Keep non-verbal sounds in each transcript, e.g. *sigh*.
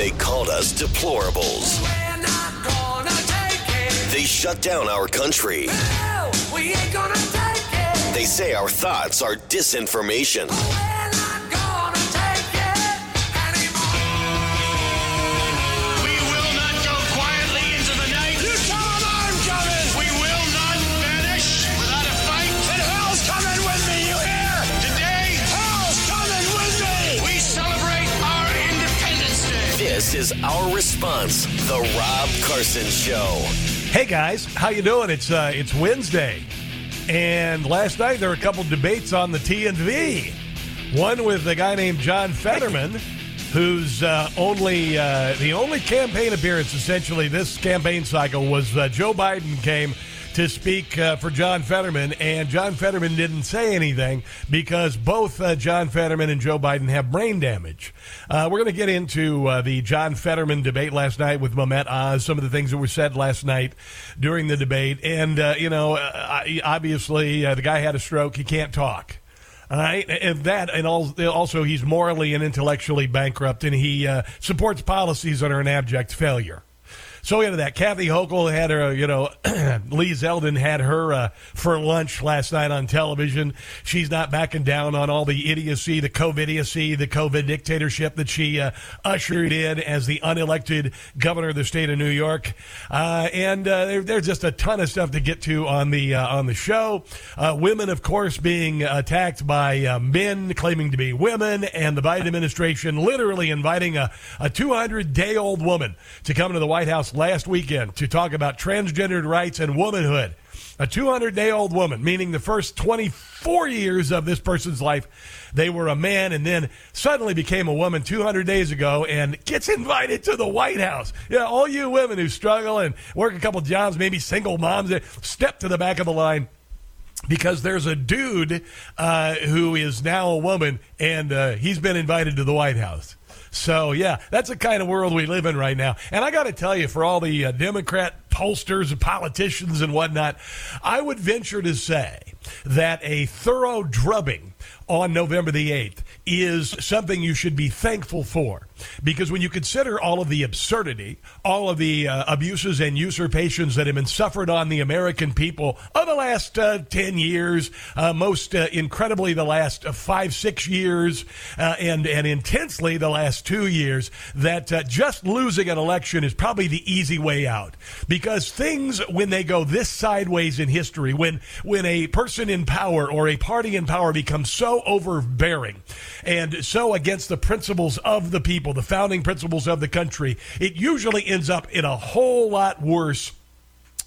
They called us deplorables. They shut down our country. They say our thoughts are disinformation. This is our response, The Rob Carson Show. Hey guys, how you doing? It's uh, it's Wednesday, and last night there were a couple debates on the TNV. One with a guy named John Fetterman, whose uh, only uh, the only campaign appearance essentially this campaign cycle was uh, Joe Biden came to speak uh, for John Fetterman, and John Fetterman didn't say anything because both uh, John Fetterman and Joe Biden have brain damage. Uh, we're going to get into uh, the John Fetterman debate last night with Mehmet Oz, some of the things that were said last night during the debate. And, uh, you know, uh, obviously the guy had a stroke, he can't talk. All right, and that, and also he's morally and intellectually bankrupt, and he supports policies that are an abject failure. So into that, Kathy Hochul had her, you know, *clears throat* Lee Zeldin had her uh, for lunch last night on television. She's not backing down on all the idiocy, the COVID idiocy, the COVID dictatorship that she uh, ushered in as the unelected governor of the state of New York. Uh, and uh, there, there's just a ton of stuff to get to on the uh, on the show. Uh, women, of course, being attacked by men claiming to be women, and the Biden administration literally inviting a, a 200 day old woman to come to the White House last weekend to talk about transgendered rights and womanhood. A 200 day old woman, meaning the first 24 years of this person's life, they were a man and then suddenly became a woman 200 days ago and gets invited to the White House. Yeah, all you women who struggle and work a couple jobs, maybe single moms, step to the back of the line because there's a dude uh, who is now a woman and uh, he's been invited to the White House. So, yeah, that's the kind of world we live in right now. And I got to tell you, for all the uh, Democrat pollsters and politicians and whatnot, I would venture to say that a thorough drubbing on November the 8th is something you should be thankful for. Because when you consider all of the absurdity, all of the uh, abuses and usurpations that have been suffered on the American people over the last uh, 10 years, uh, most uh, incredibly the last uh, five, six years, uh, and, and intensely the last two years, that just losing an election is probably the easy way out. Because things, when they go this sideways in history, when, when a person in power or a party in power becomes so overbearing and so against the principles of the people, the founding principles of the country, it usually ends up in a whole lot worse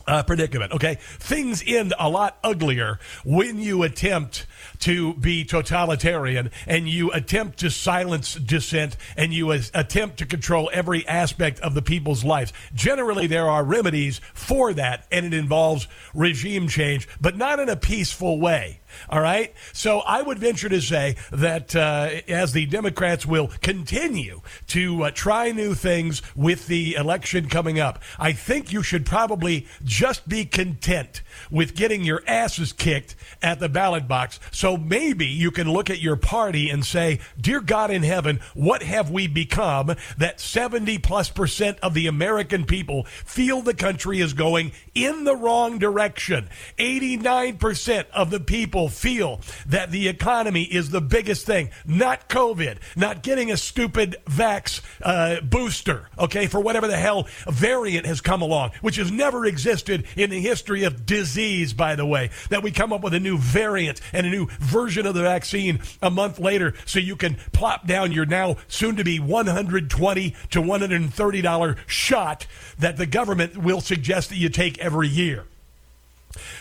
uh, predicament. Okay, things end a lot uglier when you attempt to be totalitarian and you attempt to silence dissent and you attempt to control every aspect of the people's lives. Generally, there are remedies for that, and it involves regime change, but not in a peaceful way. All right. So I would venture to say that uh, as the Democrats will continue to uh, try new things with the election coming up, I think you should probably just be content with getting your asses kicked at the ballot box. So maybe you can look at your party and say, Dear God in heaven, what have we become that 70 plus percent of the American people feel the country is going in the wrong direction? 89% of the people feel that the economy is the biggest thing, not COVID, not getting a stupid vax uh, booster, okay, for whatever the hell variant has come along, which has never existed in the history of disease, by the way, that we come up with a new variant and a new version of the vaccine a month later so you can plop down your now soon to be 120 to $130 shot that the government will suggest that you take every year.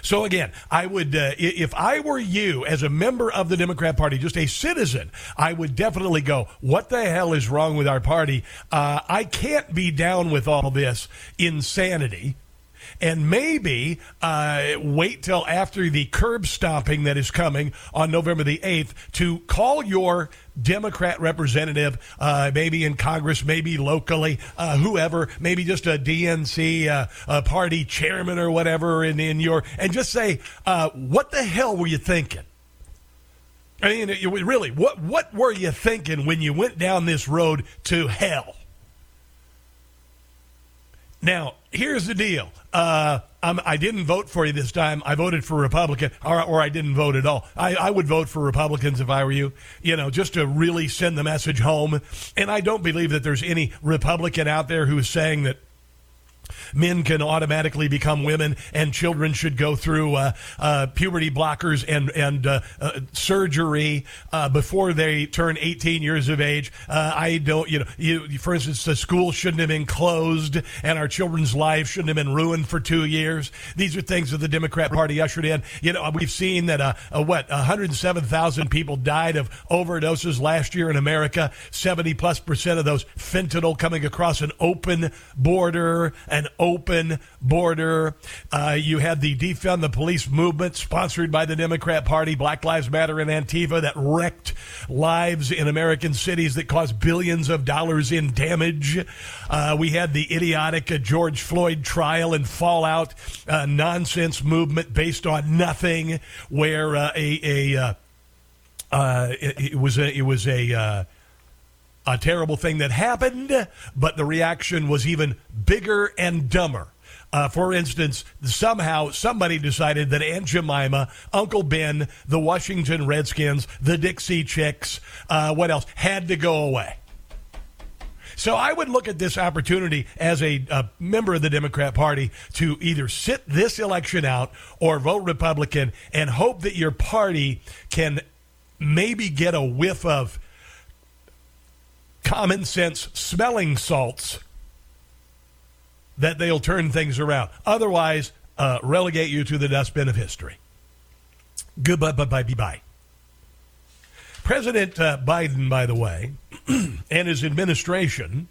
So again, I would, uh, if I were you as a member of the Democrat Party, just a citizen, I would definitely go, what the hell is wrong with our party? Uh, I can't be down with all this insanity and maybe uh, wait till after the curb stomping that is coming on November the 8th to call your Democrat representative, uh, maybe in Congress, maybe locally, uh, whoever, maybe just a DNC uh, party chairman or whatever in, in your, and just say, uh, what the hell were you thinking? I mean, really, what what were you thinking when you went down this road to hell? Now, here's the deal. Uh, I didn't vote for you this time. I voted for Republican, or, or I didn't vote at all. I, I, would vote for Republicans if I were you, you know, just to really send the message home. And I don't believe that there's any Republican out there who is saying that men can automatically become women, and children should go through uh, uh, puberty blockers and and uh, uh surgery uh, before they turn 18 years of age. Uh, I don't, you know, you, for instance, the school shouldn't have been closed, and our children's lives shouldn't have been ruined for two years. These are things that the Democrat Party ushered in. You know, we've seen that uh, what 107,000 people died of overdoses last year in America. 70 plus percent of those fentanyl coming across an open border, an open border. Uh, you had the defund the police movement sponsored by the Democrat Party, Black Lives Matter and Antifa that wrecked lives in American cities that caused billions of dollars in damage. Uh, we had the idiotic uh, George Floyd trial and fallout uh, nonsense movement based on nothing, where uh, a, a uh, it, it, was a it was a a terrible thing that happened, but the reaction was even bigger and dumber. Uh, for instance, somehow somebody decided that Aunt Jemima, Uncle Ben, the Washington Redskins, the Dixie Chicks, uh, what else, had to go away. So I would look at this opportunity as a, a, member of the Democrat Party to either sit this election out or vote Republican and hope that your party can maybe get a whiff of common sense smelling salts that they'll turn things around. Otherwise, uh, relegate you to the dustbin of history. Goodbye, bye, bye, bye. bye. President uh, Biden, by the way, *clears throat* and his administration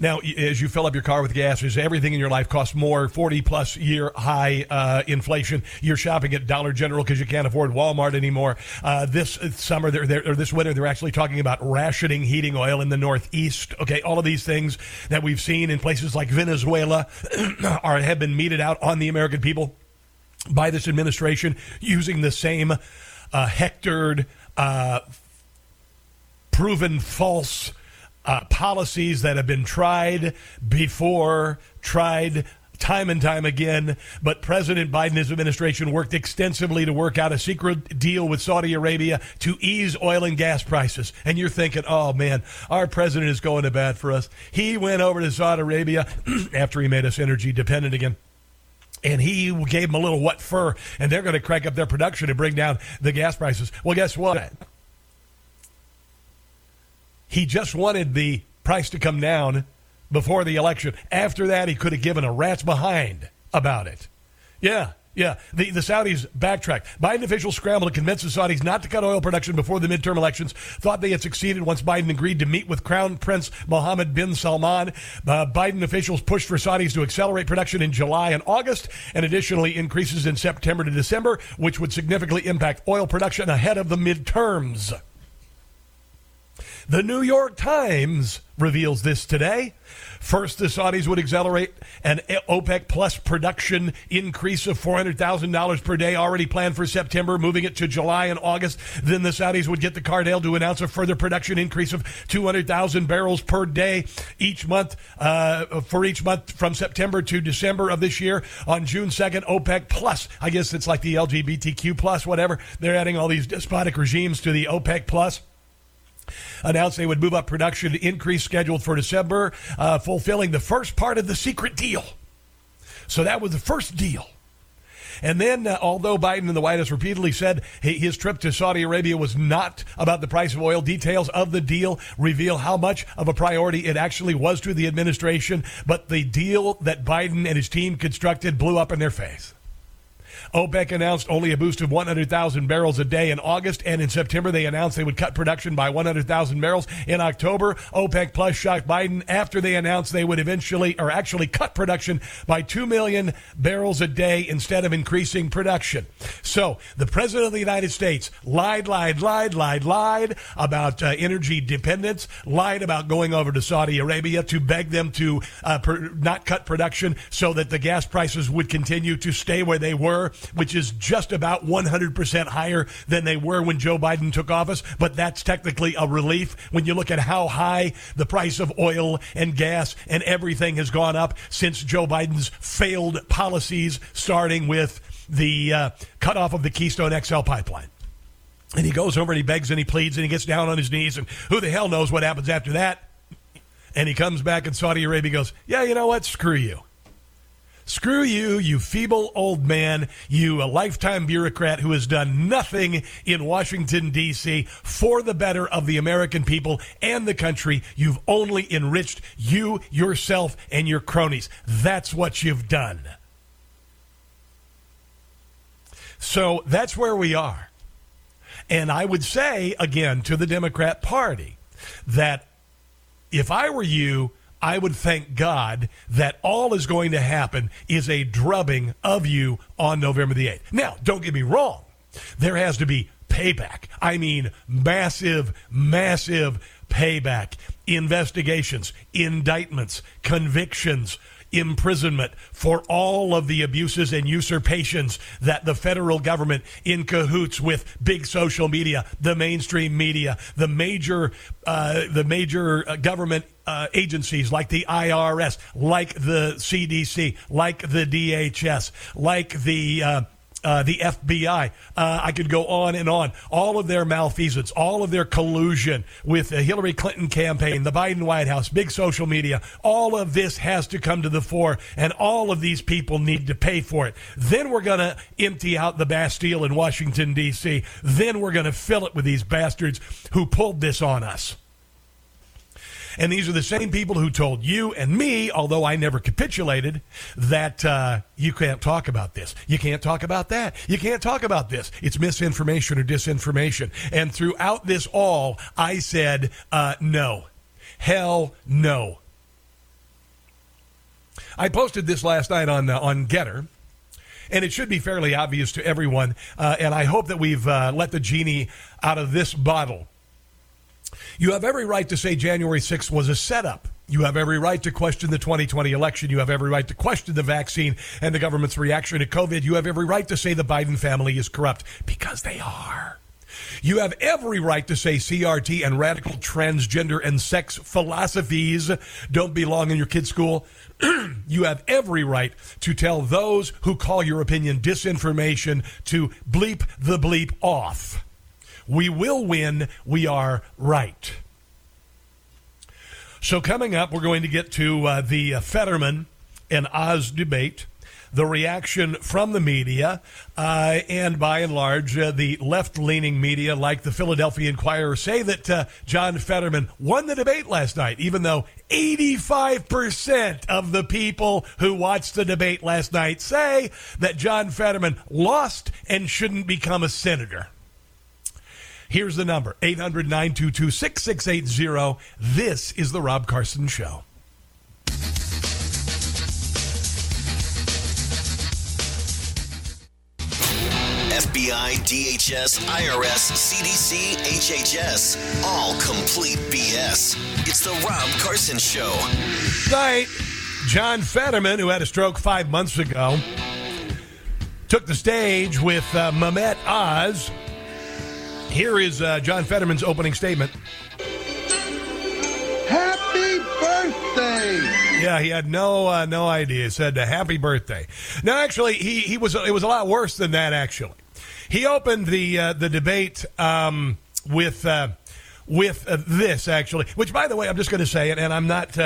now, as you fill up your car with gas, as everything in your life costs more, 40 plus year high uh, inflation, you're shopping at Dollar General because you can't afford Walmart anymore. Uh, this summer, they're, they're, or this winter, they're actually talking about rationing heating oil in the Northeast. Okay, all of these things that we've seen in places like Venezuela *clears throat* are, have been meted out on the American people by this administration using the same uh, hectored, uh, proven false uh, policies that have been tried before, tried time and time again. But President Biden and his administration worked extensively to work out a secret deal with Saudi Arabia to ease oil and gas prices. And you're thinking, oh man, our president is going to bad for us. He went over to Saudi Arabia *clears throat* after he made us energy dependent again and he gave them a little what fur, and they're going to crank up their production and bring down the gas prices. Well, guess what? He just wanted the price to come down before the election. After that, he could have given a rat's behind about it. Yeah, yeah. The, the Saudis backtracked. Biden officials scrambled to convince the Saudis not to cut oil production before the midterm elections. Thought they had succeeded once Biden agreed to meet with Crown Prince Mohammed bin Salman. Uh, Biden officials pushed for Saudis to accelerate production in July and August, and additionally increases in September to December, which would significantly impact oil production ahead of the midterms. The New York Times reveals this today. First, the Saudis would accelerate an OPEC plus production increase of $400,000 per day already planned for September, moving it to July and August. Then the Saudis would get the cartel to announce a further production increase of 200,000 barrels per day each month uh, for each month from September to December of this year. On June 2nd, OPEC plus, I guess it's like the LGBTQ plus, whatever. They're adding all these despotic regimes to the OPEC plus announced they would move up production to increase scheduled for December, uh, fulfilling the first part of the secret deal. So that was the first deal. And then, uh, although Biden and the White House repeatedly said his trip to Saudi Arabia was not about the price of oil, details of the deal reveal how much of a priority it actually was to the administration. But the deal that Biden and his team constructed blew up in their face. OPEC announced only a boost of 100,000 barrels a day in August, and in September they announced they would cut production by 100,000 barrels. In October, OPEC Plus shocked Biden after they announced they would eventually, or actually cut production by 2 million barrels a day instead of increasing production. So the President of the United States lied, lied, lied, lied, lied about uh, energy dependence, lied about going over to Saudi Arabia to beg them to uh, per, not cut production so that the gas prices would continue to stay where they were, which is just about 100% higher than they were when Joe Biden took office. But that's technically a relief when you look at how high the price of oil and gas and everything has gone up since Joe Biden's failed policies, starting with the uh, cutoff of the Keystone XL pipeline. And he goes over and he begs and he pleads and he gets down on his knees, and who the hell knows what happens after that? And he comes back and Saudi Arabia goes, Yeah, you know what? Screw you. Screw you, you feeble old man, you a lifetime bureaucrat who has done nothing in Washington, D.C. for the better of the American people and the country. You've only enriched you, yourself, and your cronies. That's what you've done. So that's where we are. And I would say, again, to the Democrat Party, that if I were you, I would thank God that all is going to happen is a drubbing of you on November the 8th. Now, don't get me wrong. There has to be payback. I mean, massive, massive payback. Investigations, indictments, convictions, imprisonment for all of the abuses and usurpations that the federal government in cahoots with big social media, the mainstream media, the major, uh, the major uh, government uh, agencies like the IRS, like the CDC, like the DHS, like the uh, the FBI. Uh, I could go on and on. All of their malfeasance, all of their collusion with the Hillary Clinton campaign, the Biden White House, big social media, all of this has to come to the fore, and all of these people need to pay for it. Then we're going to empty out the Bastille in Washington, D.C. Then we're going to fill it with these bastards who pulled this on us. And these are the same people who told you and me, although I never capitulated, that uh, you can't talk about this. You can't talk about that. You can't talk about this. It's misinformation or disinformation. And throughout this all, I said, uh, no. Hell no. I posted this last night on, uh, on GETTR and it should be fairly obvious to everyone. Uh, and I hope that we've uh, let the genie out of this bottle. You have every right to say January 6th was a setup. You have every right to question the 2020 election. You have every right to question the vaccine and the government's reaction to COVID. You have every right to say the Biden family is corrupt because they are. You have every right to say CRT and radical transgender and sex philosophies don't belong in your kid's school. *clears throat* you have every right to tell those who call your opinion disinformation to bleep the bleep off. We will win. We are right. So, coming up, we're going to get to uh, the uh, Fetterman and Oz debate, the reaction from the media, uh, and by and large, uh, the left leaning media, like the Philadelphia Inquirer, say that uh, John Fetterman won the debate last night, even though 85% of the people who watched the debate last night say that John Fetterman lost and shouldn't become a senator. Here's the number 800 922 6680. This is The Rob Carson Show. FBI, DHS, IRS, CDC, HHS. All complete BS. It's The Rob Carson Show. Tonight, John Fetterman, who had a stroke five months ago, took the stage with uh, Mehmet Oz. Here is uh, John Fetterman's opening statement. Happy birthday! Yeah, he had no uh, no idea. He said uh, "Happy birthday." No, actually, he he was it was a lot worse than that. Actually, he opened the uh, the debate um, with uh, with uh, this actually. Which, by the way, I'm just going to say it, and I'm not.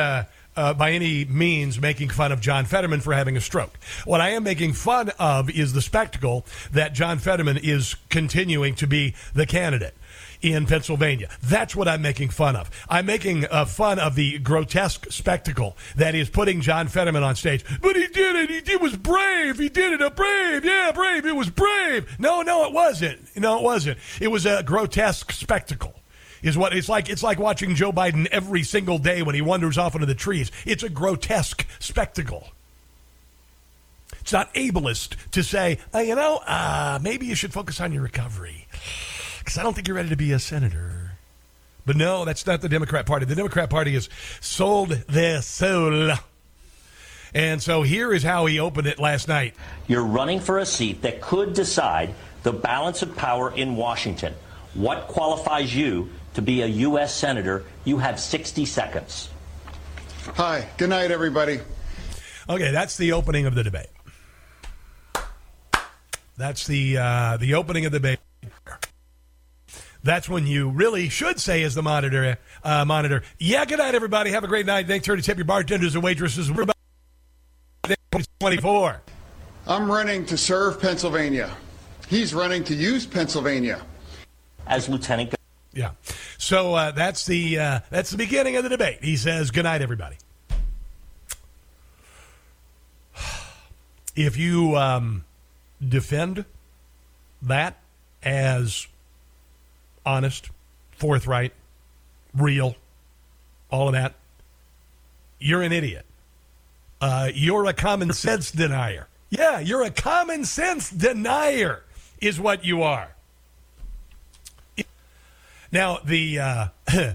Uh, by any means making fun of John Fetterman for having a stroke. What I am making fun of is the spectacle that John Fetterman is continuing to be the candidate in Pennsylvania. That's what I'm making fun of. I'm making uh, fun of the grotesque spectacle that is putting John Fetterman on stage. But he did it. He, it was brave. He did it. A brave. Yeah, brave. It was brave. No, no, it wasn't. No, it wasn't. It was a grotesque spectacle. Is what it's like. It's like watching Joe Biden every single day when he wanders off into the trees. It's a grotesque spectacle. It's not ableist to say, uh, you know, uh, maybe you should focus on your recovery because I don't think you're ready to be a senator. But no, that's not the Democrat Party. The Democrat Party has sold their soul. And so here is how he opened it last night. You're running for a seat that could decide the balance of power in Washington. What qualifies you to be a U.S. Senator? You have 60 seconds. Hi. Good night, everybody. Okay, that's the opening of the debate. That's the uh, the opening of the debate. That's when you really should say, as the monitor, uh, monitor, yeah, good night, everybody. Have a great night. Thanks for to tip your bartenders and waitresses. We're about 24. I'm running to serve Pennsylvania. He's running to use Pennsylvania. As Lieutenant Yeah. So uh, that's the uh, that's the beginning of the debate. He says, "Good night, everybody." *sighs* If you um, defend that as honest, forthright, real, all of that, you're an idiot. Uh, you're a common sense denier. Yeah, you're a common sense denier, is what you are. Now, the uh, *laughs*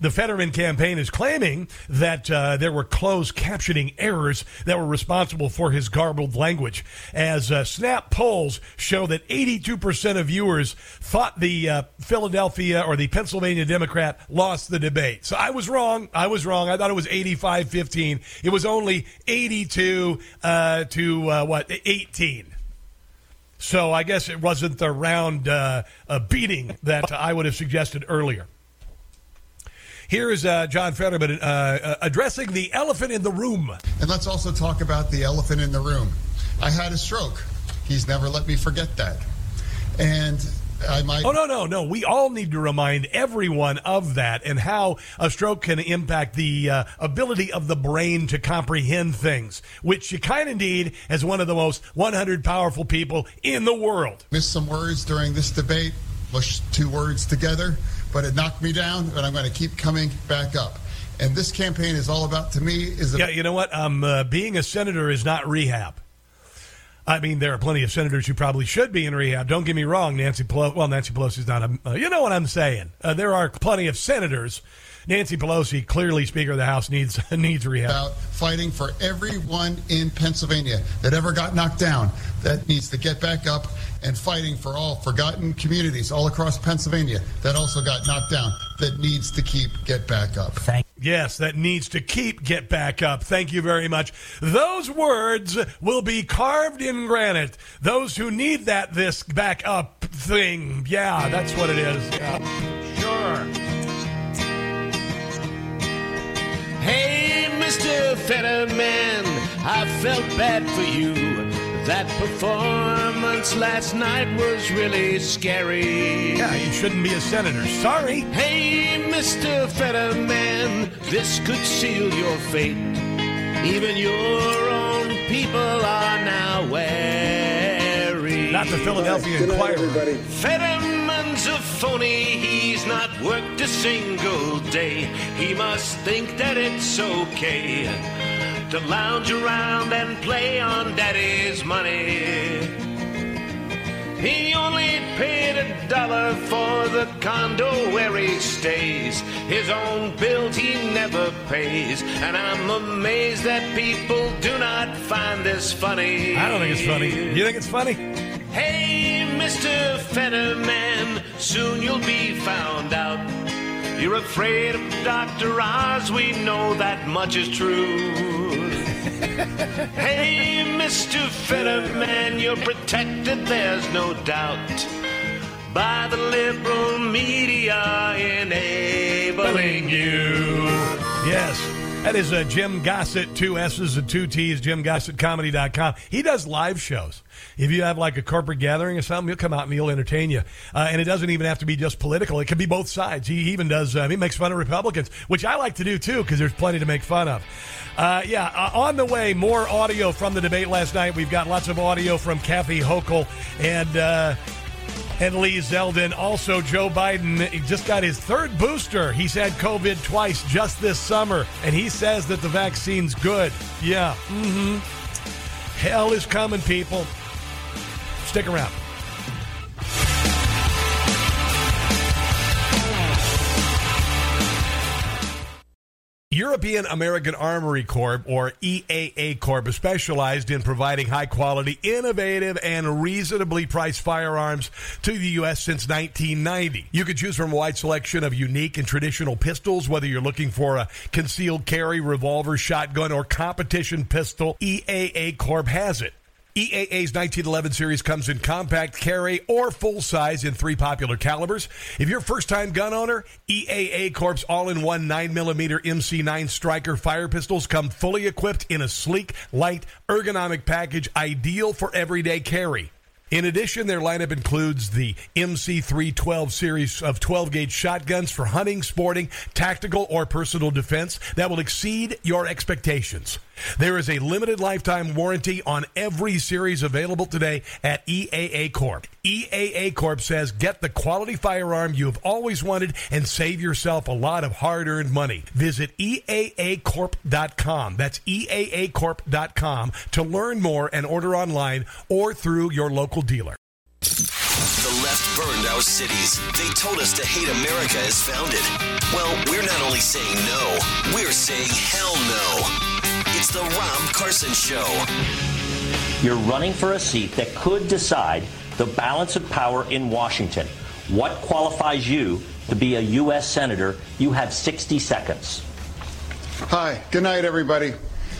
the Fetterman campaign is claiming that uh, there were closed captioning errors that were responsible for his garbled language. As uh, Snap polls show that 82% of viewers thought the uh, Philadelphia or the Pennsylvania Democrat lost the debate. So I was wrong. I was wrong. I thought it was 85 15. It was only 82 uh, to uh, what, 18. So I guess it wasn't the round uh, beating that I would have suggested earlier. Here is uh, John Fetterman uh, uh, addressing the elephant in the room. And let's also talk about the elephant in the room. I had a stroke. He's never let me forget that. And I might. Oh, no, no, no. We all need to remind everyone of that and how a stroke can impact the uh, ability of the brain to comprehend things, which you kind of need as one of the most 100 powerful people in the world. Missed some words during this debate, mushed two words together but it knocked me down, and I'm going to keep coming back up. And this campaign is all about, to me, is yeah. You know what? Um, uh, being a senator is not rehab. I mean, there are plenty of senators who probably should be in rehab. Don't get me wrong, Nancy Pelosi. Well, Nancy Pelosi's not a. Uh, you know what I'm saying? Uh, there are plenty of senators. Nancy Pelosi, clearly Speaker of the House, needs *laughs* needs rehab. About fighting for everyone in Pennsylvania that ever got knocked down that needs to get back up and fighting for all forgotten communities all across Pennsylvania that also got knocked down that needs to keep get back up. Thank Yes, that needs to keep get back up. Thank you very much. Those words will be carved in granite. Those who need that this back up thing. Yeah, that's what it is. Yeah. Sure. Hey, Mr. Fetterman, I felt bad for you. That performance last night was really scary. Yeah, you shouldn't be a senator. Sorry. Hey, Mr. Fetterman, this could seal your fate. Even your own people are now wary. Not the Philadelphia Good night, Inquirer. everybody. Fetterman's a phony, he's not worked a single day. He must think that it's okay to lounge around and play on daddy's money. He only paid a dollar for the condo where he stays. His own bills he never pays. And I'm amazed that people do not find this funny. I don't think it's funny. You think it's funny? Hey, Mr. Fetterman, soon you'll be found out. You're afraid of Dr. Oz, we know that much is true. *laughs* hey, Mr. Fetterman, you're protected, there's no doubt. By the liberal media enabling you. Yes. That is uh, Jim Gossett, two S's and two T's, jimgossettcomedy.com. He does live shows. If you have like a corporate gathering or something, he'll come out and he'll entertain you. Uh, and it doesn't even have to be just political. It can be both sides. He even does, uh, he makes fun of Republicans, which I like to do too, because there's plenty to make fun of. Uh, yeah, uh, on the way, more audio from the debate last night. We've got lots of audio from Kathy Hochul and uh, and Lee Zeldin. Also, Joe Biden just got his third booster. He's had COVID twice just this summer, and he says that the vaccine's good. Yeah. Mm-hmm. Hell is coming, people. Stick around. European American Armory Corp, or EAA Corp, is specialized in providing high quality, innovative, and reasonably priced firearms to the U.S. since 1990. You can choose from a wide selection of unique and traditional pistols, whether you're looking for a concealed carry, revolver, shotgun, or competition pistol, EAA Corp has it. EAA's 1911 series comes in compact carry or full size in three popular calibers. If you're a first time gun owner, EAA Corp's all in one 9mm MC9 Striker fire pistols come fully equipped in a sleek, light, ergonomic package ideal for everyday carry. In addition, their lineup includes the MC312 series of 12 gauge shotguns for hunting, sporting, tactical, or personal defense that will exceed your expectations. There is a limited lifetime warranty on every series available today at EAA Corp. EAA Corp says get the quality firearm you have always wanted and save yourself a lot of hard earned money. Visit EAAcorp.com. That's EAAcorp.com to learn more and order online or through your local dealer. The left burned our cities. They told us to hate America as founded. Well, we're not only saying no, we're saying hell no. It's the Rob Carson Show. You're running for a seat that could decide the balance of power in Washington. What qualifies you to be a U.S. Senator? You have 60 seconds. Hi, good night, everybody.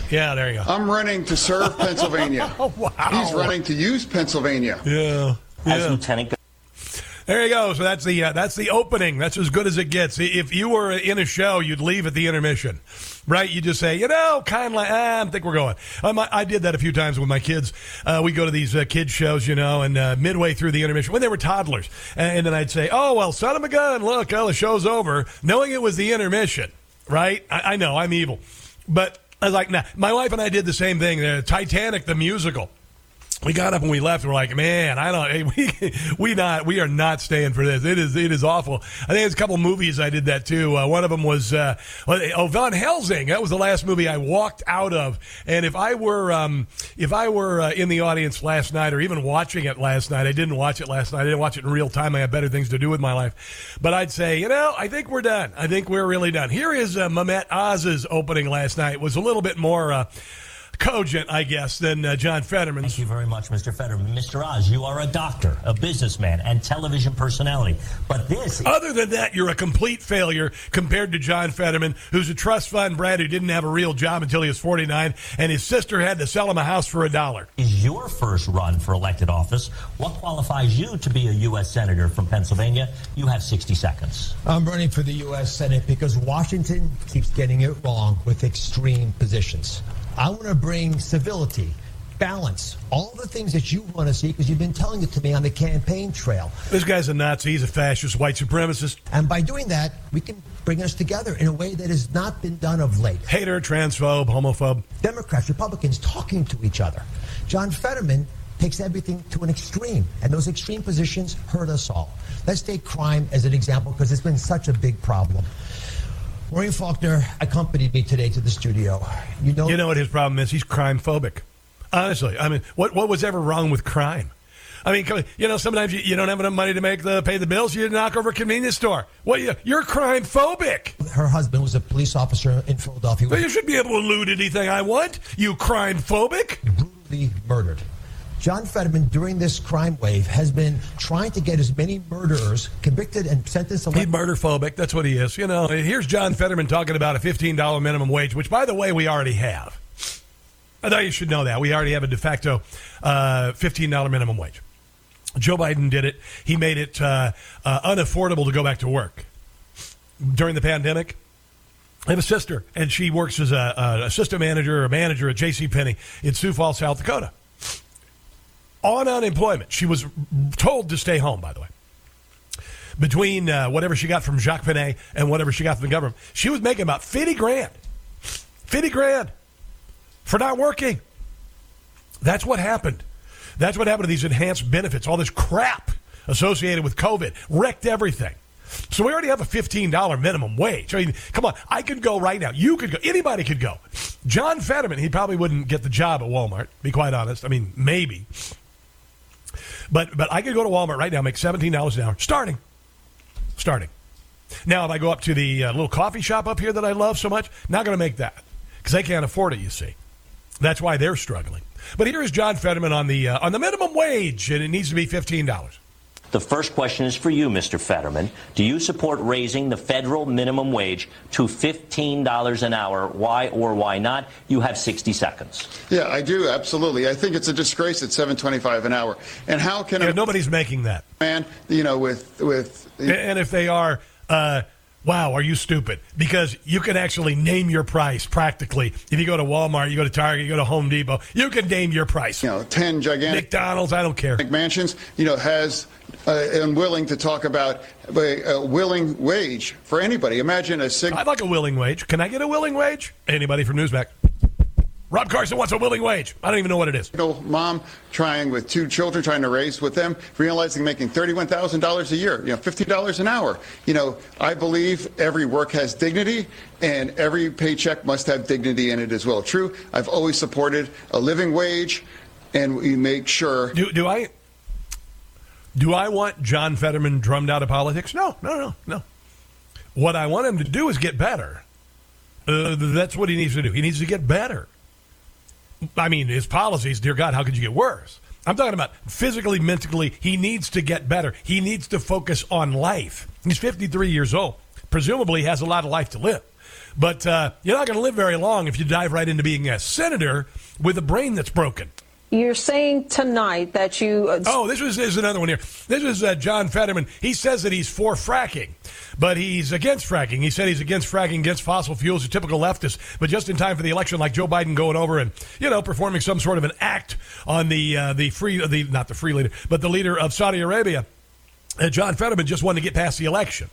Yeah, there you go. I'm running to serve *laughs* Pennsylvania. Oh, *laughs* wow. He's running to use Pennsylvania. Yeah. As yeah. Lieutenant There you go. So that's the uh, that's the opening. That's as good as it gets. If you were in a show, you'd leave at the intermission, right? You just say, you know, kind of like, ah, I think we're going. Um, I, I did that a few times with my kids. Uh, we go to these uh, kids shows, you know, and uh, midway through the intermission when they were toddlers, and, and then I'd say, oh well, son of a gun, look, oh, the show's over, knowing it was the intermission, right? I, I know I'm evil, but I was like, nah. My wife and I did the same thing. Titanic, the musical we got up and we left. We're like, man, I don't. *laughs* We we not we are not staying for this. It is it is awful. I think there's a couple movies I did that too. Uh, one of them was uh, oh Van Helsing. That was the last movie I walked out of. And if I were um, if I were uh, in the audience last night or even watching it last night, I didn't watch it last night. I didn't watch it in real time. I had better things to do with my life. But I'd say, you know, I think we're done. I think we're really done. Here is uh, Mehmet Oz's opening last night. It was a little bit more. Cogent, I guess, than uh, John Fetterman's. Thank you very much, Mr. Fetterman. Mr. Oz, you are a doctor, a businessman, and television personality. But this. Other than that, you're a complete failure compared to John Fetterman, who's a trust fund brat who didn't have a real job until he was 49, and his sister had to sell him a house for a dollar. Is your first run for elected office? What qualifies you to be a U.S. Senator from Pennsylvania? You have 60 seconds. I'm running for the U.S. Senate because Washington keeps getting it wrong with extreme positions. I want to bring civility, balance, all the things that you want to see because you've been telling it to me on the campaign trail. This guy's a Nazi. He's a fascist, white supremacist. And by doing that, we can bring us together in a way that has not been done of late. Hater, transphobe, homophobe. Democrats, Republicans talking to each other. John Fetterman takes everything to an extreme, and those extreme positions hurt us all. Let's take crime as an example because it's been such a big problem. Maureen Faulkner accompanied me today to the studio. You know, You know what his problem is? He's crime phobic. Honestly, I mean, what what was ever wrong with crime? I mean, you know, sometimes you, you don't have enough money to make the pay the bills. You knock over a convenience store. What you, you're crime phobic. her husband was a police officer in Philadelphia. But you should be able to loot anything I want. You crime phobic. brutally murdered. John Fetterman, during this crime wave, has been trying to get as many murderers convicted and sentenced to He's murder phobic. That's what he is. You know, here's John Fetterman talking about a $15 minimum wage, which, by the way, we already have. I thought you should know that. We already have a de facto uh, $15 minimum wage. Joe Biden did it. He made it uh, uh, unaffordable to go back to work during the pandemic. I have a sister, and she works as a, a assistant manager or a manager at J.C. Penney in Sioux Falls, South Dakota. On unemployment, she was told to stay home. By the way, between uh, whatever she got from J.C. Penney and whatever she got from the government, she was making about fifty grand, fifty grand for not working. That's what happened. That's what happened to these enhanced benefits. All this crap associated with COVID wrecked everything. So we already have a $15 minimum wage. I mean, come on, I could go right now. You could go. Anybody could go. John Fetterman, he probably wouldn't get the job at Walmart, be quite honest. I mean, maybe. But but I could go to Walmart right now, make $17 an hour, starting. Starting. Now, if I go up to the uh, little coffee shop up here that I love so much, not going to make that because they can't afford it, you see. That's why they're struggling. But here is John Fetterman on the uh, on the minimum wage, and it needs to be fifteen dollars. The first question is for you, Mr. Fetterman. Do you support raising the federal minimum wage to $15 an hour? Why or why not? You have 60 seconds. Yeah, I do absolutely. I think it's a disgrace at 7.25 an hour. And how can Yeah, a nobody's making that. man, you know, with with And if they are, uh, wow, are you stupid? Because you can actually name your price practically. If you go to Walmart, you go to Target, you go to Home Depot, you can name your price. you know, 10 gigantic McDonald's, I don't care. mansions, you know, has uh, and willing to talk about a, willing wage for anybody. Imagine a sig- I'd like a willing wage. Can I get a willing wage? Anybody from Newsmax? Rob Carson wants a willing wage. I don't even know what it is. mom trying with two children, trying to raise with them, realizing making thirty-one thousand dollars a year, you know, fifty dollars an hour. You know, I believe every work has dignity, and every paycheck must have dignity in it as well. True, I've always supported a living wage, and we make sure. Do, do I do I want John Fetterman drummed out of politics? No, no, no, no. What I want him to do is get better. Uh, that's what he needs to do. He needs to get better. I mean, his policies, dear God, how could you get worse? I'm talking about physically, mentally. He needs to get better. He needs to focus on life. He's 53 years old. Presumably, has a lot of life to live. But uh, you're not going to live very long if you dive right into being a senator with a brain that's broken. You're saying tonight that you. Uh, Oh, this was there's another one here. This is uh, John Fetterman. He says that he's for fracking, but he's against fracking. He said he's against fracking, against fossil fuels, a typical leftist. But just in time for the election, like Joe Biden going over and you know performing some sort of an act on the uh, the free the not the free leader, but the leader of Saudi Arabia. Uh, John Fetterman just wanted to get past the election.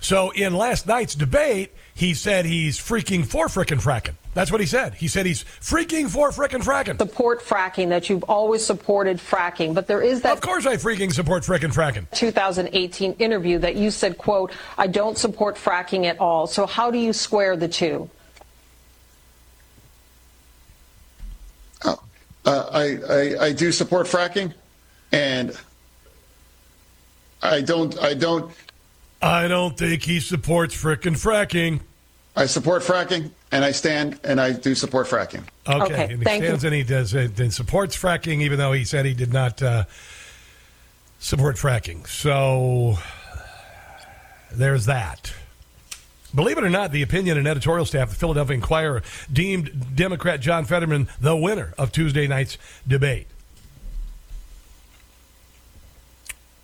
So in last night's debate, he said he's freaking for frickin' fracking. That's what he said. He said he's freaking for frickin' fracking. support fracking, that you've always supported fracking, but there is that Of course, I freaking support frickin' fracking. 2018 interview that you said, quote, I don't support fracking at all. So how do you square the two? Uh, I, I I do support fracking, and I don't I don't I don't think he supports frickin' fracking. I support fracking, and I stand and I do support fracking. Okay, Okay, and he thank you. stands and he does uh, and supports fracking, even though he said he did not uh, support fracking. So there's that. Believe it or not, the opinion and editorial staff of the Philadelphia Inquirer deemed Democrat John Fetterman the winner of Tuesday night's debate.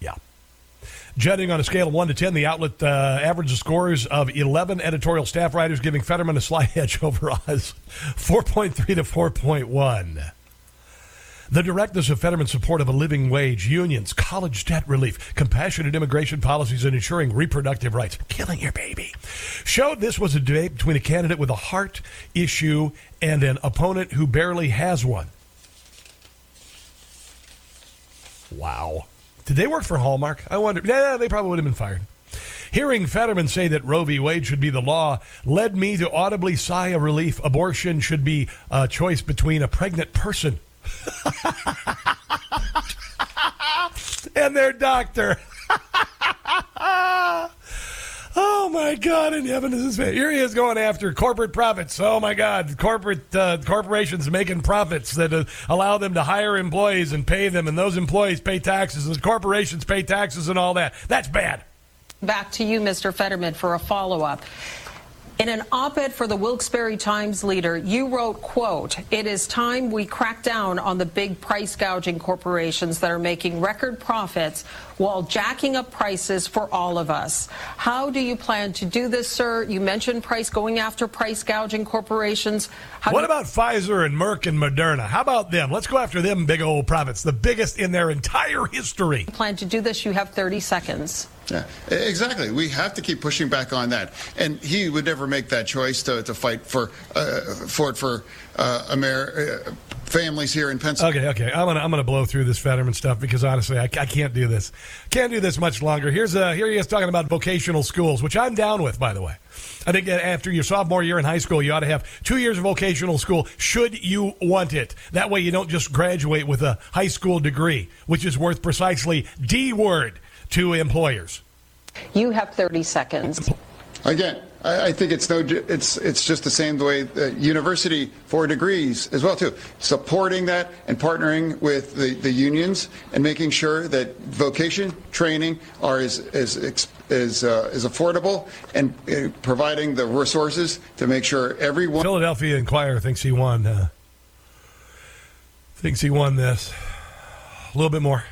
Yeah. Judging on a scale of 1 to 10, the outlet uh, averages scores of 11 editorial staff writers, giving Fetterman a slight *laughs* edge over Oz 4.3 to 4.1. The directness of Fetterman's support of a living wage, unions, college debt relief, compassionate immigration policies, and ensuring reproductive rights, killing your baby, showed this was a debate between a candidate with a heart issue and an opponent who barely has one. Wow. Did they work for Hallmark? I wonder. Yeah, they probably would have been fired. Hearing Fetterman say that Roe v. Wade should be the law led me to audibly sigh of relief. Abortion should be a choice between a pregnant person *laughs* and their doctor. *laughs* oh my God! In heaven is his face. Here he is going after corporate profits. Oh my God! Corporate uh, corporations making profits that uh, allow them to hire employees and pay them, and those employees pay taxes, and corporations pay taxes and all that. That's bad. Back to you, Mr. Fetterman, for a follow up. In an op-ed for the Wilkes-Barre Times leader, you wrote, quote, it is time we crack down on the big price gouging corporations that are making record profits while jacking up prices for all of us. How do you plan to do this, sir? You mentioned price going after price gouging corporations. How what about Pfizer and Merck and Moderna? How about them? Let's go after them big old profits, the biggest in their entire history. plan to do this? You have 30 seconds. Yeah, exactly. We have to keep pushing back on that. And he would never make that choice to, to fight for uh, for for uh, Amer- uh, families here in Pennsylvania. Okay, okay. I'm gonna I'm gonna blow through this Fetterman stuff because honestly, I, I can't do this. Can't do this much longer. Here's uh here he is talking about vocational schools, which I'm down with, by the way. I think that after your sophomore year in high school, you ought to have two years of vocational school, should you want it. That way, you don't just graduate with a high school degree, which is worth precisely D word to employers. You have 30 seconds. Again, I, I think it's no, it's it's just the same the way the university for degrees as well too. Supporting that and partnering with the, the unions and making sure that vocation training are as as ex- as, uh, as affordable and uh, providing the resources to make sure everyone. Philadelphia Inquirer thinks he won. Uh, thinks he won this. A little bit more.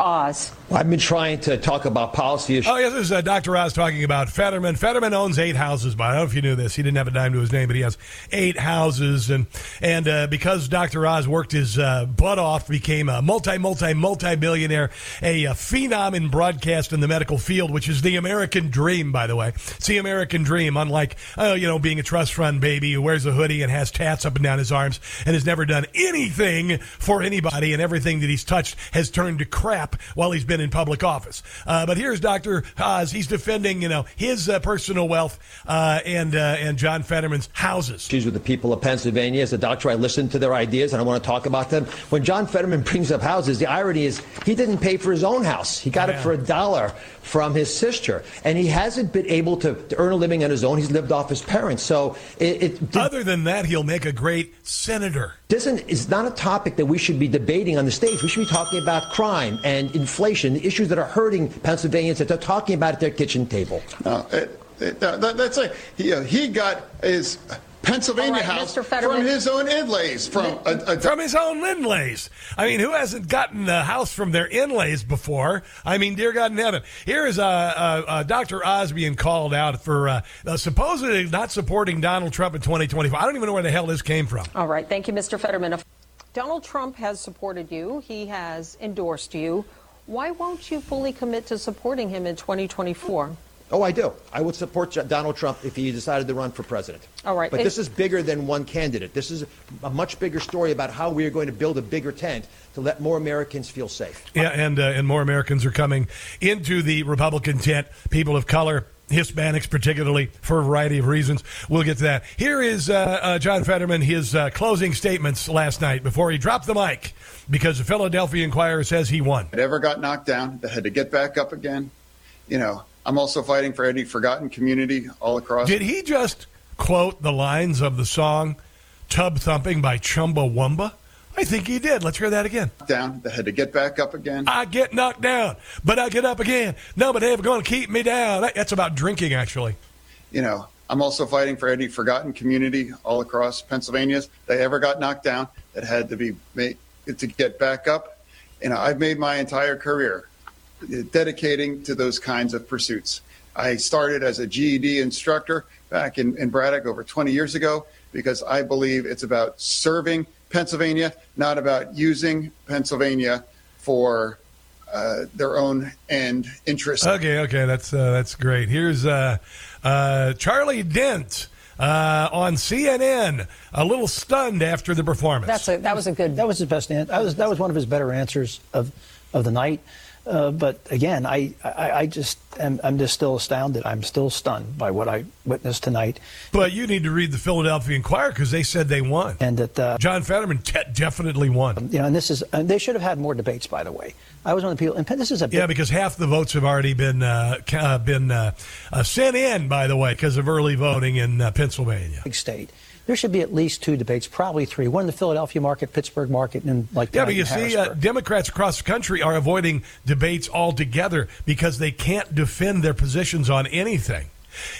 Oz. I've been trying to talk about policy issues. Oh, yes, this is uh, Dr. Oz talking about Fetterman. Fetterman owns eight houses, but I don't know if you knew this. He didn't have a dime to his name, but he has eight houses. And and uh, because Dr. Oz worked his uh, butt off, became a multi, multi, multi billionaire, a, uh phenom in broadcast in the medical field, which is the American dream, by the way. It's the American dream, unlike, uh, you know, being a trust fund baby who wears a hoodie and has tats up and down his arms and has never done anything for anybody, and everything that he's touched has turned to crap while he's been in public office. Uh, but here's Dr. Oz. He's defending, you know, his uh, personal wealth uh, and uh, and John Fetterman's houses. issues with the people of Pennsylvania. As a doctor, I listen to their ideas and I want to talk about them. When John Fetterman *laughs* brings up houses, the irony is he didn't pay for his own house. He got it for a dollar from his sister, and he hasn't been able to, to earn a living on his own. He's lived off his parents. So it, it Other than that, he'll make a great senator. doesn't is not a topic that we should be debating on the stage. We should be talking about crime and inflation, the issues that are hurting Pennsylvanians that they're talking about at their kitchen table. No, it, it, that, that's like he, uh, he got his Pennsylvania All right, house from his own inlays from a, a From his own inlays. I mean, who hasn't gotten a house from their inlays before? I mean, dear God in heaven. Here is uh, uh, uh, Dr. Oz being called out for uh, uh, supposedly not supporting Donald Trump in 2025. I don't even know where the hell this came from. All right. Thank you, Mr. Fetterman. Donald Trump has supported you. He has endorsed you. Why won't you fully commit to supporting him in 2024? Oh, I do. I would support Donald Trump if he decided to run for president. All right. But It- this is bigger than one candidate. This is a much bigger story about how we are going to build a bigger tent to let more Americans feel safe. Yeah, and uh, and more Americans are coming into the Republican tent. People of color, Hispanics particularly, for a variety of reasons. We'll get to that. Here is uh, uh, John Fetterman, his uh, closing statements last night before he dropped the mic because the Philadelphia Inquirer says he won. that ever got knocked down that had to get back up again. You know, I'm also fighting for any forgotten community all across. Did he just quote the lines of the song "Tub Thumping" by Chumbawamba? I think he did. Let's hear that again. down that had to get back up again. I get knocked down, but I get up again. No, but they ever going to keep me down. That's about drinking, actually. You know, I'm also fighting for any forgotten community all across Pennsylvania that ever got knocked down that had to be made to get back up. You know, I've made my entire career dedicating to those kinds of pursuits. I started as a GED instructor back in, in Braddock over 20 years ago because I believe it's about serving Pennsylvania, not about using Pennsylvania for uh, their own end interests. Okay, okay, that's uh, that's great. Here's uh, uh, Charlie Dent uh, on CNN, a little stunned after the performance. That's a, that was a good. That was his best. An- that was that was one of his better answers of of the night. Uh, but again, I, I, I just am I'm just still astounded. I'm still stunned by what I witnessed tonight. but you need to read the Philadelphia Inquirer because they said they won. And that uh, John Fetterman te- definitely won. you know, and this is and they should have had more debates. By the way, I was one of the people. And this is a big, Yeah, because half the votes have already been uh, uh, been uh, uh, sent in, by the way, because of early voting in uh, Pennsylvania. big state. There should be at least two debates, probably three. One in the Philadelphia market, Pittsburgh market, and like Yeah, tonight but you see, uh, Democrats across the country are avoiding debates altogether because they can't defend their positions on anything.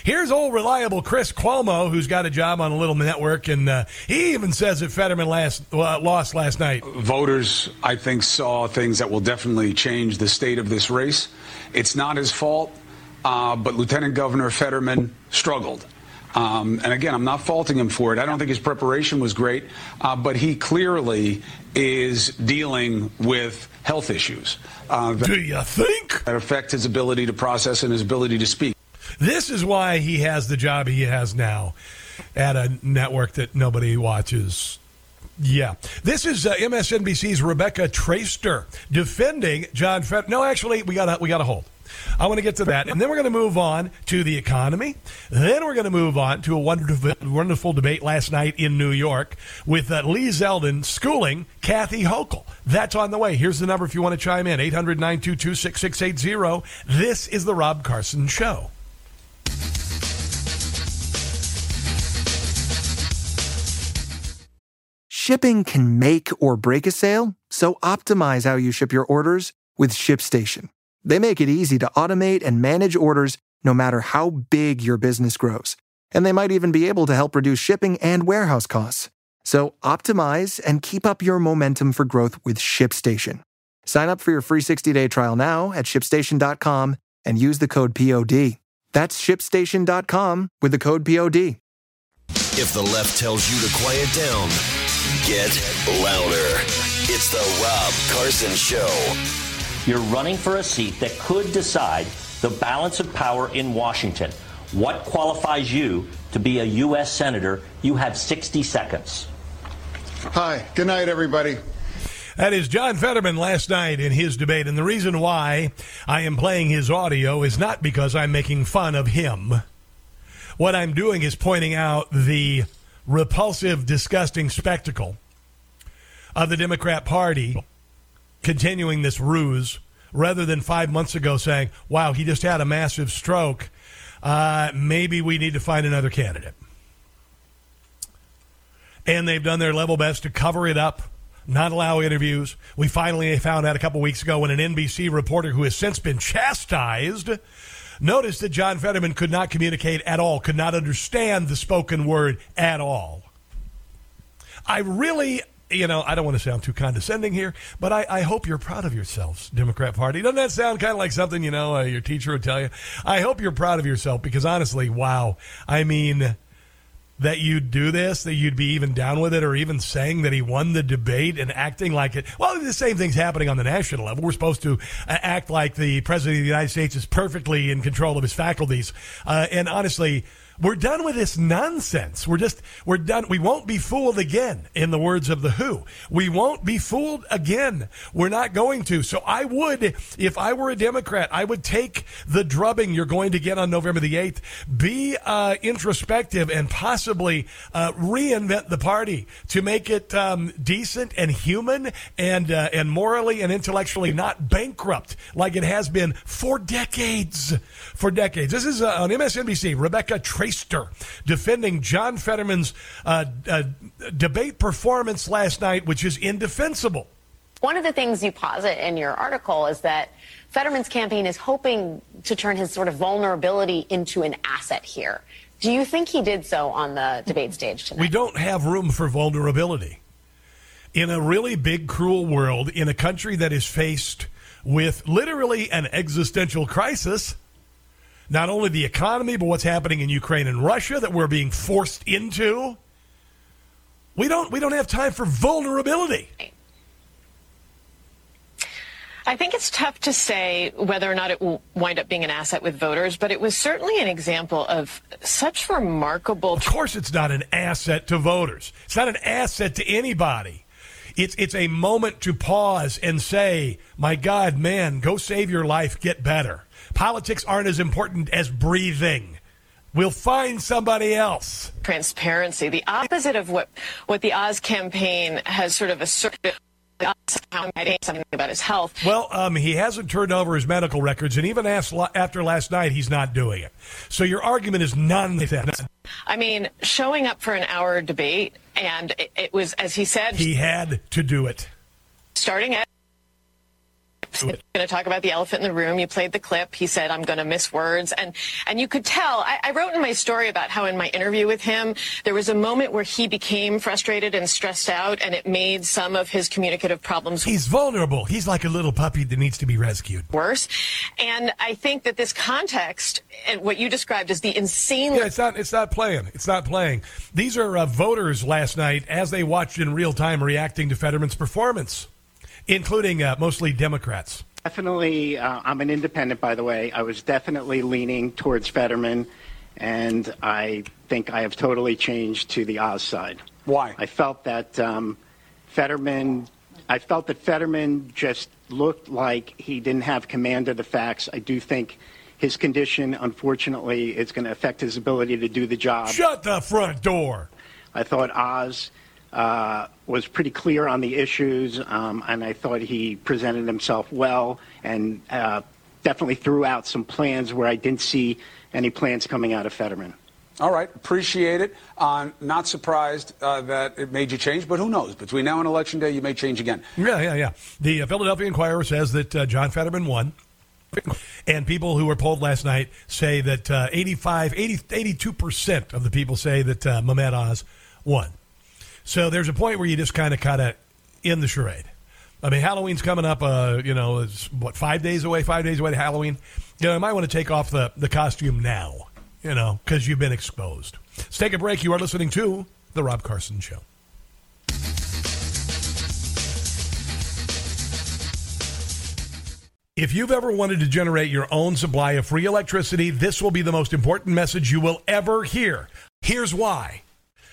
Here's old reliable Chris Cuomo, who's got a job on a little network, and uh, he even says that Fetterman last uh, lost last night. Voters, I think, saw things that will definitely change the state of this race. It's not his fault, uh, but Lieutenant Governor Fetterman struggled. Um, and again, I'm not faulting him for it. I don't think his preparation was great, uh, but he clearly is dealing with health issues. Uh, that, Do you think? That affect his ability to process and his ability to speak. This is why he has the job he has now at a network that nobody watches. Yeah. This is uh, MSNBC's Rebecca Traister defending John Fett. No, actually, we got we got to hold. I want to get to that. And then we're going to move on to the economy. Then we're going to move on to a wonderful, wonderful debate last night in New York with uh, Lee Zeldin schooling Kathy Hochul. That's on the way. Here's the number if you want to chime in 800 922 6680. This is The Rob Carson Show. Shipping can make or break a sale, so optimize how you ship your orders with ShipStation. They make it easy to automate and manage orders no matter how big your business grows. And they might even be able to help reduce shipping and warehouse costs. So optimize and keep up your momentum for growth with ShipStation. Sign up for your free 60-day trial now at shipstation.com and use the code POD. That's shipstation.com with the code POD. If the left tells you to quiet down, get louder. It's the Rob Carson Show. You're running for a seat that could decide the balance of power in Washington. What qualifies you to be a U.S. Senator? You have 60 seconds. Hi. Good night, everybody. That is John Fetterman last night in his debate. And the reason why I am playing his audio is not because I'm making fun of him. What I'm doing is pointing out the repulsive, disgusting spectacle of the Democrat Party continuing this ruse rather than five months ago saying, wow, he just had a massive stroke. Uh, maybe we need to find another candidate. And they've done their level best to cover it up, not allow interviews. We finally found out a couple weeks ago when an NBC reporter who has since been chastised noticed that John Fetterman could not communicate at all, could not understand the spoken word at all. I really you know, I don't want to sound too condescending here, but I, I, hope you're proud of yourselves, Democrat Party. Doesn't that sound kind of like something, you know, uh, your teacher would tell you? I hope you're proud of yourself because honestly, wow. I mean, that you'd do this, that you'd be even down with it, or even saying that he won the debate and acting like it. Well, the same thing's happening on the national level. We're supposed to uh, act like the president of the United States is perfectly in control of his faculties. Uh, and honestly, we're done with this nonsense. We're just, we're done. We won't be fooled again, in the words of The Who. We won't be fooled again. We're not going to. So I would, if I were a Democrat, I would take the drubbing you're going to get on November the 8th, be uh, introspective, and possibly uh, reinvent the party to make it um, decent and human and, uh, and morally and intellectually not bankrupt like it has been for decades. For decades. This is uh, on MSNBC. Rebecca Traister defending John Fetterman's uh, uh, debate performance last night, which is indefensible. One of the things you posit in your article is that Fetterman's campaign is hoping to turn his sort of vulnerability into an asset here. Do you think he did so on the debate stage tonight? We don't have room for vulnerability. In a really big, cruel world, in a country that is faced with literally an existential crisis, not only the economy, but what's happening in Ukraine and Russia that we're being forced into. We don't we don't have time for vulnerability. I think it's tough to say whether or not it will wind up being an asset with voters, but it was certainly an example of such remarkable. Of course, it's not an asset to voters. It's not an asset to anybody. It's it's a moment to pause and say, "My God, man, go save your life, get better." Politics aren't as important as breathing. We'll find somebody else. Transparency, the opposite of what, what the Oz campaign has sort of asserted something about his health. Well, um, he hasn't turned over his medical records, and even after last night, he's not doing it. So your argument is nonsense. I mean, showing up for an hour debate, and it, it was, as he said, he had to do it. Starting at *laughs* going to talk about the elephant in the room. You played the clip. He said, I'm going to miss words. And, and you could tell, I, I wrote in my story about how in my interview with him, there was a moment where he became frustrated and stressed out, and it made some of his communicative problems He's vulnerable. He's like a little puppy that needs to be rescued. worse. And I think that this context and what you described as the insane. Yeah, it's not. It's not playing. It's not playing. These are uh, voters last night as they watched in real time reacting to Fetterman's performance, including uh, mostly Democrats. Definitely, uh, I'm an independent, by the way. I was definitely leaning towards Fetterman, and I think I have totally changed to the Oz side. Why? I felt that um, Fetterman, I felt that Fetterman just looked like he didn't have command of the facts. I do think his condition, unfortunately, is going to affect his ability to do the job. Shut the front door. I thought Oz uh, was pretty clear on the issues, um, and I thought he presented himself well and uh, definitely threw out some plans where I didn't see any plans coming out of Fetterman. All right, appreciate it. Uh, not surprised uh, that it made you change, but who knows? Between now and election day, you may change again. Yeah, yeah, yeah. The uh, Philadelphia Inquirer says that uh, John Fetterman won. And people who were polled last night say that uh, 85, 80, 82% of the people say that uh, Mehmet Oz won. So there's a point where you just kind of kind of in the charade. I mean, Halloween's coming up. Uh, you know, it's what five days away, five days away to Halloween. You know, I might want to take off the the costume now. You know, because you've been exposed. Let's take a break. You are listening to the Rob Carson Show. If you've ever wanted to generate your own supply of free electricity, this will be the most important message you will ever hear. Here's why.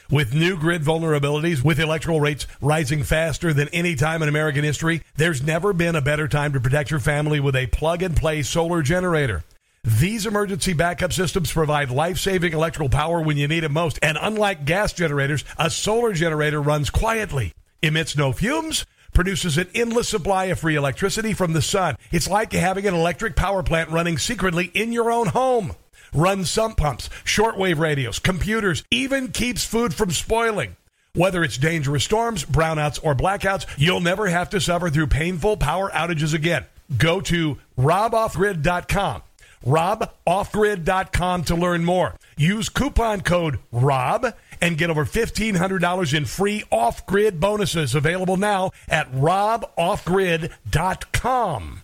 With new grid vulnerabilities, with electrical rates rising faster than any time in American history, there's never been a better time to protect your family with a plug and play solar generator. These emergency backup systems provide life saving electrical power when you need it most. And unlike gas generators, a solar generator runs quietly, emits no fumes, produces an endless supply of free electricity from the sun. It's like having an electric power plant running secretly in your own home. Runs sump pumps, shortwave radios, computers, even keeps food from spoiling. Whether it's dangerous storms, brownouts, or blackouts, you'll never have to suffer through painful power outages again. Go to roboffgrid.com. RobOffGrid.com to learn more. Use coupon code ROB and get over $1,500 in free off grid bonuses available now at RobOffGrid.com.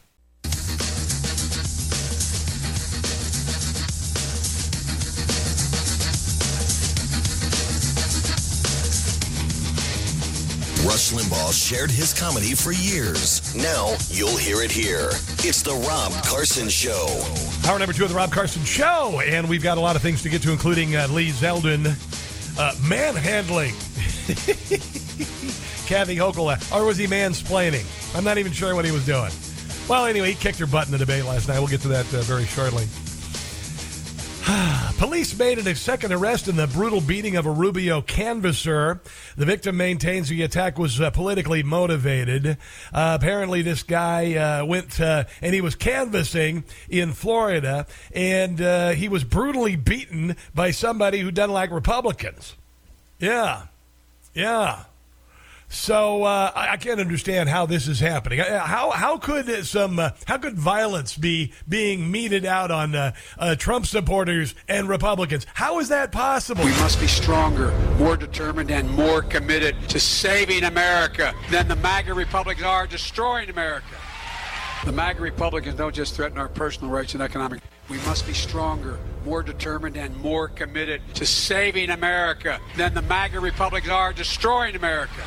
Rush Limbaugh shared his comedy for years. Now you'll hear it here. It's the Rob Carson Show. Hour number two of the Rob Carson Show, and we've got a lot of things to get to, including uh, Lee Zeldin uh, manhandling *laughs* Kathy Hochul, or was he mansplaining? I'm not even sure what he was doing. Well, anyway, he kicked her butt in the debate last night. We'll get to that uh, very shortly. *sighs* Police made a second arrest in the brutal beating of a Rubio canvasser. The victim maintains the attack was uh, politically motivated. Uh, apparently, this guy uh, went uh, and he was canvassing in Florida, and uh, he was brutally beaten by somebody who doesn't like Republicans. Yeah, yeah. So uh, I I can't understand how this is happening. Uh, How how could some uh, how could violence be being meted out on uh, uh, Trump supporters and Republicans? How is that possible? We must be stronger, more determined, and more committed to saving America than the MAGA Republicans are destroying America. The MAGA Republicans don't just threaten our personal rights and economic. We must be stronger, more determined, and more committed to saving America than the MAGA Republicans are destroying America.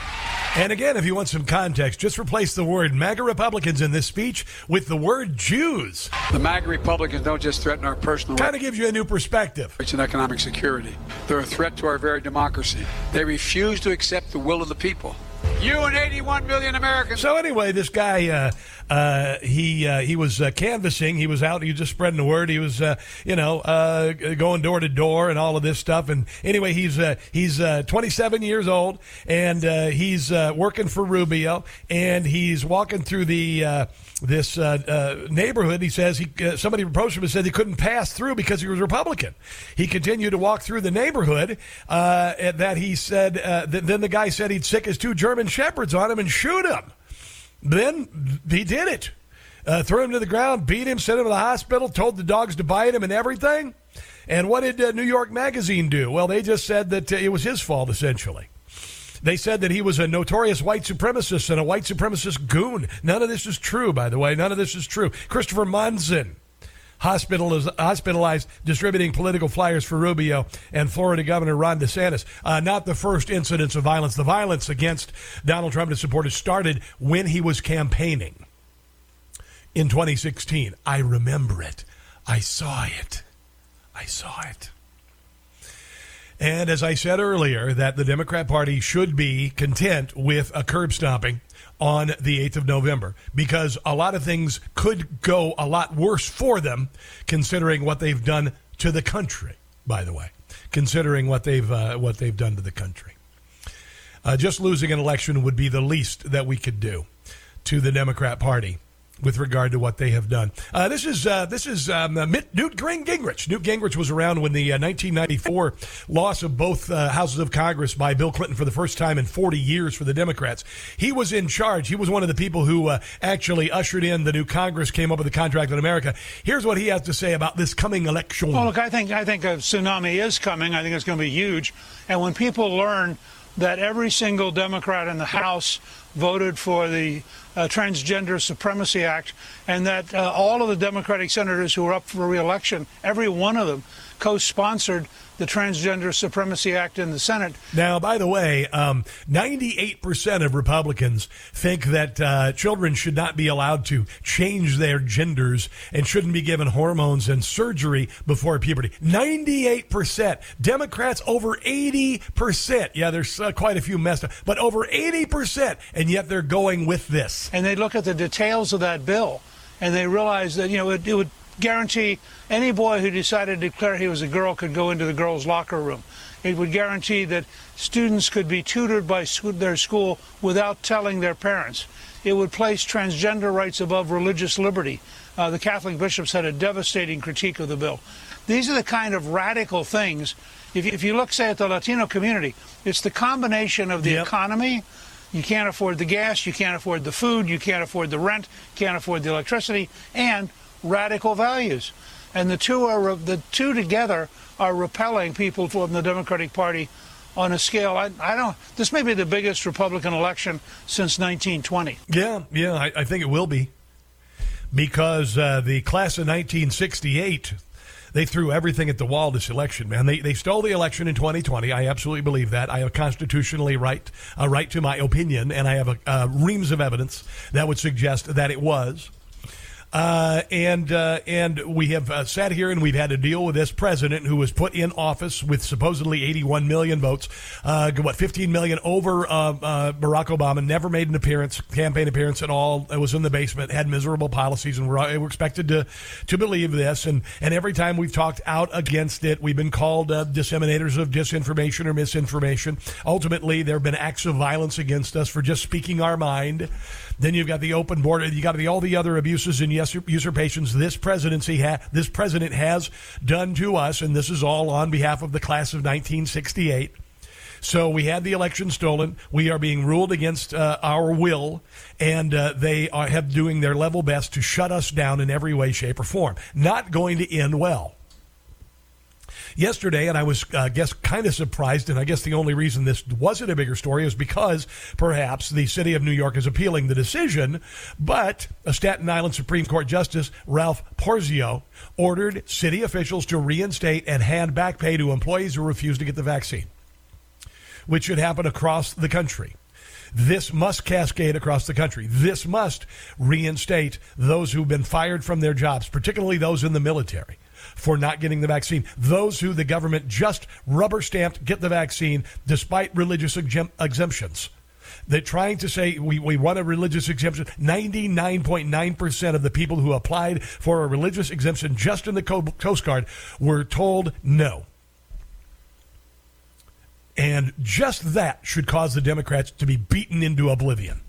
And again, if you want some context, just replace the word MAGA Republicans in this speech with the word Jews. The MAGA Republicans don't just threaten our personal Kind of gives you a new perspective. rights and economic security. They're a threat to our very democracy. They refuse to accept the will of the people. You and 81 million Americans. So anyway, this guy, uh, uh, he uh, he was uh, canvassing. He was out. He was just spreading the word. He was, uh, you know, uh, going door to door and all of this stuff. And anyway, he's he's uh, 27 years old, and he's working for Rubio, and he's walking through the. This uh, uh, neighborhood, he says he uh, somebody approached him and said he couldn't pass through because he was Republican. He continued to walk through the neighborhood. Uh, that he said. Uh, th- then the guy said he'd sick his two German shepherds on him and shoot him. Then he did it. uh, threw him to the ground, beat him, sent him to the hospital, told the dogs to bite him and everything. And what did New York Magazine do? Well, they just said that it was his fault, essentially. They said that he was a notorious white supremacist and a white supremacist goon. None of this is true, by the way. None of this is true. Christopher Monzon, hospitalized, hospitalized distributing political flyers for Rubio and Florida Governor Ron DeSantis. Uh, not the first incidents of violence. The violence against Donald Trump and his supporters started when he was campaigning in 2016. I remember it. I saw it. I saw it. And as I said earlier, that the Democrat Party should be content with a curb stomping on the 8th of November because a lot of things could go a lot worse for them considering what they've done to the country, by the way, considering what they've, uh, what they've done to the country. Uh, just losing an election would be the least that we could do to the Democrat Party with regard to what they have done. Uh, this is uh, this is um, uh, Newt Gingrich. Newt Gingrich was around when the 1994 uh, loss of both uh, houses of Congress by Bill Clinton for the first time in 40 years for the Democrats. He was in charge. He was one of the people who uh, actually ushered in the new Congress, came up with the contract in America. Here's what he has to say about this coming election. Well, look, I think I think a tsunami is coming. I think it's going to be huge. And when people learn that every single Democrat in the House voted for the Transgender Supremacy Act, and that uh, all of the Democratic senators who are up for reelection, every one of them, co sponsored the Transgender Supremacy Act in the Senate. Now, by the way, um, 98% of Republicans think that uh, children should not be allowed to change their genders and shouldn't be given hormones and surgery before puberty. 98%. Democrats over 80%. Yeah, there's uh, quite a few messed up, but over 80%. And yet they're going with this. And they look at the details of that bill and they realize that, you know, it, it would guarantee any boy who decided to declare he was a girl could go into the girls' locker room. It would guarantee that students could be tutored by their school without telling their parents. It would place transgender rights above religious liberty. Uh, the Catholic bishops had a devastating critique of the bill. These are the kind of radical things. If you, if you look, say, at the Latino community, it's the combination of the yep. economy. You can't afford the gas, you can't afford the food, you can't afford the rent, can't afford the electricity, and radical values. And the two are the two together are repelling people from the Democratic Party on a scale. I, I don't. This may be the biggest Republican election since 1920. Yeah, yeah, I, I think it will be because uh, the class of 1968 they threw everything at the wall this election, man. They, they stole the election in 2020. I absolutely believe that. I have constitutionally right a right to my opinion, and I have a, uh, reams of evidence that would suggest that it was. Uh, and uh, and we have uh, sat here and we've had to deal with this president who was put in office with supposedly 81 million votes, uh, what 15 million over uh, uh, Barack Obama. Never made an appearance, campaign appearance at all. It was in the basement, had miserable policies, and we're, we're expected to to believe this. And and every time we've talked out against it, we've been called disseminators of disinformation or misinformation. Ultimately, there have been acts of violence against us for just speaking our mind. Then you've got the open border. You got the, all the other abuses and usurpations this presidency ha- this president has done to us, and this is all on behalf of the class of 1968. So we had the election stolen. We are being ruled against uh, our will, and uh, they are have doing their level best to shut us down in every way, shape, or form. Not going to end well yesterday, and I was, uh, I guess, kind of surprised. And I guess the only reason this wasn't a bigger story is because perhaps the city of New York is appealing the decision. But a Staten Island Supreme Court Justice, Ralph Porzio, ordered city officials to reinstate and hand back pay to employees who refuse to get the vaccine, which should happen across the country. This must cascade across the country. This must reinstate those who've been fired from their jobs, particularly those in the military for not getting the vaccine. Those who the government just rubber stamped get the vaccine despite religious exemptions. They're trying to say we, we want a religious exemption. 99.9% of the people who applied for a religious exemption just in the Coast Guard were told no. And just that should cause the Democrats to be beaten into oblivion.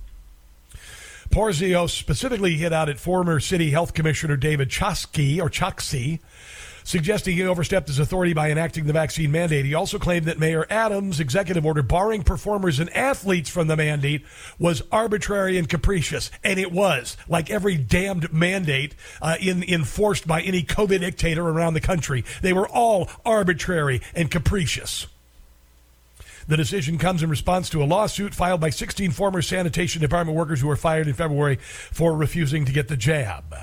Porzio specifically hit out at former city health commissioner David Chosky or Choksi suggesting he overstepped his authority by enacting the vaccine mandate. He also claimed that Mayor Adams' executive order barring performers and athletes from the mandate was arbitrary and capricious. And it was, like every damned mandate uh, in, enforced by any COVID dictator around the country. They were all arbitrary and capricious. The decision comes in response to a lawsuit filed by 16 former sanitation department workers who were fired in February for refusing to get the jab.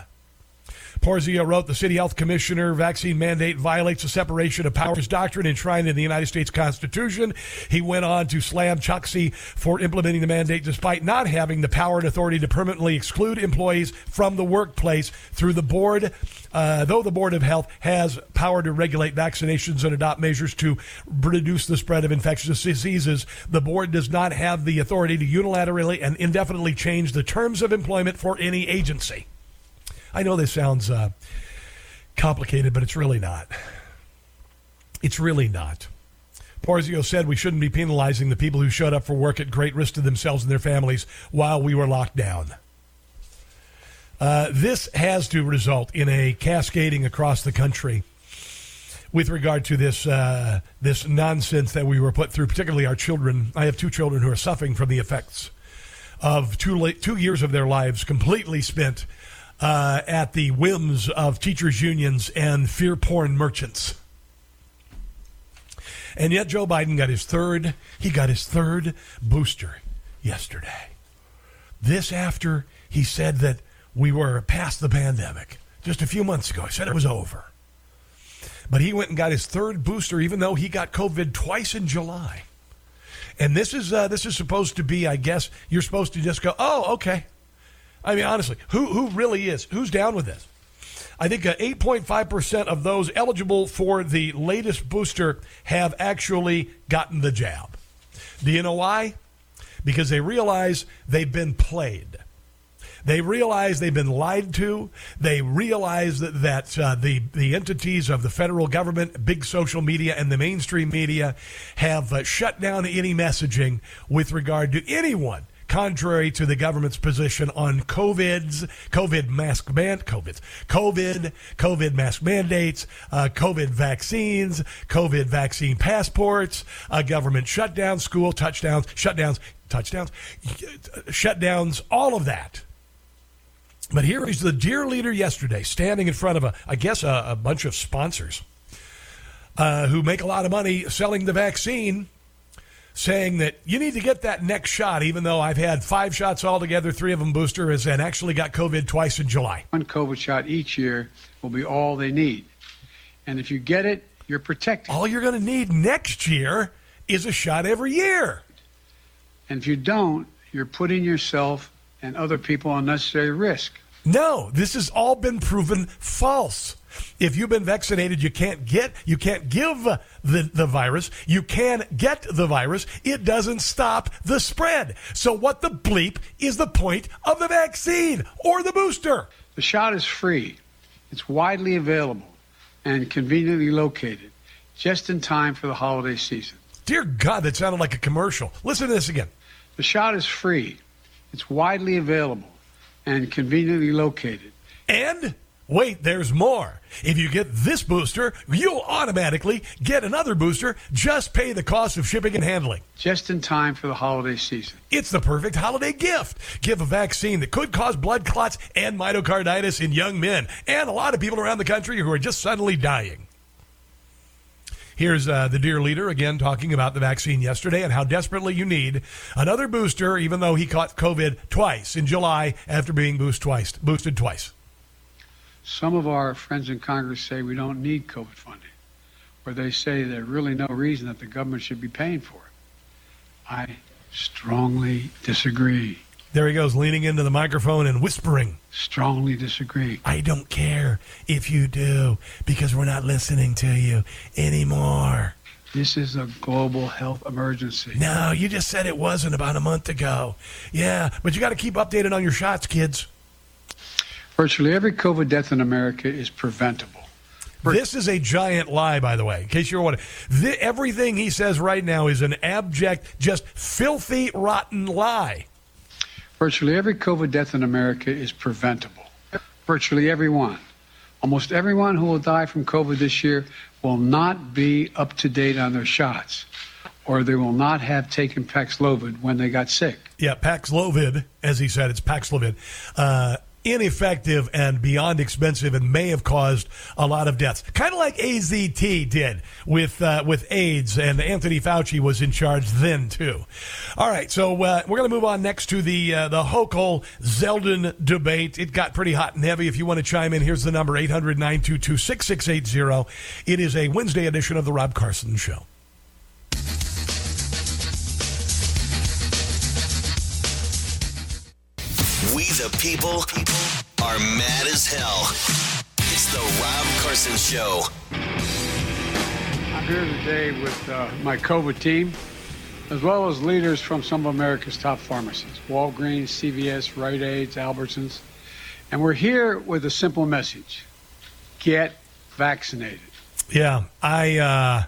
Porzio wrote the city health commissioner vaccine mandate violates the separation of powers doctrine enshrined in the United States Constitution. He went on to slam Chokshi for implementing the mandate despite not having the power and authority to permanently exclude employees from the workplace through the board. Uh, though the Board of Health has power to regulate vaccinations and adopt measures to reduce the spread of infectious diseases, the board does not have the authority to unilaterally and indefinitely change the terms of employment for any agency. I know this sounds uh, complicated, but it's really not. It's really not. Porzio said we shouldn't be penalizing the people who showed up for work at great risk to themselves and their families while we were locked down. Uh, this has to result in a cascading across the country with regard to this uh, this nonsense that we were put through, particularly our children. I have two children who are suffering from the effects of two late, two years of their lives completely spent uh, at the whims of teachers' unions and fear porn merchants. And yet, Joe Biden got his third. He got his third booster yesterday. This after he said that we were past the pandemic just a few months ago. He said it was over. But he went and got his third booster, even though he got COVID twice in July. And this is uh, this is supposed to be, I guess, you're supposed to just go, oh, okay. I mean, honestly, who who really is? Who's down with this? I think uh, 8.5% of those eligible for the latest booster have actually gotten the jab. Do you know why? Because they realize they've been played. They realize they've been lied to. They realize that, that uh, the, the entities of the federal government, big social media, and the mainstream media have uh, shut down any messaging with regard to anyone contrary to the government's position on COVID's COVID mask man COVID's COVID COVID mask mandates, uh, COVID vaccines, COVID vaccine passports, uh, government shutdown, school touchdowns, shutdowns, touchdowns, shutdowns, all of that. But here is the dear leader yesterday standing in front of a, I guess, a, a bunch of sponsors uh, who make a lot of money selling the vaccine saying that you need to get that next shot, even though I've had five shots altogether, three of them boosters, and actually got COVID twice in July. One COVID shot each year will be all they need. And if you get it, you're protected. All you're going to need next year is a shot every year. And if you don't, you're putting yourself and other people on unnecessary risk. No, this has all been proven false. If you've been vaccinated, you can't get, you can't give the, the virus. You can get the virus. It doesn't stop the spread. So what the bleep is the point of the vaccine or the booster? The shot is free. It's widely available and conveniently located just in time for the holiday season. Dear God, that sounded like a commercial. Listen to this again. The shot is free. It's widely available and conveniently located. And Wait, there's more. If you get this booster, you'll automatically get another booster. Just pay the cost of shipping and handling. Just in time for the holiday season. It's the perfect holiday gift. Give a vaccine that could cause blood clots and myocarditis in young men and a lot of people around the country who are just suddenly dying. Here's uh, the dear leader again talking about the vaccine yesterday and how desperately you need another booster, even though he caught COVID twice in July after being boost twice, boosted twice. Some of our friends in Congress say we don't need COVID funding, or they say there's really no reason that the government should be paying for it. I strongly disagree. There he goes, leaning into the microphone and whispering. Strongly disagree. I don't care if you do, because we're not listening to you anymore. This is a global health emergency. No, you just said it wasn't about a month ago. Yeah, but you got to keep updated on your shots, kids. Virtually every COVID death in America is preventable. This is a giant lie, by the way, in case you're wondering. The, everything he says right now is an abject, just filthy, rotten lie. Virtually every COVID death in America is preventable. Virtually everyone. Almost everyone who will die from COVID this year will not be up to date on their shots, or they will not have taken Paxlovid when they got sick. Yeah, Paxlovid, as he said, it's Paxlovid. Uh, ineffective and beyond expensive and may have caused a lot of deaths. Kind of like AZT did with uh, with AIDS, and Anthony Fauci was in charge then too. All right, so uh, we're going to move on next to the uh, the Hochul Zeldin debate. It got pretty hot and heavy. If you want to chime in, here's the number 800-922-6680. It is a Wednesday edition of the Rob Carson Show. We the people are mad as hell. It's the Rob Carson Show. I'm here today with uh, my COVID team, as well as leaders from some of America's top pharmacies Walgreens, CVS, Rite Aids, Albertsons. And we're here with a simple message get vaccinated. Yeah, I uh,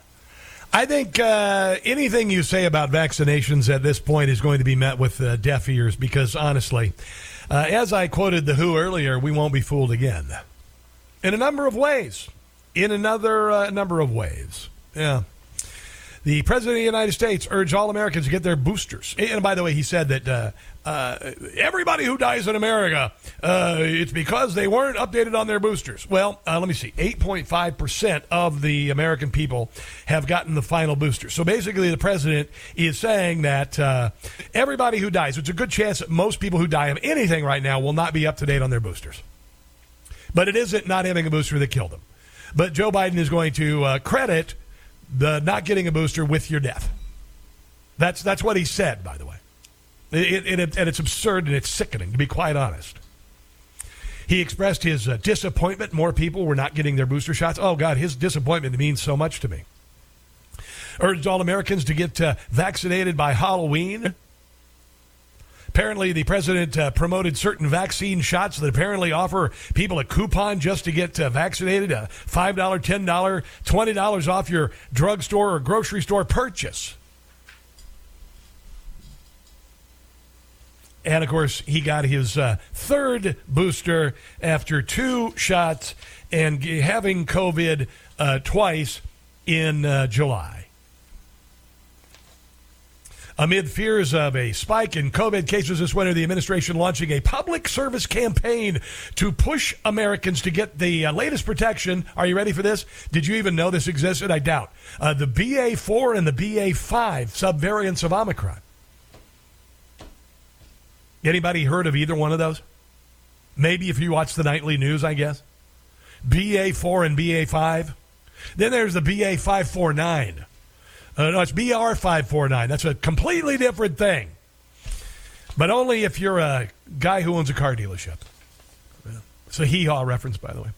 I think uh, anything you say about vaccinations at this point is going to be met with uh, deaf ears because honestly, uh, as I quoted the Who earlier, we won't be fooled again in a number of ways. In another uh, number of ways, yeah. The President of the United States urged all Americans to get their boosters. And by the way, he said that uh, uh, everybody who dies in America, uh, it's because they weren't updated on their boosters. Well, uh, let me see. 8.5% of the American people have gotten the final booster. So basically, the president is saying that uh, everybody who dies, it's a good chance that most people who die of anything right now will not be up to date on their boosters. But it isn't not having a booster that killed them. But Joe Biden is going to uh, credit the not getting a booster with your death. That's that's what he said, by the way. It, it, it, and it's absurd and it's sickening, to be quite honest. He expressed his uh, disappointment. More people were not getting their booster shots. Oh, God, his disappointment means so much to me. Urged all Americans to get uh, vaccinated by Halloween. Apparently, the president uh, promoted certain vaccine shots that apparently offer people a coupon just to get uh, vaccinated a $5, $10, $20 off your drugstore or grocery store purchase. And of course, he got his uh, third booster after two shots and having COVID uh, twice in uh, July. Amid fears of a spike in COVID cases this winter, the administration launching a public service campaign to push Americans to get the uh, latest protection. Are you ready for this? Did you even know this existed? I doubt. Uh, the BA4 and the BA5 subvariants of Omicron. Anybody heard of either one of those? Maybe if you watch the nightly news, I guess. BA4 and BA5. Then there's the BA549. Uh, no, it's BR549. That's a completely different thing. But only if you're a guy who owns a car dealership. It's a hee haw reference, by the way.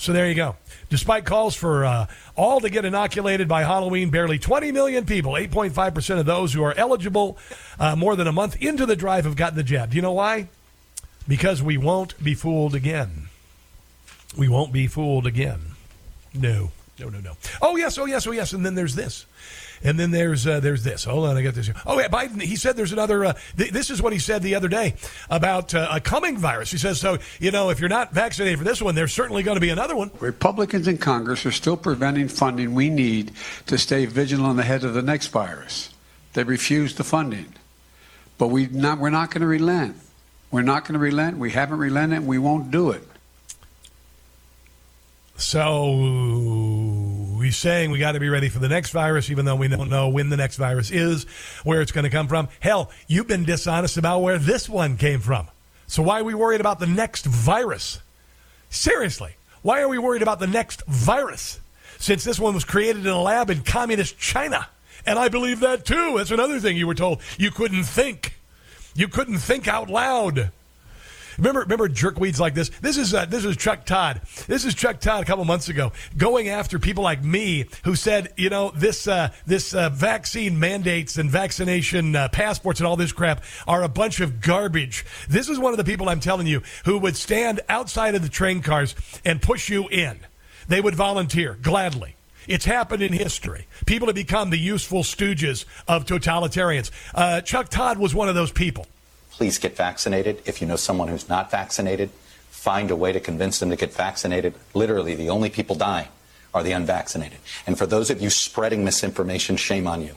So there you go. Despite calls for uh, all to get inoculated by Halloween, barely 20 million people, 8.5% of those who are eligible uh, more than a month into the drive have gotten the jab. Do you know why? Because we won't be fooled again. We won't be fooled again. No. No, no, no. Oh yes, oh yes, oh yes. And then there's this, and then there's uh, there's this. Hold on, I got this. Here. Oh yeah, Biden. He said there's another. Uh, th- this is what he said the other day about uh, a coming virus. He says so. You know, if you're not vaccinated for this one, there's certainly going to be another one. Republicans in Congress are still preventing funding we need to stay vigilant ahead of the next virus. They refuse the funding, but we not we're not going to relent. We're not going to relent. We haven't relented. and We won't do it. So he's saying we got to be ready for the next virus, even though we don't know when the next virus is, where it's going to come from. Hell, you've been dishonest about where this one came from. So why are we worried about the next virus? Seriously, why are we worried about the next virus? Since this one was created in a lab in communist China. And I believe that too. That's another thing you were told. You couldn't think. You couldn't think out loud. Remember, remember jerkweeds like this. This is uh, this is Chuck Todd. This is Chuck Todd a couple months ago going after people like me who said, you know, this uh, this uh, vaccine mandates and vaccination uh, passports and all this crap are a bunch of garbage. This is one of the people I'm telling you who would stand outside of the train cars and push you in. They would volunteer gladly. It's happened in history. People have become the useful stooges of totalitarians. Uh, Chuck Todd was one of those people. Please get vaccinated. If you know someone who's not vaccinated, find a way to convince them to get vaccinated. Literally, the only people dying are the unvaccinated. And for those of you spreading misinformation, shame on you.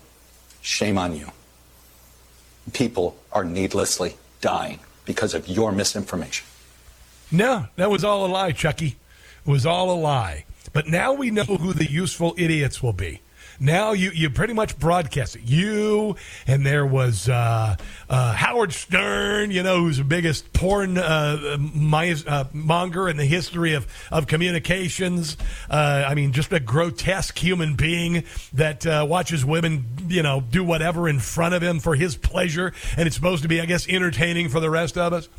Shame on you. People are needlessly dying because of your misinformation. No, that was all a lie, Chucky. It was all a lie. But now we know who the useful idiots will be. Now you, you pretty much broadcast it. You and there was uh, uh, Howard Stern, you know, who's the biggest porn uh, my, uh, monger in the history of, of communications. Uh, I mean, just a grotesque human being that watches women, you know, do whatever in front of him for his pleasure, and it's supposed to be, I guess, entertaining for the rest of us.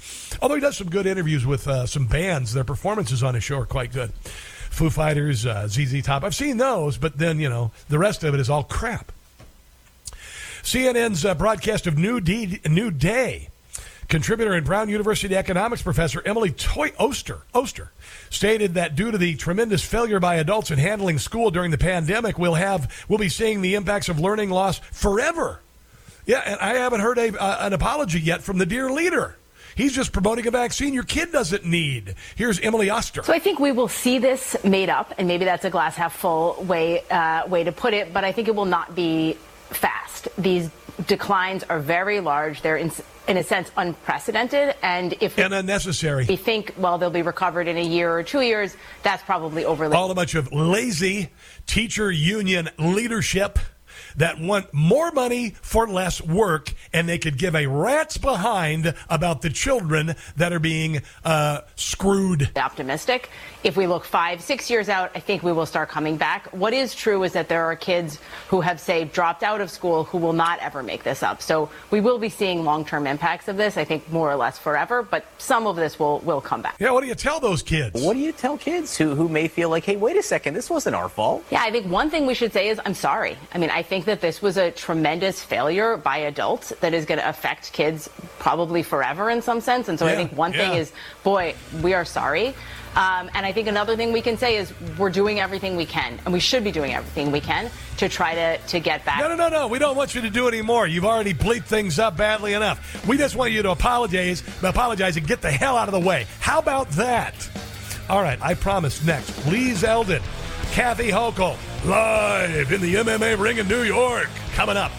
Although he does some good interviews with some bands, their performances on his show are quite good. Foo Fighters, uh, ZZ Top. I've seen those, but then, you know, the rest of it is all crap. CNN's uh, broadcast of New, D- New Day contributor and Brown University economics professor Emily Toy Oster, Oster stated that due to the tremendous failure by adults in handling school during the pandemic, we'll have we'll be seeing the impacts of learning loss forever. Yeah, and I haven't heard a, uh, an apology yet from the dear leader. He's just promoting a vaccine your kid doesn't need. Here's Emily Oster. So I think we will see this made up, and maybe that's a glass half full way uh, way to put it. But I think it will not be fast. These declines are very large. They're in, in a sense unprecedented, and if and unnecessary. We think well they'll be recovered in a year or two years. That's probably overly. All a bunch of lazy teacher union leadership that want more money for less work, and they could give a rat's behind about the children that are being uh, screwed. Optimistic. If we look five, six years out, I think we will start coming back. What is true is that there are kids who have, say, dropped out of school who will not ever make this up. So we will be seeing long term impacts of this, I think, more or less forever, but some of this will, will come back. Yeah, what do you tell those kids? What do you tell kids who, who may feel like, hey, wait a second, this wasn't our fault? Yeah, I think one thing we should say is I'm sorry. I mean, I think that this was a tremendous failure by adults that is going to affect kids probably forever in some sense. And so Yeah, I think one yeah. thing is, boy, we are sorry. Um, and I think another thing we can say is we're doing everything we can, and we should be doing everything we can to try to, to get back. No, no, no, no. We don't want you to do any more. You've already bleeped things up badly enough. We just want you to apologize, apologize, and get the hell out of the way. How about that? All right, I promise. Next, Lee Zeldin, Kathy Hochul, live in the MMA ring in New York. Coming up.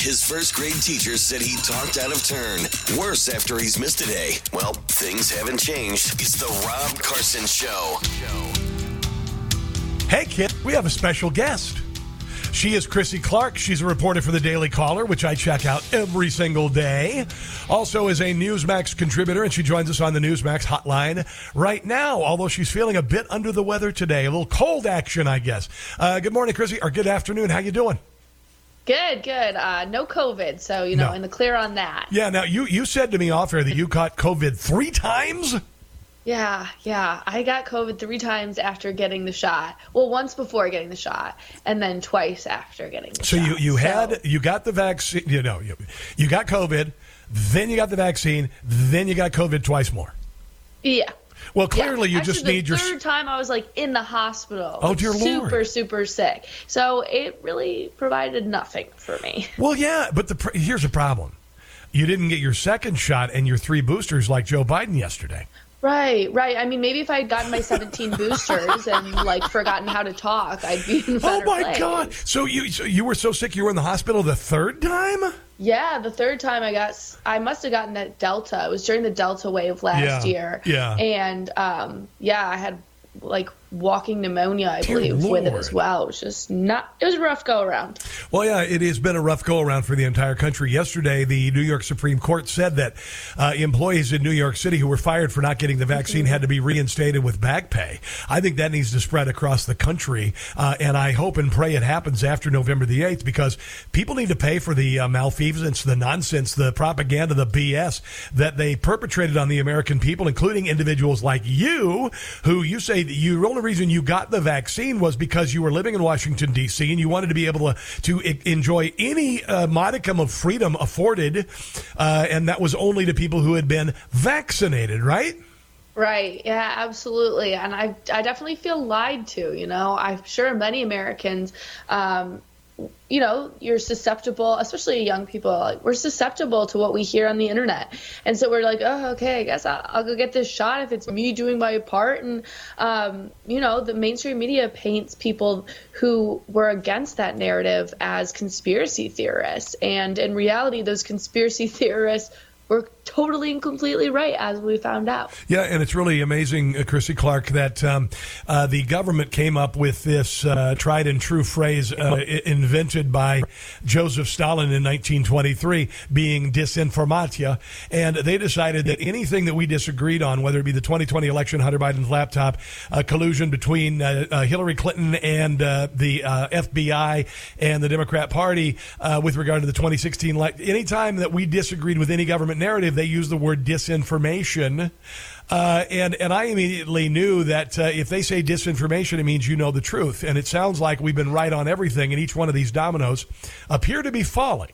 His first grade teacher said he talked out of turn. Worse after he's missed a day. Well, things haven't changed. It's the Rob Carson Show. Hey, kid, we have a special guest. She is Chrissy Clark. She's a reporter for the Daily Caller, which I check out every single day. Also is a Newsmax contributor, and she joins us on the Newsmax hotline right now, although she's feeling a bit under the weather today. A little cold action, I guess. Uh, good morning, Chrissy, or good afternoon. How you doing? Good, good. Uh, no COVID, so you know, No. in the clear on that. Yeah, now you, you said to me off air that you caught COVID three times? Yeah, yeah. I got COVID three times after getting the shot. Well, once before getting the shot, and then twice after getting the shot. So shot. you, you had you got the vaccine, you know, you, you got COVID, then you got the vaccine, then you got COVID twice more. Yeah. Well, clearly you Actually, just need your third time I was like in the hospital. Oh, dear super, Lord. super super sick. So it really provided nothing for me. *laughs* Well, yeah, but the here's the problem: you didn't get your second shot and your three boosters like Joe Biden yesterday. Right, right. I mean, maybe if I had gotten my 17 boosters and like forgotten how to talk, I'd be in a Oh my place. God! So you so you were so sick you were in the hospital the third time? Yeah, the third time I got, I must have gotten that Delta. It was during the Delta wave last Yeah, year. yeah. And um, yeah, I had like walking pneumonia, I Dear believe, with it as well. It was just not. It was a rough go around. Well, yeah, it has been a rough go around for the entire country. Yesterday, the New York Supreme Court said that uh, employees in New York City who were fired for not getting the vaccine had to be reinstated with back pay. I think that needs to spread across the country, uh, and I hope and pray it happens after November the 8th because people need to pay for the uh, malfeasance, the nonsense, the propaganda, the BS that they perpetrated on the American people, including individuals like you, who you say that you, the only reason you got the vaccine was because you were living in Washington, D.C., and you wanted to be able to, to enjoy any uh, modicum of freedom afforded, uh, and that was only to people who had been vaccinated, right? Right. Yeah, absolutely. And I, I definitely feel lied to. You know, I'm sure many Americans, um, you know, you're susceptible, especially young people. Like, we're susceptible to what we hear on the internet, and so we're like, oh, okay, I guess I'll, I'll go get this shot if it's me doing my part. And um, you know, the mainstream media paints people who were against that narrative as conspiracy theorists, and in reality, those conspiracy *laughs* theorists were totally and completely right, as we found out. Yeah, and it's really amazing, uh, Chrissy Clark, that um, uh, the government came up with this uh, tried and true phrase uh, invented by Joseph Stalin in 1923, being disinformatia. And they decided that anything that we disagreed on, whether it be the 2020 election, Hunter Biden's laptop, uh, collusion between uh, Hillary Clinton and the FBI and the Democrat Party with regard to the 2016 election, anytime that we disagreed with any government narrative, they use the word disinformation. Uh, and and I immediately knew that uh, if they say disinformation, it means you know the truth. And it sounds like we've been right on everything, and each one of these dominoes appear to be falling.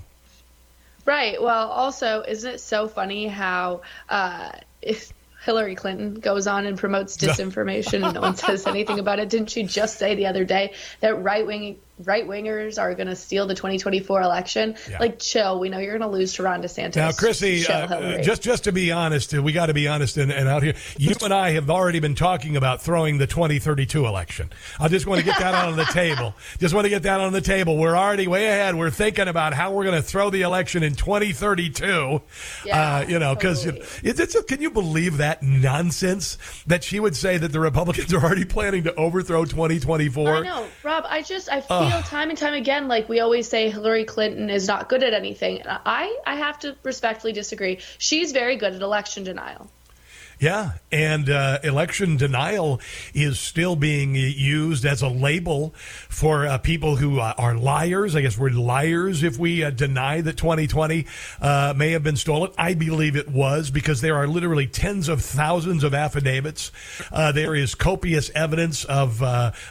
Right. Well, also, isn't it so funny how uh, if Hillary Clinton goes on and promotes *laughs* disinformation and no one says anything about it? Didn't she just say the other day that right wing right wingers are going to steal the 2024 election. Yeah. Like, chill. We know you're going to lose to Ron DeSantis. Now, Chrissy, uh, just just to be honest, we got to be honest and, and, out here. You and I have already been talking about throwing the 2032 election. I just want to get that *laughs* on the table. Just want to get that on the table. We're already way ahead. We're thinking about how we're going to throw the election in 2032. Yeah, uh, you know, because totally. can you believe that nonsense that she would say that the Republicans are already planning to overthrow 2024? I know, Rob. I just I. Feel feel time and time again like we always say Hillary Clinton is not good at anything. I I have to respectfully disagree. She's very good at election denial. Yeah, and uh, election denial is still being used as a label for uh, people who uh, are liars. I guess we're liars if we uh, deny that 2020 uh, may have been stolen. I believe it was because there are literally tens of thousands of affidavits. Uh, there is copious evidence of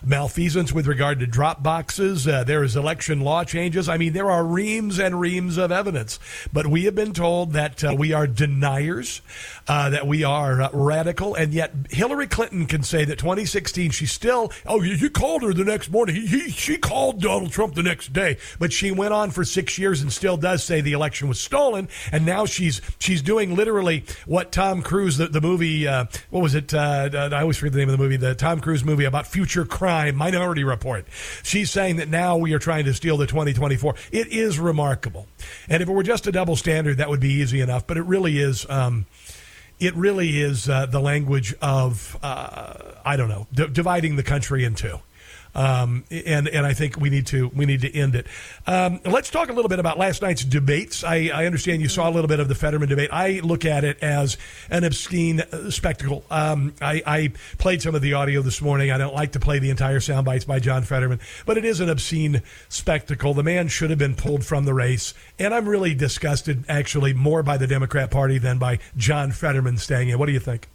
malfeasance with regard to drop boxes. there is election law changes. I mean, there are reams and reams of evidence. But we have been told that we are deniers, that we are radical, and yet Hillary Clinton can say that 2016 she still. Oh, you, called her the next morning. He, he, she called Donald Trump the next day, but she went on for six years and still does say the election was stolen. And now she's she's doing literally what Tom Cruise, the, the movie, uh, what was it? Uh I always forget the name of the movie, the Tom Cruise movie about future crime, Minority Report. She's saying that now we are trying to steal the 2024. It is remarkable, and if it were just a double standard, that would be easy enough. But it really is. Um, it really is uh, the language of uh, I don't know d- dividing the country in two. Um, and and I think we need to we need to end it. Um, let's talk a little bit about last night's debates. I, I, understand you saw a little bit of the Fetterman debate. I look at it as an obscene uh, spectacle. Um, I, I, played some of the audio this morning. I don't like to play the entire sound bites by John Fetterman, but it is an obscene spectacle. The man should have been pulled from the race, and I'm really disgusted actually more by the Democrat Party than by John Fetterman staying in. What do you think?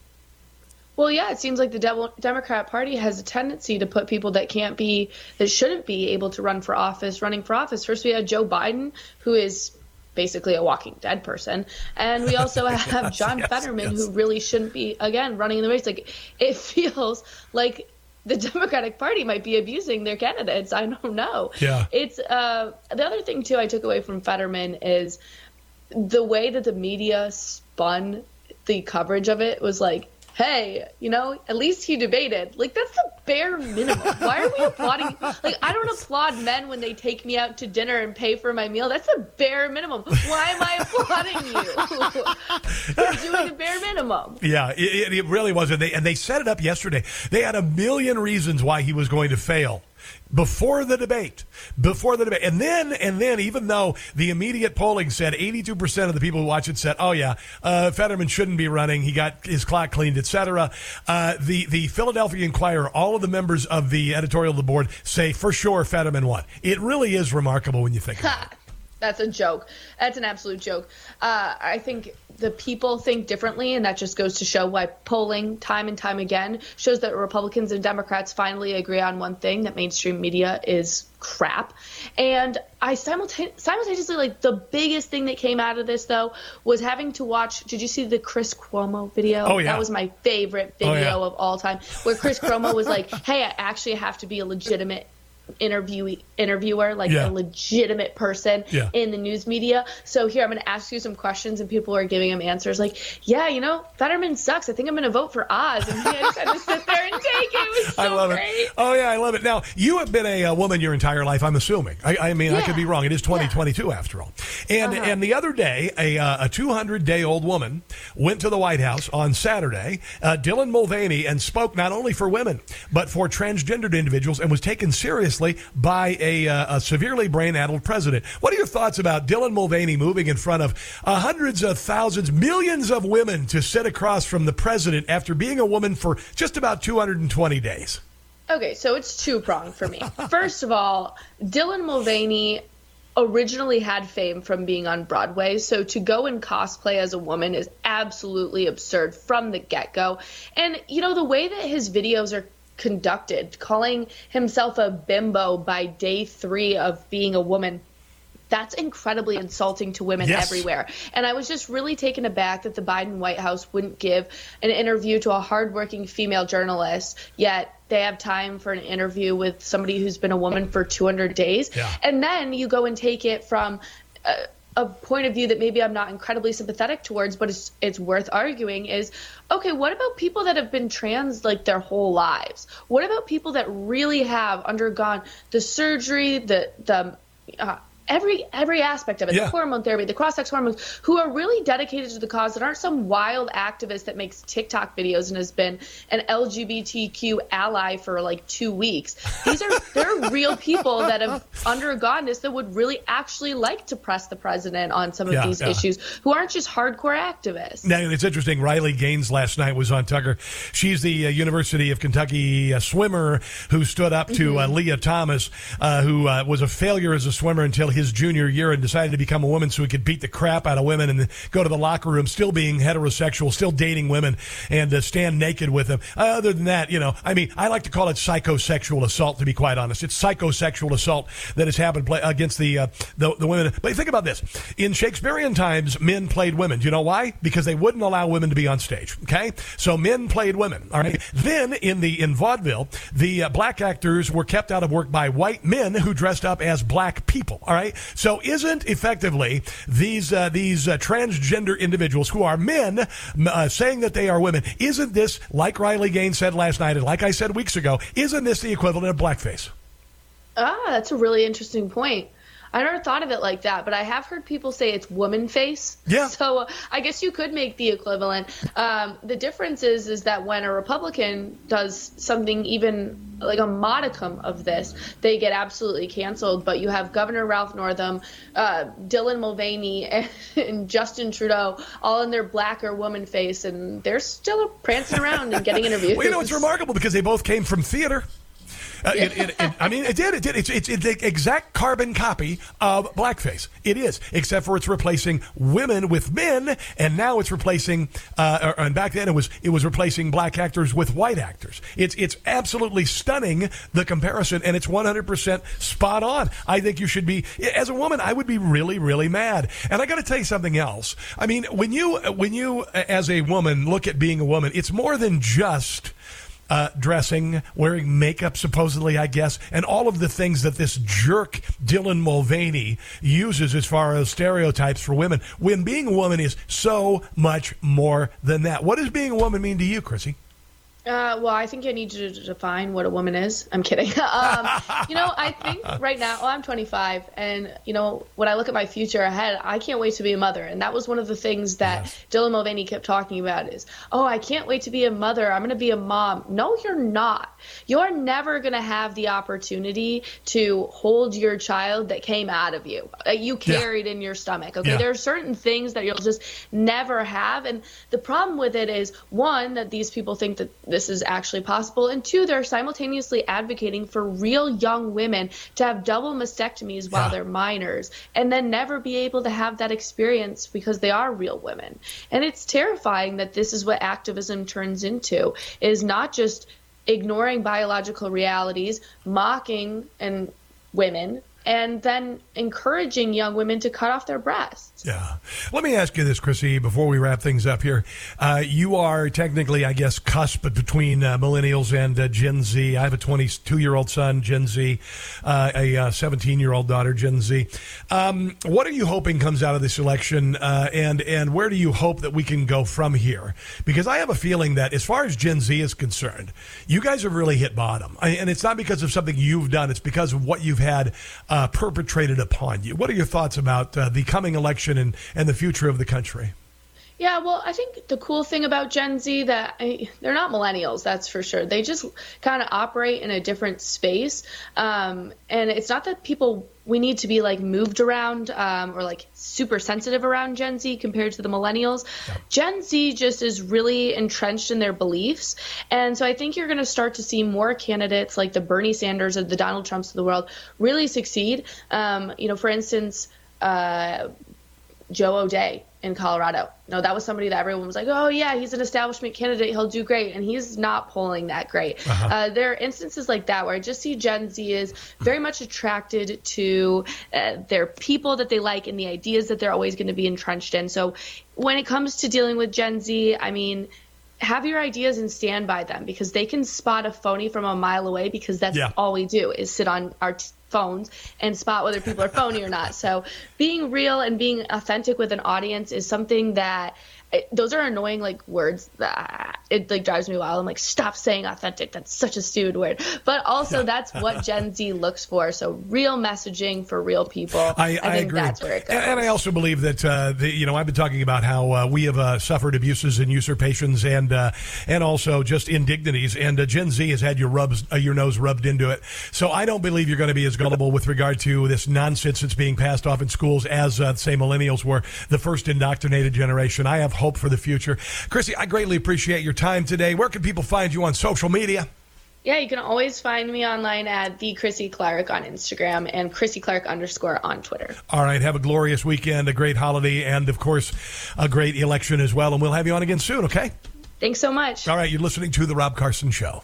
Well, yeah, it seems like the De- Democrat Party has a tendency to put people that can't be, that shouldn't be able to run for office, running for office. First, we had Joe Biden, who is basically a Walking Dead person, and we also *laughs* have yes, John yes, Fetterman, yes. who really shouldn't be again running in the race. Like it *laughs* feels like the Democratic Party might be abusing their candidates. I don't know. Yeah. It's uh, the other thing too. I took away from Fetterman is the way that the media spun the coverage of it was like hey, you know, at least he debated. Like that's the bare minimum. Why are we applauding? Like I don't applaud men when they take me out to dinner and pay for my meal. That's the bare minimum. Why am I applauding you? *laughs* You're doing the bare minimum. Yeah, it, it really was, and they and they set it up yesterday. They had a million reasons why he was going to fail before the debate before the debate. And then and then even though the immediate polling said 82% of the people who watch it said oh yeah uh, fetterman shouldn't be running. He got his clock cleaned etc uh, the the philadelphia inquirer all of the members of the editorial of the board say for sure fetterman won. It really is remarkable when you think about it *laughs* That's a joke. That's an absolute joke. Uh, I think the people think differently, and that just goes to show why polling, time and time again, shows that Republicans and Democrats finally agree on one thing that mainstream media is crap. And I simultane- simultaneously, like, the biggest thing that came out of this, though, was having to watch. Did you see the Chris Cuomo video? Oh, yeah. That was my favorite Oh, video yeah. of all time, where Chris Cuomo was like, *laughs* hey, I actually have to be a legitimate interviewee interviewer like Yeah. a legitimate person Yeah. in the news media so here i'm going to ask you some questions and people are giving him answers like yeah you know fetterman sucks i think i'm going to vote for oz and he just had to sit there and take it it was *laughs* so I love great. it. Oh yeah, I love it. Now you have been a, uh woman your entire life. I'm assuming. I, I mean, I could be wrong. It is 2022 after all. And Uh-huh. and the other day, a uh, a 200 day old woman went to the White House on Saturday, uh, Dylan Mulvaney, and spoke not only for women but for transgendered individuals, and was taken seriously by a, uh, a severely brain addled president. What are your thoughts about Dylan Mulvaney moving in front of uh, hundreds of thousands, millions of women to sit across from the president after being a woman for just about 220 days? Okay, so it's two pronged for me. *laughs* First of all, Dylan Mulvaney originally had fame from being on Broadway, so to go and cosplay as a woman is absolutely absurd from the get go. And, you know, the way that his videos are conducted, calling himself a bimbo by day three of being a woman. That's incredibly insulting to women Yes. everywhere. And I was just really taken aback that the Biden White House wouldn't give an interview to a hardworking female journalist, yet they have time for an interview with somebody who's been a woman for 200 days. Yeah. And then you go and take it from a, a point of view that maybe I'm not incredibly sympathetic towards, but it's it's worth arguing is okay, what about people that have been trans like their whole lives? What about people that really have undergone the surgery, the the uh, every every aspect of it, Yeah. the hormone therapy, the cross sex hormones, who are really dedicated to the cause that aren't some wild activist that makes TikTok videos and has been an LGBTQ ally for like two weeks. These are *laughs* they're real people that have undergone this that would really actually like to press the president on some of Yeah, these yeah. issues, who aren't just hardcore activists. Now it's interesting. Riley Gaines last night was on Tucker. She's the uh, University of Kentucky uh, swimmer who stood up to uh, Mm-hmm. Lia Thomas, uh, who uh, was a failure as a swimmer until his junior year and decided to become a woman so he could beat the crap out of women and go to the locker room, still being heterosexual, still dating women, and uh, stand naked with them. Uh, other than that, you know, I mean, I like to call it psychosexual assault. To be quite honest, it's psychosexual assault that has happened play, against the, uh, the the women. But think about this: in Shakespearean times, men played women. Do you know why? Because they wouldn't allow women to be on stage. Okay, so men played women. All right. Then in the in vaudeville, the uh, black actors were kept out of work by white men who dressed up as black people. All right. So isn't effectively these uh, these uh, transgender individuals who are men uh, saying that they are women? Isn't this like Riley Gaines said last night, and like I said weeks ago? Isn't this the equivalent of blackface? Ah, that's a really interesting point. I never thought of it like that, but I have heard people say it's woman face. Yeah. *laughs* So uh, I guess you could make the equivalent. Um, the difference is, is that when a Republican does something even like a modicum of this, they get absolutely canceled. But you have Governor Ralph Northam, uh, Dylan Mulvaney, and, *laughs* and Justin Trudeau all in their black or woman face, and they're still prancing around and getting interviews. *laughs* Well, you know, it's remarkable because they both came from theater. Uh, it, it, it, I mean, it did. It did. It's, it's, it's the exact carbon copy of blackface. It is, except for it's replacing women with men, and now it's replacing. Uh, or, and back then, it was it was replacing black actors with white actors. It's it's absolutely stunning the comparison, and it's 100 percent spot on. I think you should be as a woman. I would be really really mad. And I got to tell you something else. I mean, when you when you as a woman look at being a woman, it's more than just uh, dressing, wearing makeup, supposedly, I guess, and all of the things that this jerk Dylan Mulvaney uses as far as stereotypes for women. When being a woman is so much more than that. What does being a woman mean to you, Chrissy? Uh, well, I think I need you to define what a woman is. I'm kidding. *laughs* um, you know, I think right now, well, I'm 25, and you know, when I look at my future ahead, I can't wait to be a mother. And that was one of the things that Dylan Mulvaney kept talking about: is, oh, I can't wait to be a mother. I'm going to be a mom. No, you're not. You're never going to have the opportunity to hold your child that came out of you, that you Yeah. carried in your stomach. Okay, Yeah. there are certain things that you'll just never have, and the problem with it is one that these people think that this is actually possible. And two, they're simultaneously advocating for real young women to have double mastectomies while they're minors and then never be able to have that experience because they are real women. And it's terrifying that this is what activism turns into is not just ignoring biological realities, mocking and women and then encouraging young women to cut off their breasts. Yeah. Let me ask you this, Chrissy, before we wrap things up here. Uh, you are technically, I guess, cusp between uh, millennials and uh, Gen Z. I have a 22 year old son, Gen Z, uh, a 17 year old daughter, Gen Z. Um, what are you hoping comes out of this election, uh, and and where do you hope that we can go from here? Because I have a feeling that, as far as Gen Z is concerned, you guys have really hit bottom, I, and it's not because of something you've done; it's because of what you've had uh, perpetrated upon you. What are your thoughts about uh, the coming election and, and the future of the country? Yeah, well, I think the cool thing about Gen Z that I, they're not millennials, that's for sure. They just kind of operate in a different space, um, and it's not that people we need to be like moved around um, or like super sensitive around Gen Z compared to the millennials. Gen Z just is really entrenched in their beliefs, and so I think you're going to start to see more candidates like the Bernie Sanders or the Donald Trumps of the world really succeed. Um, you know, for instance. Uh, Joe O'Dea in Colorado. No, that was somebody that everyone was like, oh, yeah, he's an establishment candidate. He'll do great. And he's not polling that great. Uh-huh. Uh, there are instances like that where I just see Gen Z is very much attracted to uh, their people that they like and the ideas that they're always going to be entrenched in. So when it comes to dealing with Gen Z, I mean, have your ideas and stand by them because they can spot a phony from a mile away because that's Yeah. all we do is sit on our t- phones and spot whether people are phony or not. So being real and being authentic with an audience is something that it, those are annoying like words that it like drives me wild. I'm like, stop saying authentic. That's such a stupid word. But also *laughs* that's what Gen Z looks for. So real messaging for real people. I, I, think agree. that's where it goes. And, and I also believe that uh, the, you know I've been talking about how uh, we have uh, suffered abuses and usurpations and uh, and also just indignities. And uh, Gen Z has had your rubs uh, your nose rubbed into it. So I don't believe you're going to be as gullible with regard to this nonsense that's being passed off in schools as uh, say millennials were the first indoctrinated generation. I have hope for the future. Chrissy, I greatly appreciate your time today. Where can people find you on social media? Yeah, you can always find me online at the Chrissy Clark on Instagram and Chrissy Clark underscore on Twitter. All right. Have a glorious weekend, a great holiday, and of course, a great election as well. And we'll have you on again soon, okay? Thanks so much. All right. You're listening to The Rob Carson Show.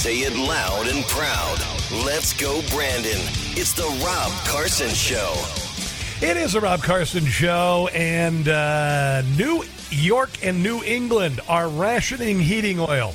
Say it loud and proud. Let's go, Brandon. It's the Rob Carson Show. It is the Rob Carson Show, and uh, New York and New England are rationing heating oil.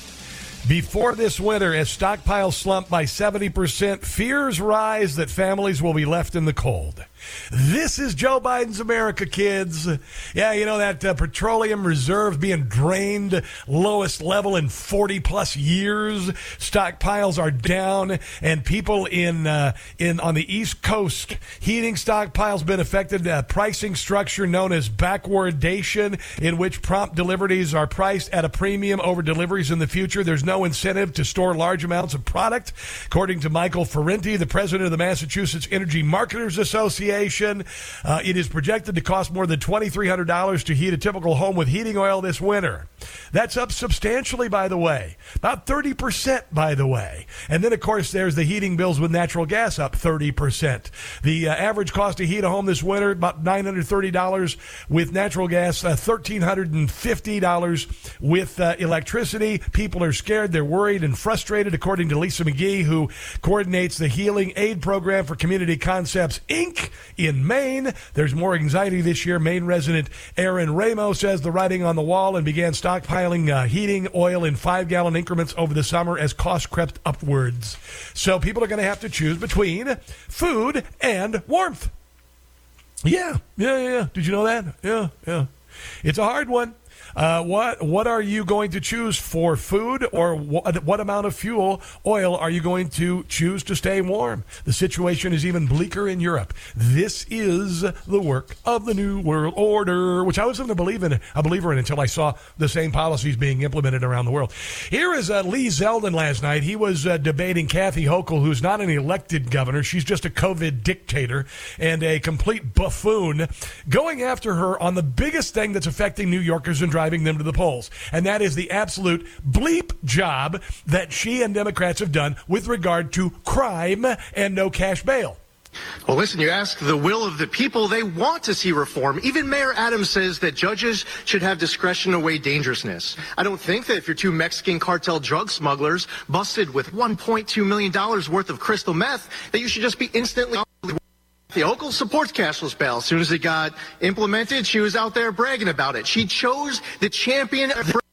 Before this winter, as stockpiles slump by 70%, fears rise that families will be left in the cold. This is Joe Biden's America, kids. Yeah, you know that uh, petroleum reserve being drained, lowest level in 40 plus years. Stockpiles are down, and people in uh, in on the East Coast heating stockpiles been affected. Uh, pricing structure known as backwardation, in which prompt deliveries are priced at a premium over deliveries in the future. There's no incentive to store large amounts of product, according to Michael Ferrante, the president of the Massachusetts Energy Marketers Association. Uh, it is projected to cost more than $2,300 to heat a typical home with heating oil this winter. That's up substantially, by the way, about 30%, by the way. And then, of course, there's the heating bills with natural gas up 30%. The uh, average cost to heat a home this winter, about $930 with natural gas, uh, $1,350 with uh, electricity. People are scared, they're worried and frustrated, according to Lisa McGee, who coordinates the Healing Aid Program for Community Concepts, Inc. in Maine. There's more anxiety this year. Maine resident Aaron Ramos says the writing on the wall and began stockpiling uh, heating oil in five gallon increments over the summer as costs crept upwards. So people are going to have to choose between food and warmth. Yeah, yeah, yeah. Did you know that? Yeah, yeah. It's a hard one. Uh, what what are you going to choose for food, or what, what amount of fuel oil are you going to choose to stay warm? The situation is even bleaker in Europe. This is the work of the New World Order, which I wasn't a believer in, a believer in until I saw the same policies being implemented around the world. Here is uh, Lee Zeldin last night. He was uh, debating Kathy Hochul, who's not an elected governor. She's just a COVID dictator and a complete buffoon, going after her on the biggest thing that's affecting New Yorkers and driving them to the polls. And that is the absolute bleep job that she and Democrats have done with regard to crime and no cash bail. Well, listen, you ask the will of the people, they want to see reform. Even Mayor Adams says that judges should have discretion to weigh dangerousness. I don't think that if you're two Mexican cartel drug smugglers busted with $1.2 million worth of crystal meth, that you should just be instantly the Hochul supports cashless bail. As soon as it got implemented, she was out there bragging about it. She chose the champion of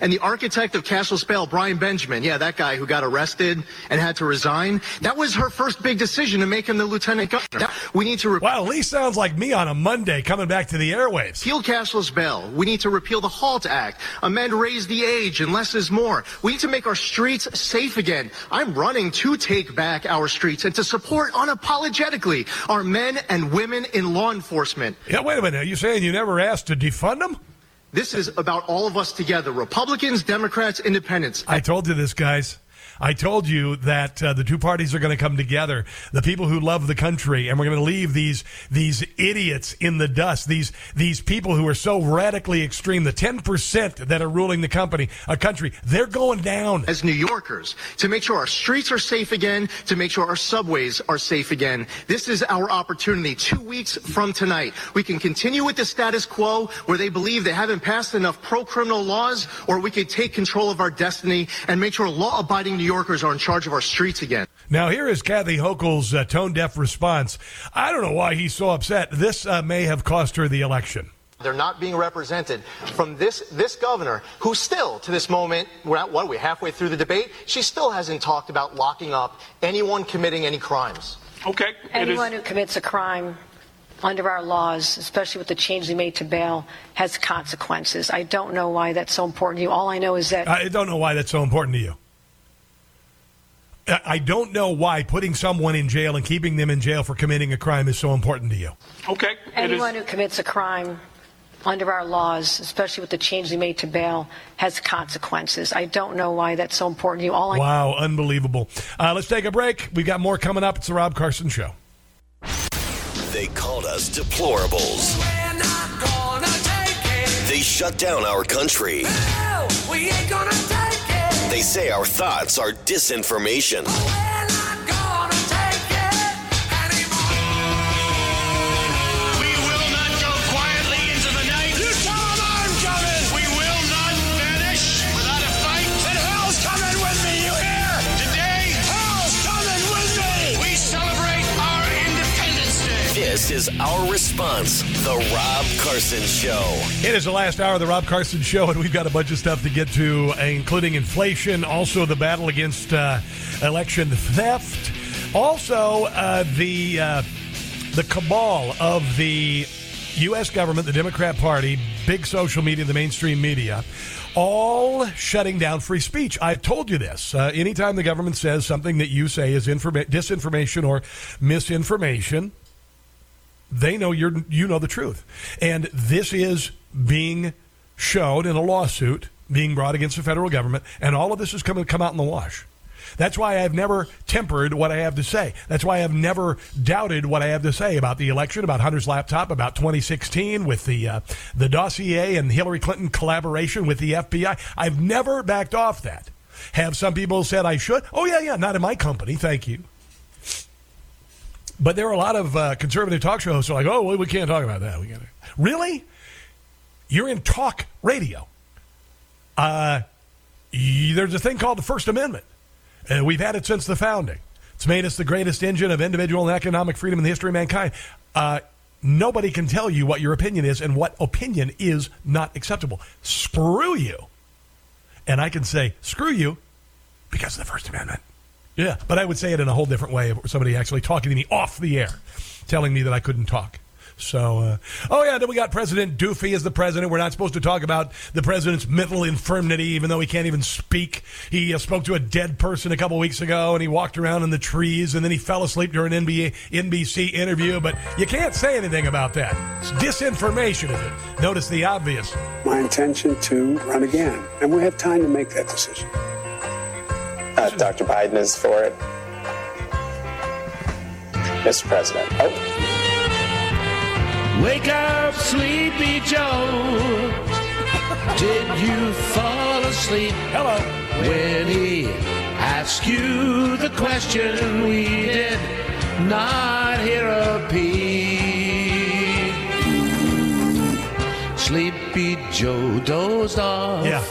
and the architect of cashless bail, Brian Benjamin. Yeah, that guy who got arrested and had to resign. That was her first big decision to make him the lieutenant governor. We need to. Re- wow, Lee sounds like me on a Monday coming back to the airwaves. Repeal cashless bail. We need to repeal the HALT Act. Amend raise the age and less is more. We need to make our streets safe again. I'm running to take back our streets and to support unapologetically our men and women in law enforcement. Yeah, wait a minute. Are you saying you never asked to defund them? This is about all of us together Republicans, Democrats, Independents. I told you this, guys. I told you that uh, the two parties are going to come together. The people who love the country, and we're going to leave these these idiots in the dust. These these people who are so radically extreme. The ten percent that are ruling the company, a country, they're going down. As New Yorkers, to make sure our streets are safe again, to make sure our subways are safe again. This is our opportunity. Two weeks from tonight, we can continue with the status quo, where they believe they haven't passed enough pro-criminal laws, or we could take control of our destiny and make sure law-abiding New Yorkers are in charge of our streets again. Now, here is Kathy Hochul's uh, tone deaf response. I don't know why he's so upset. This uh, may have cost her the election. They're not being represented from this this governor, who still, to this moment, we're at what are we halfway through the debate? She still hasn't talked about locking up anyone committing any crimes. Okay. Anyone who commits a crime under our laws, especially with the change we made to bail, has consequences. I don't know why that's so important to you. All I know is that I don't know why that's so important to you. I don't know why putting someone in jail and keeping them in jail for committing a crime is so important to you. Okay. Anyone who commits a crime under our laws, especially with the change we made to bail, has consequences. I don't know why that's so important to you. All I wow, unbelievable. Uh, let's take a break. We've got more coming up. It's the Rob Carson Show. They called us deplorables. They shut down our country. They say our thoughts are disinformation. Is our response, The Rob Carson Show. It is the last hour of the Rob Carson Show, and we've got a bunch of stuff to get to, uh, including inflation, also the battle against uh, election theft, also uh, the uh, the cabal of the U.S. government, the Democrat Party, big social media, the mainstream media, all shutting down free speech. I've told you this. Uh, anytime the government says something that you say is informa- disinformation or misinformation, they know you're you know the truth, and this is being shown in a lawsuit being brought against the federal government, and all of this is coming to come out in the wash. That's why I've never tempered what I have to say. That's why I've never doubted what I have to say about the election, about Hunter's laptop, about 2016 with the uh, the dossier and Hillary Clinton collaboration with the FBI. I've never backed off that. Have some people said I should? Oh yeah, yeah, not in my company, thank you. But there are a lot of uh, conservative talk show hosts who are like, oh, well, we can't talk about that. We got really. You're in talk radio. Uh, y- there's a thing called the First Amendment. Uh, we've had it since the founding. It's made us the greatest engine of individual and economic freedom in the history of mankind. Uh, nobody can tell you what your opinion is and what opinion is not acceptable. Screw you. And I can say, screw you because of the First Amendment. Yeah, but I would say it in a whole different way somebody actually talking to me off the air, telling me that I couldn't talk. So, uh, oh yeah, then we got President Doofy as the president. We're not supposed to talk about the president's mental infirmity, even though he can't even speak. He uh, spoke to a dead person a couple weeks ago, and he walked around in the trees, and then he fell asleep during an NBA, NBC interview. But you can't say anything about that. It's disinformation, is it? Notice the obvious. my intention to run again. And we have time to make that decision. Uh, Dr. Biden is for it. Mr. President. Oh, Wake up, sleepy Joe. Did you fall asleep? Hello. When he asked you the question, we did not hear a peep. Sleepy Joe dozed off Yeah.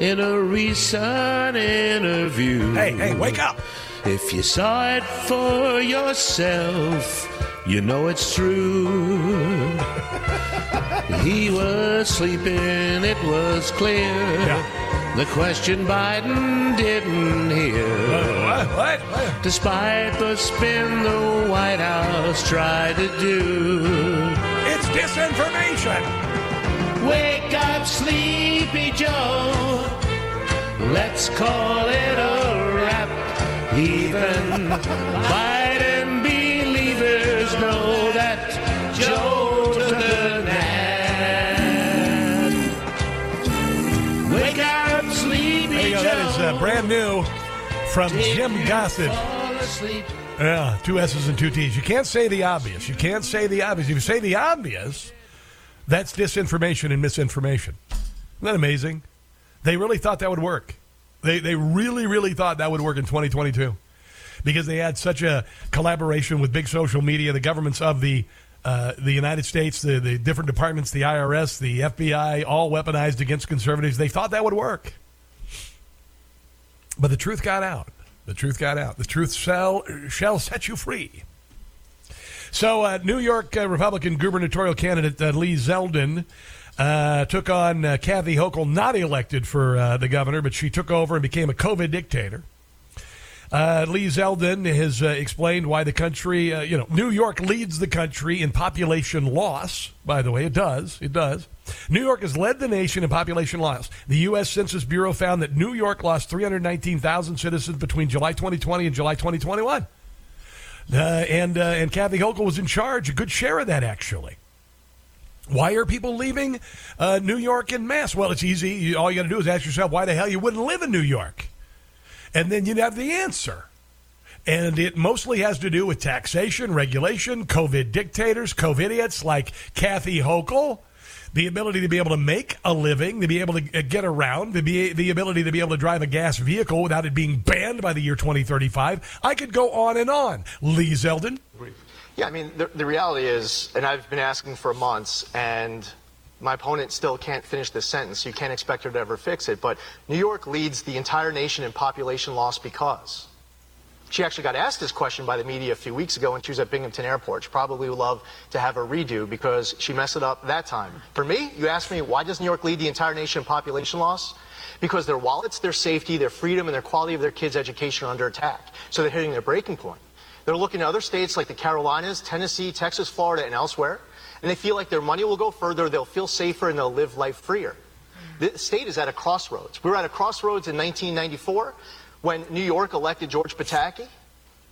In a recent interview. Hey, hey, wake up. If you saw it for yourself, you know it's true. *laughs* he was sleeping, it was clear. The question Biden didn't hear. What? What? What? Despite the spin the White House tried to do. It's disinformation. Wake up, sleepy Joe. Let's call it a wrap. Even Biden believers know that Joe took a nap. Wake up, sleepy There you go. That is uh, brand new from Jim Gossett. Yeah, two S's and two T's. You can't say the obvious. You can't say the obvious. If you say the obvious, that's disinformation and misinformation. Isn't that amazing? They really thought that would work. They, they really, really thought that would work in 2022 because they had such a collaboration with big social media, the governments of the uh, the United States, the, the different departments, the IRS, the FBI, all weaponized against conservatives. They thought that would work. But the truth got out. The truth got out. The truth shall, shall set you free. So, uh, New York uh, Republican gubernatorial candidate uh, Lee Zeldin uh, took on uh, Kathy Hochul, not elected for uh, the governor, but she took over and became a COVID dictator. Uh, Lee Zeldin has uh, explained why the country, uh, you know, New York leads the country in population loss. By the way, it does. It does. New York has led the nation in population loss. The U.S. Census Bureau found that New York lost 319,000 citizens between July 2020 and July 2021. Uh, and uh, and Kathy Hochul was in charge, a good share of that actually. Why are people leaving uh, New York in mass? Well, it's easy. All you got to do is ask yourself why the hell you wouldn't live in New York, and then you'd have the answer. And it mostly has to do with taxation, regulation, COVID dictators, COVID idiots like Kathy Hochul, the ability to be able to make a living, to be able to uh, get around, to be the ability to be able to drive a gas vehicle without it being banned by the year 2035. I could go on and on. Lee Zeldin. Yeah, I mean, the, the reality is, and I've been asking for months, and my opponent still can't finish this sentence. You can't expect her to ever fix it. But New York leads the entire nation in population loss because. She actually got asked this question by the media a few weeks ago when she was at Binghamton Airport. She probably would love to have a redo because she messed it up that time. For me, you asked me, why does New York lead the entire nation in population loss? Because their wallets, their safety, their freedom, and their quality of their kids' education are under attack. So they're hitting their breaking point. They're looking to other states like the Carolinas, Tennessee, Texas, Florida, and elsewhere, and they feel like their money will go further, they'll feel safer, and they'll live life freer. The state is at a crossroads. We were at a crossroads in 1994 when New York elected George Pataki,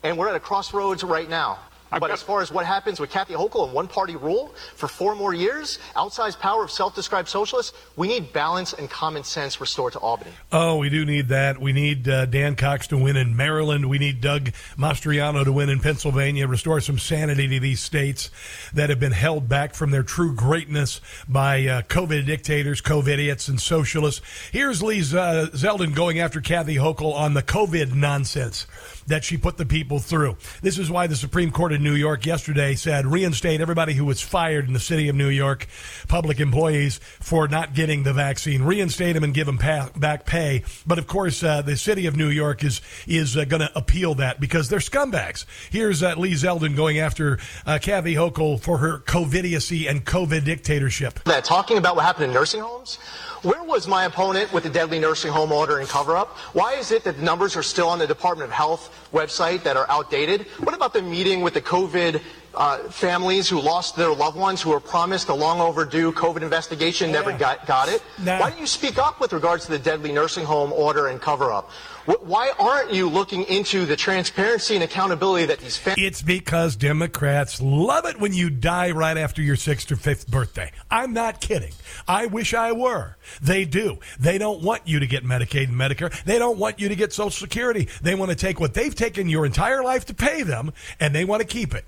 and we're at a crossroads right now. But as far as what happens with Kathy Hochul and one-party rule for four more years, outsized power of self-described socialists, we need balance and common sense restored to Albany. Oh, we do need that. We need uh, Dan Cox to win in Maryland. We need Doug Mastriano to win in Pennsylvania, restore some sanity to these states that have been held back from their true greatness by uh, COVID dictators, COVID idiots, and socialists. Here's Lee uh, Zeldin going after Kathy Hochul on the COVID nonsense that she put the people through. This is why the Supreme Court in New York yesterday said reinstate everybody who was fired in the city of New York, public employees, for not getting the vaccine. Reinstate them and give them pa- back pay. But of course, uh, the city of New York is is uh, going to appeal that because they're scumbags. Here's uh, Lee Zeldin going after uh, Kathy Hochul for her COVIDiocy and COVID dictatorship. that talking about what happened in nursing homes where was my opponent with the deadly nursing home order and cover up why is it that the numbers are still on the department of health website that are outdated what about the meeting with the covid uh, families who lost their loved ones who were promised a long overdue COVID investigation, never got, got it. Why don't you speak up with regards to the deadly nursing home order and cover up? Wh- Why aren't you looking into the transparency and accountability that these families? It's because Democrats love it when you die right after your sixth or fifth birthday. I'm not kidding. I wish I were. They do. They don't want you to get Medicaid and Medicare. They don't want you to get Social Security. They want to take what they've taken your entire life to pay them, and they want to keep it.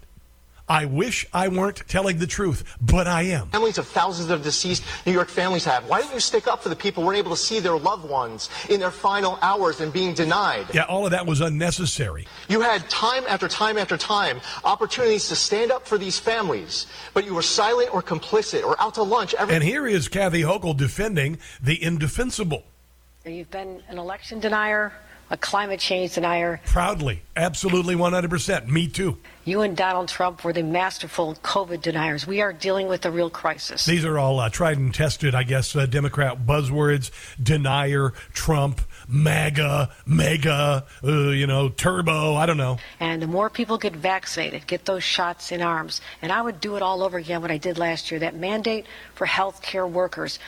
I wish I weren't telling the truth, but I am. Families of thousands of deceased New York families have. Why don't you stick up for the people who weren't able to see their loved ones in their final hours and being denied? Yeah, all of that was unnecessary. You had time after time after time opportunities to stand up for these families, but you were silent or complicit or out to lunch every And here is Kathy Hochul defending the indefensible. You've been an election denier, a climate change denier. Proudly, absolutely 100%. Me too. You and Donald Trump were the masterful COVID deniers. We are dealing with a real crisis. These are all uh, tried and tested, I guess, uh, Democrat buzzwords denier, Trump, MAGA, mega, uh, you know, turbo. I don't know. And the more people get vaccinated, get those shots in arms, and I would do it all over again what I did last year that mandate for health care workers.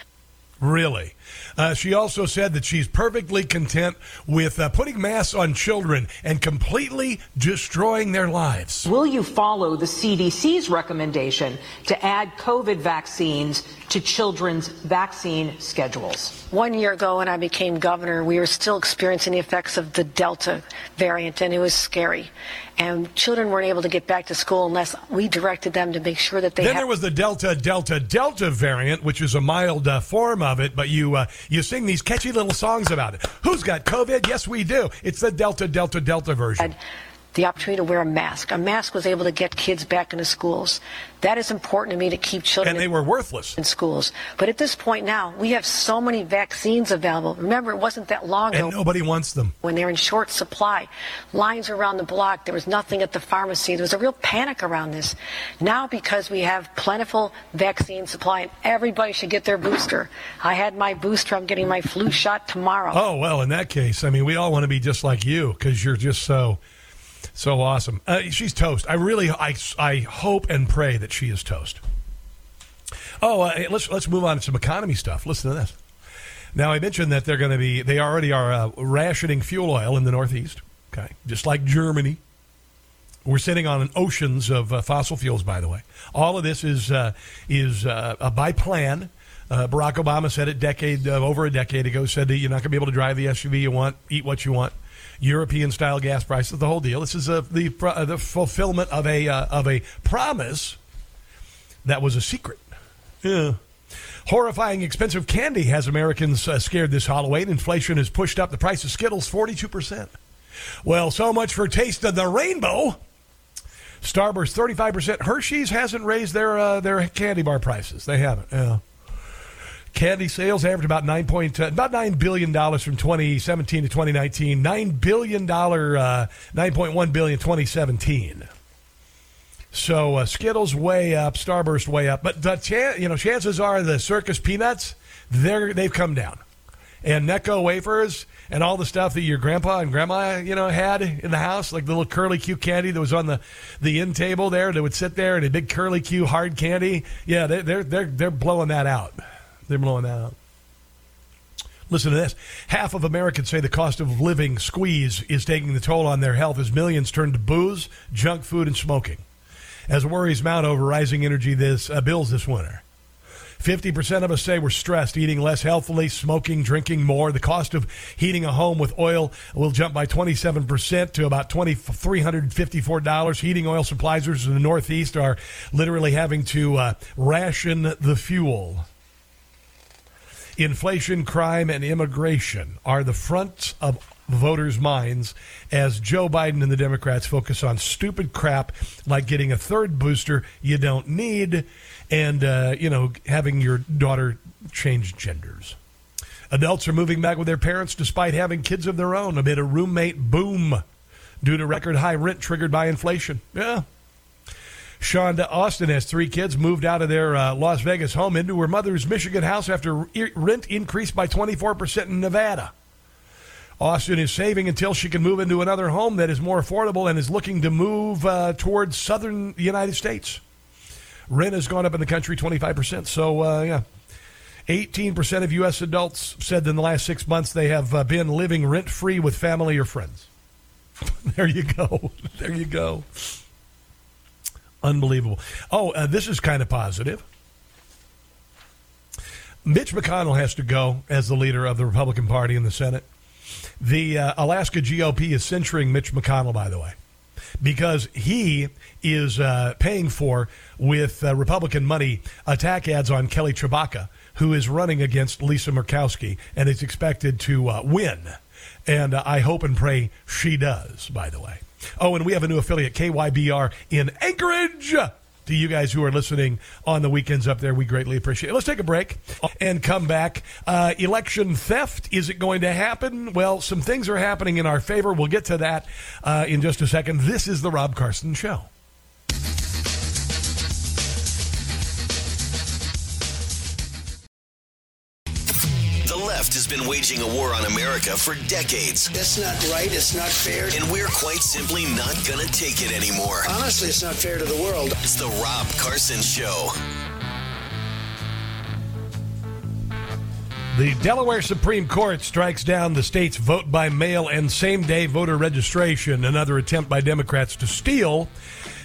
Really. Uh, she also said that she's perfectly content with uh, putting masks on children and completely destroying their lives. Will you follow the CDC's recommendation to add COVID vaccines to children's vaccine schedules? One year ago, when I became governor, we were still experiencing the effects of the Delta variant, and it was scary. And children weren't able to get back to school unless we directed them to make sure that they then had there was the Delta Delta Delta variant, which is a mild uh, form of it, but you uh, you sing these catchy little songs about it. Who's got COVID? Yes, we do. It's the Delta Delta Delta version. The opportunity to wear a mask. A mask was able to get kids back into schools. That is important to me to keep children And they were worthless in schools. But at this point now, we have so many vaccines available. Remember, it wasn't that long ago and nobody wants them. when they're in short supply. Lines around the block. There was nothing at the pharmacy. There was a real panic around this. Now, because we have plentiful vaccine supply and everybody should get their booster. I had my booster. I'm getting my flu shot tomorrow. Oh well, in that case, I mean, we all want to be just like you because you're just so so awesome. Uh, she's toast. I really, I, I hope and pray that she is toast. Oh, uh, let's let's move on to some economy stuff. Listen to this. Now, I mentioned that they're going to be, they already are uh, rationing fuel oil in the Northeast. Okay, just like Germany. We're sitting on an oceans of uh, fossil fuels, by the way. All of this is uh, is uh, by plan. Uh, Barack Obama said it decade uh, over a decade ago. Said that you're not going to be able to drive the SUV you want, eat what you want, European style gas prices, the whole deal. This is uh, the uh, the fulfillment of a uh, of a promise that was a secret. Yeah. Horrifying expensive candy has Americans uh, scared this Halloween. Inflation has pushed up the price of Skittles 42%. Well, so much for Taste of the Rainbow. Starburst 35%. Hershey's hasn't raised their uh, their candy bar prices. They haven't. Yeah. Candy sales averaged about nine point uh, about nine billion dollars from 2017 to 2019. Nine billion dollar uh, nine point one billion 2017. So uh, Skittles way up, Starburst way up, but the chan- you know chances are the circus peanuts they're they've come down, and Necco wafers and all the stuff that your grandpa and grandma you know had in the house, like the little curly Q candy that was on the the end table there that would sit there and a big curly Q hard candy. Yeah, they, they're they're they're blowing that out. They're blowing that out. Listen to this. Half of Americans say the cost of living squeeze is taking the toll on their health as millions turn to booze, junk food, and smoking. As worries mount over rising energy this, uh, bills this winter. 50% of us say we're stressed, eating less healthily, smoking, drinking more. The cost of heating a home with oil will jump by 27% to about $2,354. Heating oil suppliers in the Northeast are literally having to uh, ration the fuel. Inflation, crime, and immigration are the front of voters' minds as Joe Biden and the Democrats focus on stupid crap like getting a third booster you don't need and, uh, you know, having your daughter change genders. Adults are moving back with their parents despite having kids of their own amid a roommate boom due to record high rent triggered by inflation. Yeah. Shonda Austin has three kids, moved out of their uh, Las Vegas home into her mother's Michigan house after e- rent increased by 24% in Nevada. Austin is saving until she can move into another home that is more affordable and is looking to move uh, towards southern United States. Rent has gone up in the country 25%. So, uh, yeah. 18% of U.S. adults said in the last six months they have uh, been living rent free with family or friends. *laughs* there you go. *laughs* There you go. Unbelievable. Oh, uh, this is kind of positive. Mitch McConnell has to go as the leader of the Republican Party in the Senate. The uh, Alaska GOP is censuring Mitch McConnell, by the way, because he is uh, paying for, with uh, Republican money, attack ads on Kelly Tshibaka, who is running against Lisa Murkowski and is expected to uh, win. And uh, I hope and pray she does, by the way. Oh, and we have a new affiliate, KYBR, in Anchorage to you guys who are listening on the weekends up there. We greatly appreciate it. Let's take a break and come back. Uh, election theft, is it going to happen? Well, some things are happening in our favor. We'll get to that uh, in just a second. This is The Rob Carson Show. The has been waging a war on America for decades. That's not right. It's not fair. And we're quite simply not going to take it anymore. Honestly, it's not fair to the world. It's the Rob Carson Show. The Delaware Supreme Court strikes down the state's vote by mail and same day voter registration, another attempt by Democrats to steal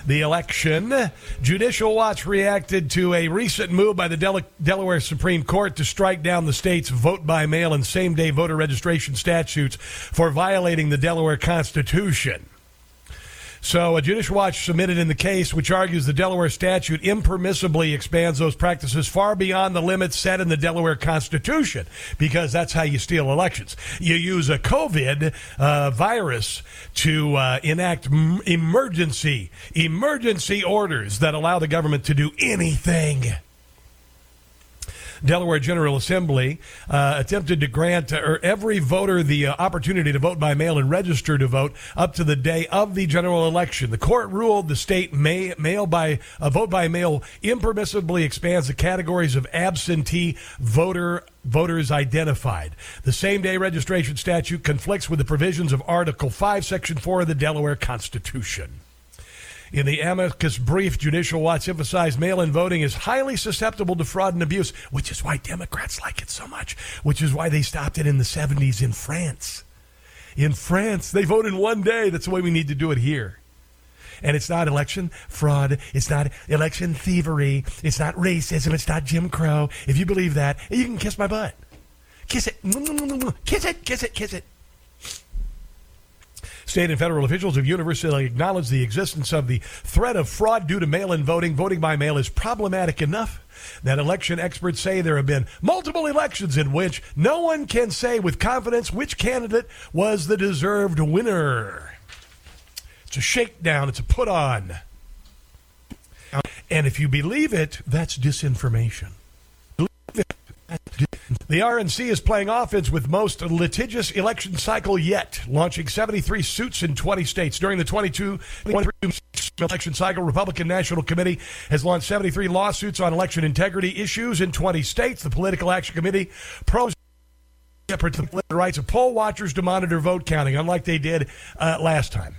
the election. Judicial Watch reacted to a recent move by the Del- Delaware Supreme Court to strike down the state's vote by mail and same day voter registration statutes for violating the Delaware Constitution. So, a Judicial Watch submitted in the case, which argues the Delaware statute impermissibly expands those practices far beyond the limits set in the Delaware Constitution, because that's how you steal elections. You use a COVID uh, virus to uh, enact m- emergency emergency orders that allow the government to do anything. Delaware General Assembly uh, attempted to grant uh, every voter the uh, opportunity to vote by mail and register to vote up to the day of the general election. The court ruled the state may mail by uh, vote by mail impermissibly expands the categories of absentee voter voters identified. The same day registration statute conflicts with the provisions of Article 5, Section 4 of the Delaware Constitution. In the amicus brief, Judicial Watch emphasized mail in voting is highly susceptible to fraud and abuse, which is why Democrats like it so much, which is why they stopped it in the 70s in France. In France, they vote in one day. That's the way we need to do it here. And it's not election fraud. It's not election thievery. It's not racism. It's not Jim Crow. If you believe that, you can kiss my butt. Kiss it. Kiss it. Kiss it. Kiss it. State and federal officials have universally acknowledged the existence of the threat of fraud due to mail in voting. Voting by mail is problematic enough that election experts say there have been multiple elections in which no one can say with confidence which candidate was the deserved winner. It's a shakedown, it's a put on. And if you believe it, that's disinformation. The RNC is playing offense with most litigious election cycle yet, launching 73 suits in 20 states. During the 22 election cycle, Republican National Committee has launched 73 lawsuits on election integrity issues in 20 states. The Political Action Committee pros the rights of poll watchers to monitor vote counting, unlike they did uh, last time.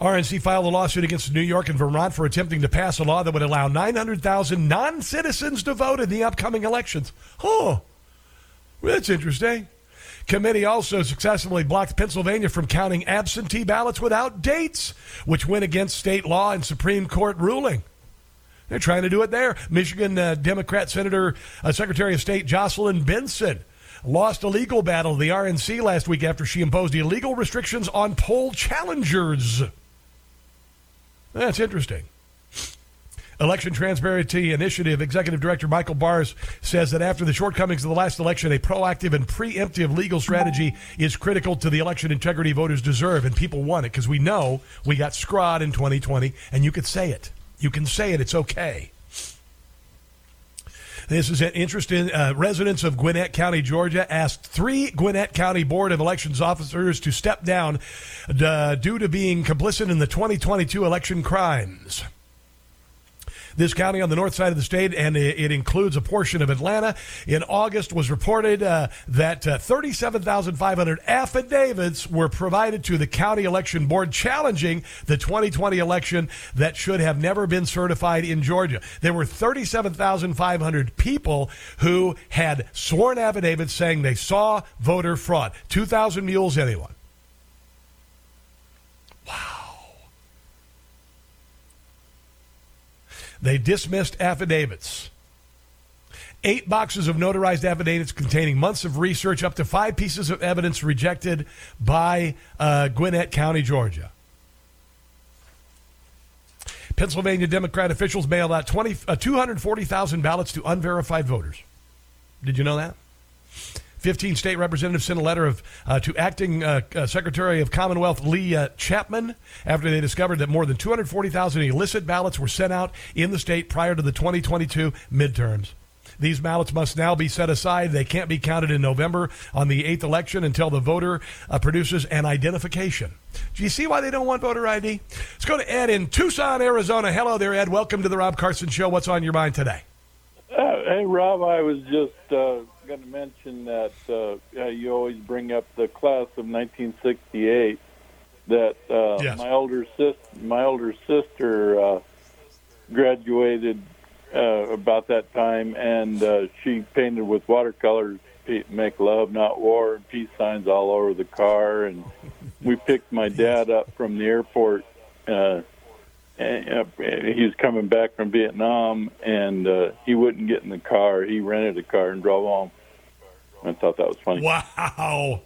RNC filed a lawsuit against New York and Vermont for attempting to pass a law that would allow 900,000 non citizens to vote in the upcoming elections. Oh, that's interesting. Committee also successfully blocked Pennsylvania from counting absentee ballots without dates, which went against state law and Supreme Court ruling. They're trying to do it there. Michigan uh, Democrat Senator uh, Secretary of State Jocelyn Benson lost a legal battle to the RNC last week after she imposed illegal restrictions on poll challengers. That's interesting. Election Transparency Initiative Executive Director Michael Bars says that after the shortcomings of the last election, a proactive and preemptive legal strategy is critical to the election integrity voters deserve, and people want it because we know we got scrod in 2020, and you could say it. You can say it. It's okay. This is an interesting. Uh, residents of Gwinnett County, Georgia, asked three Gwinnett County Board of Elections officers to step down uh, due to being complicit in the 2022 election crimes. This county on the north side of the state, and it, it includes a portion of Atlanta. In August, was reported uh, that uh, 37,500 affidavits were provided to the county election board challenging the 2020 election that should have never been certified in Georgia. There were 37,500 people who had sworn affidavits saying they saw voter fraud. 2,000 mules, anyone? They dismissed affidavits. Eight boxes of notarized affidavits containing months of research, up to five pieces of evidence rejected by uh, Gwinnett County, Georgia. Pennsylvania Democrat officials mailed out 20, uh, 240,000 ballots to unverified voters. Did you know that? 15 state representatives sent a letter of, uh, to acting uh, uh, Secretary of Commonwealth Leigh uh, Chapman after they discovered that more than 240,000 illicit ballots were sent out in the state prior to the 2022 midterms. These ballots must now be set aside. They can't be counted in November on the 8th election until the voter uh, produces an identification. Do you see why they don't want voter ID? Let's go to Ed in Tucson, Arizona. Hello there, Ed. Welcome to the Rob Carson Show. What's on your mind today? Uh, hey, Rob, I was just uh, going to mention that uh, you always bring up the class of 1968. That uh, Yes. my older sister, my older sister, uh, graduated uh, about that time, and uh, she painted with watercolors, "Make love, not war," and peace signs all over the car. And we picked my dad up from the airport. Uh, and, uh, he was coming back from Vietnam, and uh, he wouldn't get in the car. He rented a car and drove home. I thought that was funny. Wow.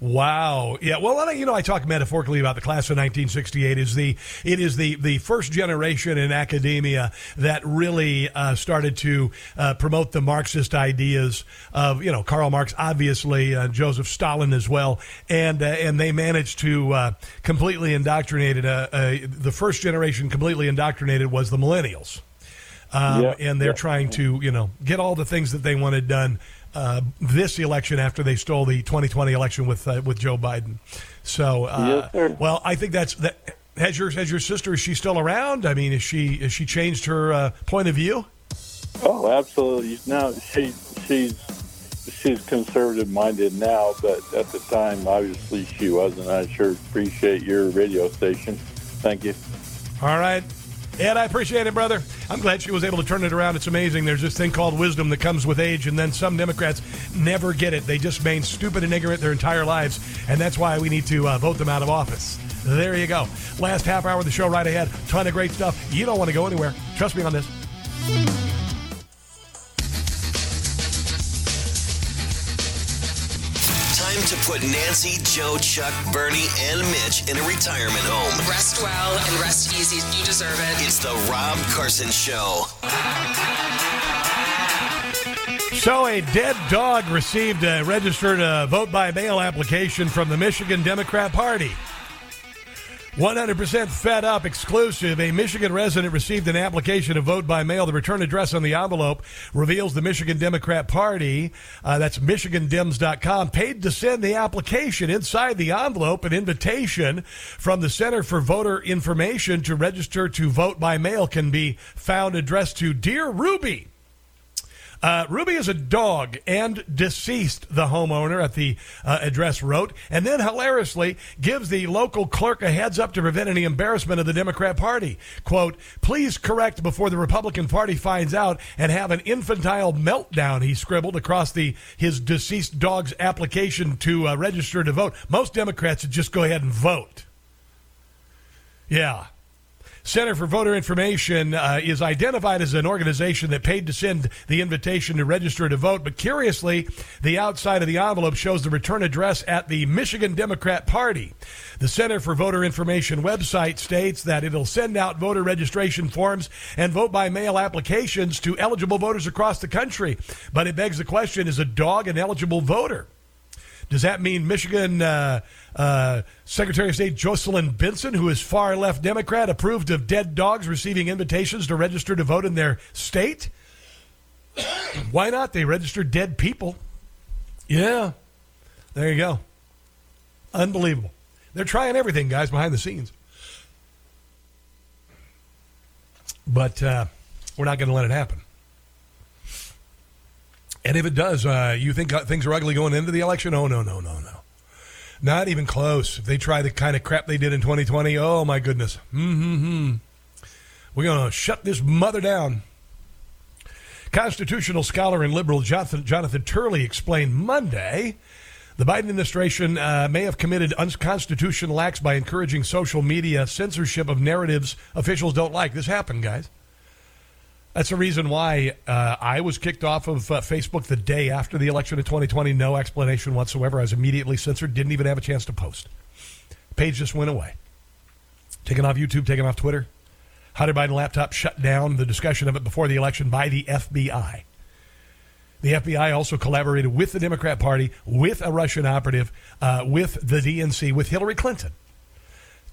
Wow. Yeah. Well, I- you know, I talk metaphorically about the class of 1968. Is the it is the the first generation in academia that really uh, started to uh, promote the Marxist ideas of you know Karl Marx, obviously uh, Joseph Stalin as well, and uh, and they managed to uh, completely indoctrinated. Uh, uh, the first generation completely indoctrinated was the millennials. Um, and they're trying to, you know, get all the things that they wanted done uh, this election after they stole the 2020 election with uh, with Joe Biden. So, uh, Yes, well, I think that's that. Has your has your sister is she still around? I mean, is she has she changed her uh, point of view? Oh, absolutely. No, she she's she's conservative minded now, but at the time, obviously, she wasn't. I sure appreciate your radio station. Thank you. All right. Ed, I appreciate it, brother. I'm glad she was able to turn it around. It's amazing. There's this thing called wisdom that comes with age, and then some Democrats never get it. They just remain stupid and ignorant their entire lives, and that's why we need to uh, vote them out of office. There you go. Last half hour of the show right ahead. Ton of great stuff. You don't want to go anywhere. Trust me on this. Time to put Nancy, Joe, Chuck, Bernie, and Mitch in a retirement home. Rest well and rest easy. You deserve it. It's the Rob Carson Show. So, a dead dog received a registered uh, vote by mail application from the Michigan Democrat Party. 100% fed up exclusive. A Michigan resident received an application to vote by mail. The return address on the envelope reveals the Michigan Democrat Party. Uh, that's MichiganDems.com. Paid to send the application inside the envelope. An invitation from the Center for Voter Information to register to vote by mail can be found addressed to Dear Ruby. Uh, Ruby is a dog and deceased, the homeowner at the uh, address wrote, and then hilariously gives the local clerk a heads up to prevent any embarrassment of the Democrat Party. Quote, please correct before the Republican Party finds out and have an infantile meltdown, he scribbled across the his deceased dog's application to uh, register to vote. Most Democrats would just go ahead and vote. Yeah. Center for Voter Information uh, is identified as an organization that paid to send the invitation to register to vote. But curiously, the outside of the envelope shows the return address at the Michigan Democrat Party. The Center for Voter Information website states that it'll send out voter registration forms and vote by mail applications to eligible voters across the country. But it begs the question is a dog an eligible voter? Does that mean Michigan uh, uh, Secretary of State Jocelyn Benson, who is far left Democrat, approved of dead dogs receiving invitations to register to vote in their state? *coughs* Why not? They register dead people. Yeah. There you go. Unbelievable. They're trying everything, guys, behind the scenes. But uh, We're not going to let it happen. And if it does, uh, you think uh, things are ugly going into the election? Oh, no, no, no, no. Not even close. If they try the kind of crap they did in 2020, oh, my goodness. Mm-hmm. We're going to shut this mother down. Constitutional scholar and liberal Jonathan, Jonathan Turley explained Monday the Biden administration uh, may have committed unconstitutional acts by encouraging social media censorship of narratives officials don't like. This happened, guys. That's the reason why uh, I was kicked off of uh, Facebook the day after the election of 2020. No explanation whatsoever. I was immediately censored. Didn't even have a chance to post. Page just went away. Taken off YouTube, taken off Twitter. Hunter Biden laptop shut down the discussion of it before the election by the FBI. The FBI also collaborated with the Democrat Party, with a Russian operative, uh, with the DNC, with Hillary Clinton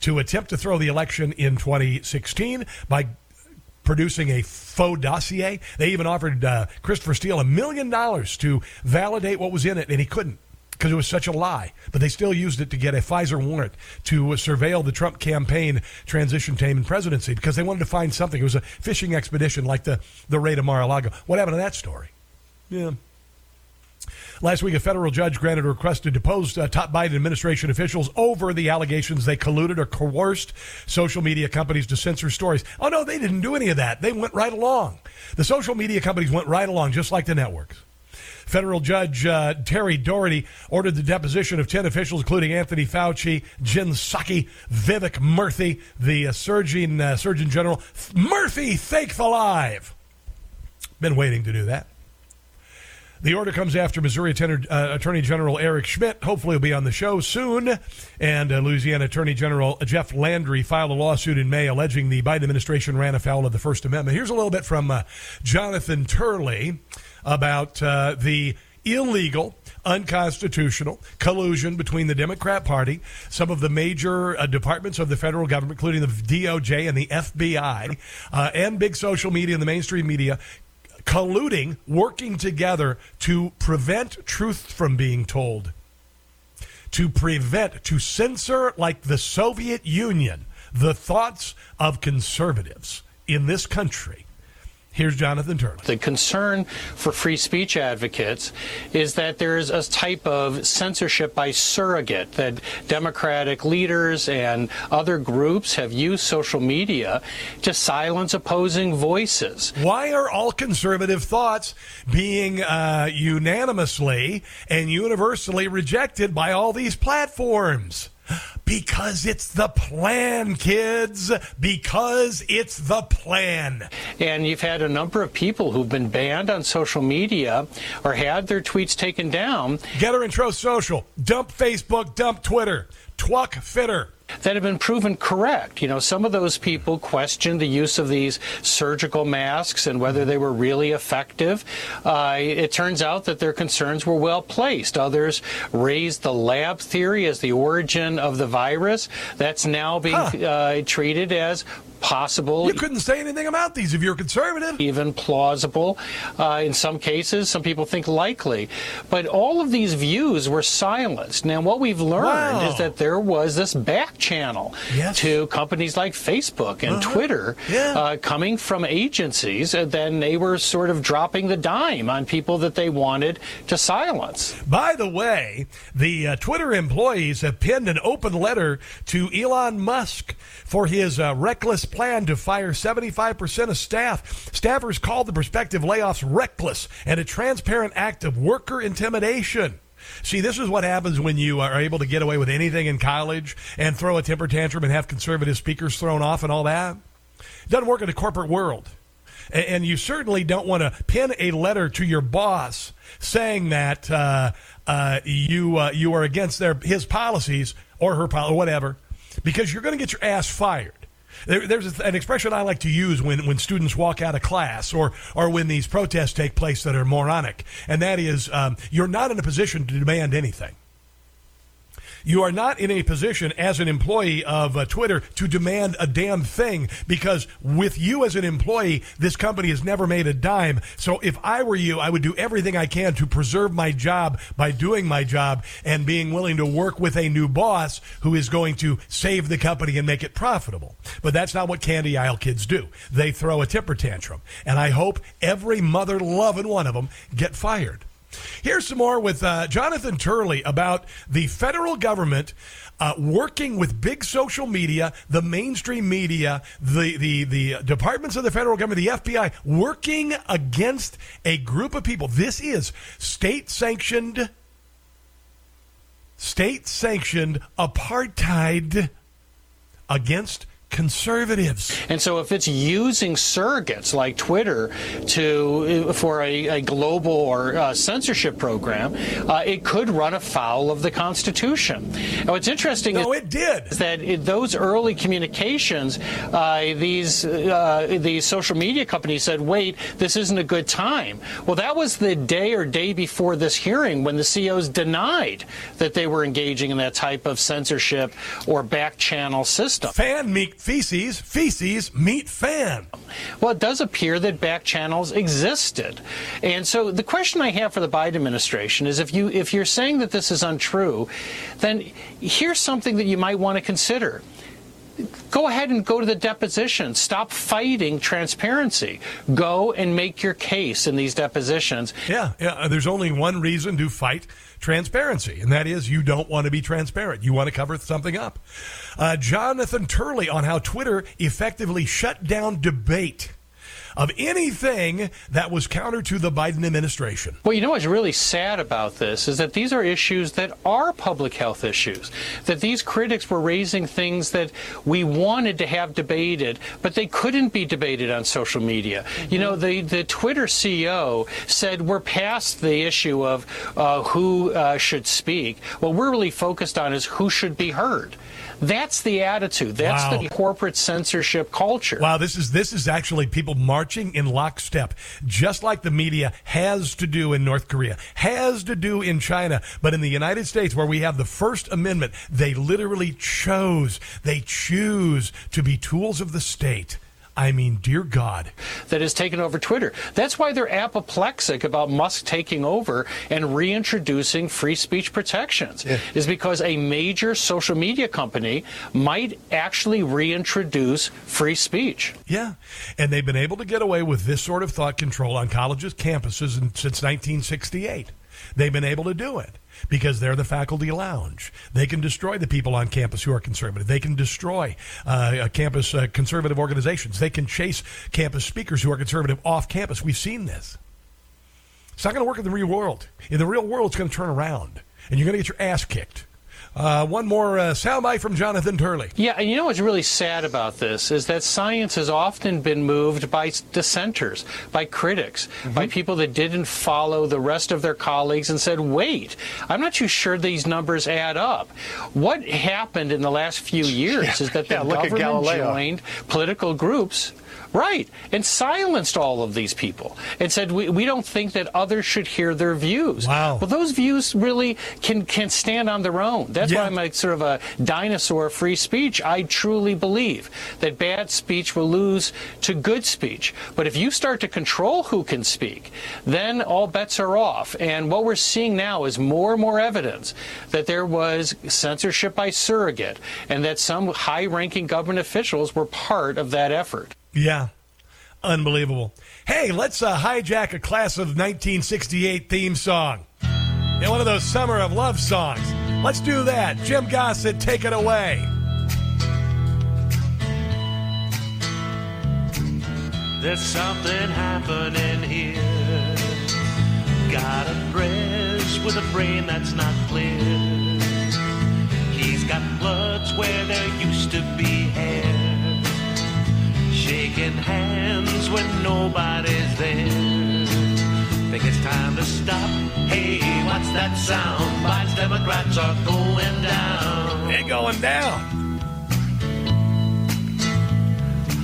to attempt to throw the election in 2016 by producing a faux dossier. They even offered uh, Christopher Steele a million dollars to validate what was in it, and he couldn't because it was such a lie. But they still used it to get a FISA warrant to surveil the Trump campaign transition team and presidency because they wanted to find something. It was a fishing expedition like the, the raid of Mar-a-Lago. What happened to that story? Yeah. Last week, a federal judge granted a request to depose uh, top Biden administration officials over the allegations they colluded or coerced social media companies to censor stories. Oh, no, they didn't do any of that. They went right along. The social media companies went right along, just like the networks. Federal Judge uh, Terry Doughty ordered the deposition of 10 officials, including Anthony Fauci, Jen Psaki, Vivek Murthy, the uh, Surgeon, uh, Surgeon General. Murthy, thank the live. Been waiting to do that. The order comes after Missouri uh, Attorney General Eric Schmitt, hopefully, will be on the show soon, and uh, Louisiana Attorney General Jeff Landry filed a lawsuit in May alleging the Biden administration ran afoul of the First Amendment. Here's a little bit from uh, Jonathan Turley about uh, the illegal, unconstitutional collusion between the Democrat Party, some of the major uh, departments of the federal government, including the DOJ and the FBI, uh, and big social media and the mainstream media, colluding, working together to prevent truth from being told, to prevent, to censor, like the Soviet Union, the thoughts of conservatives in this country Here's Jonathan Turley. The concern for free speech advocates is that there's a type of censorship by surrogate that Democratic leaders and other groups have used social media to silence opposing voices. Why are all conservative thoughts being uh, unanimously and universally rejected by all these platforms? Because it's the plan, kids. Because it's the plan. And you've had a number of people who've been banned on social media or had their tweets taken down. Gettr and Truth Social. Dump Facebook, dump Twitter. Twuck Fitter that have been proven correct. You know, some of those people questioned the use of these surgical masks and whether they were really effective. Uh, it turns out that their concerns were well placed. Others raised the lab theory as the origin of the virus. That's now being huh. uh, treated as possible. You couldn't say anything about these if you're conservative. Even plausible. Uh, in some cases, some people think likely. But all of these views were silenced. Now, what we've learned wow. is that there was this back channel yes. to companies like Facebook and uh-huh. Twitter yeah. uh, coming from agencies, and then they were sort of dropping the dime on people that they wanted to silence. By the way, the uh, Twitter employees have penned an open letter to Elon Musk for his uh, reckless plan to fire 75% of staff. Staffers called the prospective layoffs reckless and a transparent act of worker intimidation. See, this is what happens when you are able to get away with anything in college and throw a temper tantrum and have conservative speakers thrown off and all that. It doesn't work in the corporate world. And you certainly don't want to pin a letter to your boss saying that uh, uh, you uh, you are against their his policies or her policy, whatever, because you're going to get your ass fired. There, there's an expression I like to use when, when students walk out of class or, or when these protests take place that are moronic, and that is um, you're not in a position to demand anything. You are not in a position as an employee of uh, Twitter to demand a damn thing because with you as an employee, this company has never made a dime. So if I were you, I would do everything I can to preserve my job by doing my job and being willing to work with a new boss who is going to save the company and make it profitable. But that's not what Candy aisle kids do. They throw a temper tantrum. And I hope every mother loving one of them get fired. Here's some more with uh, Jonathan Turley about the federal government uh, working with big social media, the mainstream media, the, the, the departments of the federal government, the FBI, working against a group of people. This is state sanctioned, state sanctioned apartheid against conservatives. And so if it's using surrogates like Twitter to for a, a global or uh, censorship program, uh, it could run afoul of the Constitution. Now, what's interesting no, is, it did. is that in those early communications, uh, these uh, these social media companies said, "Wait, this isn't a good time." Well, that was the day or day before this hearing when the CEOs denied that they were engaging in that type of censorship or back channel system. Fan meat feces, feces meat fan. Well, it does appear that back channels existed. And so the question I have for the Biden administration is if you if you're saying that this is untrue, then here's something that you might want to consider. Go ahead and go to the deposition. Stop fighting transparency. Go and make your case in these depositions. Yeah, yeah. There's only one reason to fight transparency, and that is you don't want to be transparent. You want to cover something up. Uh, Jonathan Turley on how Twitter effectively shut down debate of anything that was counter to the Biden administration. Well, you know what's really sad about this is that these are issues that are public health issues. That these critics were raising things that we wanted to have debated, but they couldn't be debated on social media. Mm-hmm. You know, the, the Twitter CEO said we're past the issue of uh, who uh, should speak. What we're really focused on is who should be heard. That's the attitude. That's Wow. the corporate censorship culture. Wow, this is this is actually people marching in lockstep, just like the media has to do in North Korea, has to do in China, but in the United States, where we have the First Amendment, they literally chose, they choose to be tools of the state. I mean, dear God. that has taken over Twitter. That's why they're apoplectic about Musk taking over and reintroducing free speech protections. Is because a major social media company might actually reintroduce free speech. Yeah, and they've been able to get away with this sort of thought control on colleges' campuses since 1968. They've been able to do it because they're the faculty lounge. They can destroy the people on campus who are conservative. They can destroy uh, campus uh, conservative organizations. They can chase campus speakers who are conservative off campus. We've seen this. It's not going to work in the real world. In the real world, it's going to turn around, and you're going to get your ass kicked. Uh, one more uh, soundbite from Jonathan Turley. Yeah, and you know what's really sad about this is that science has often been moved by dissenters, by critics, by people that didn't follow the rest of their colleagues and said, wait, I'm not too sure these numbers add up. What happened in the last few years *laughs* is that the Yeah, government joined political groups. Right, and silenced all of these people and said we, we don't think that others should hear their views. Wow. Well, those views really can can stand on their own. That's why I'm like sort of a dinosaur of free speech. I truly believe that bad speech will lose to good speech. But if you start to control who can speak, then all bets are off. And what we're seeing now is more and more evidence that there was censorship by surrogate and that some high ranking government officials were part of that effort. Yeah. Unbelievable. Hey, let's uh, hijack a class of 1968 theme song. Yeah, one of those summer of love songs. Let's do that. Jim Gossett, take it away. There's something happening here. Got a dress with a brain that's not clear. He's got bloods where there used to be hair. Shaking hands when nobody's there. Think it's time to stop. Hey, what's that sound? Biden's Democrats are going down. They're going down.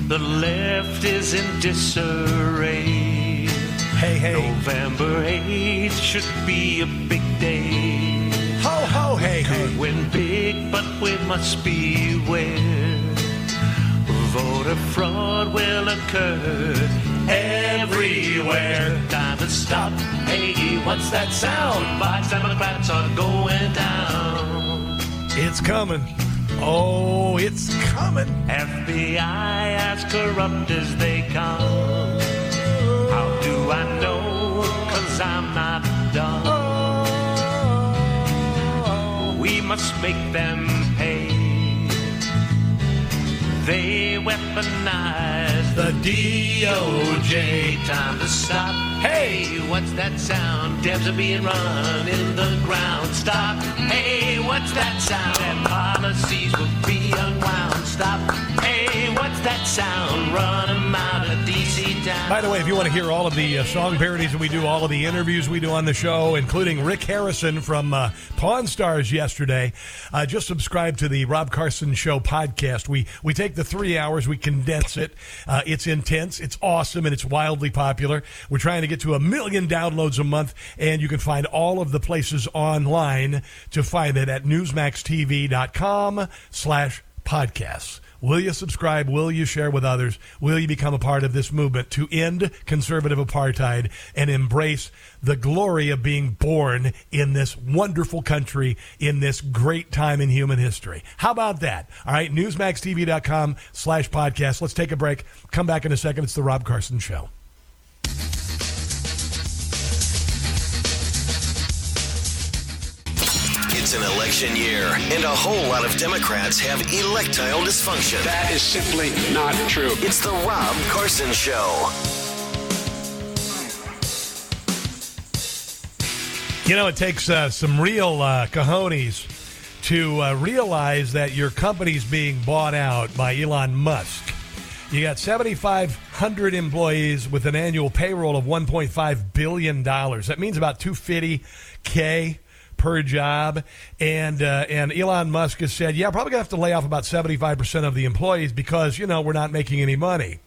The left is in disarray. Hey, hey. November 8th should be a big day. Ho, ho, hey, hey. Could win big, but we must beware. Voter fraud will occur everywhere. Time to stop. Hey, what's that sound? Box Democrats are going down. It's coming. Oh, it's coming. FBI as corrupt as they come. How do I know? Cause I'm not dumb. Oh. We must make them. They weaponize the DOJ. Time to stop. Hey, what's that sound? Devs are being run in the ground. Stop. Hey, what's that sound? And policies will be unwound. Stop. Hey, what's that sound? Run 'em out. By the way, if you want to hear all of the uh, song parodies that we do, all of the interviews we do on the show, including Rick Harrison from uh, Pawn Stars yesterday, uh, just subscribe to the Rob Carson Show podcast. We we take the three hours, we condense it. Uh, it's intense, it's awesome, and it's wildly popular. We're trying to get to a million downloads a month, and you can find all of the places online to find it at newsmaxtv.com slash podcasts. Will you subscribe? Will you share with others? Will you become a part of this movement to end conservative apartheid and embrace the glory of being born in this wonderful country in this great time in human history? How about that? All right, newsmaxtv.com slash podcast. Let's take a break. Come back in a second. It's the Rob Carson Show. It's an election year, and a whole lot of Democrats have electile dysfunction. That is simply not true. It's the Rob Carson Show. You know, it takes uh, some real uh, cojones to uh, realize that your company's being bought out by Elon Musk. You got 7,500 employees with an annual payroll of 1.5 billion dollars. That means about 250k per job. And uh, and Elon Musk has said, yeah, probably gonna have to lay off about 75 percent of the employees because you know we're not making any money.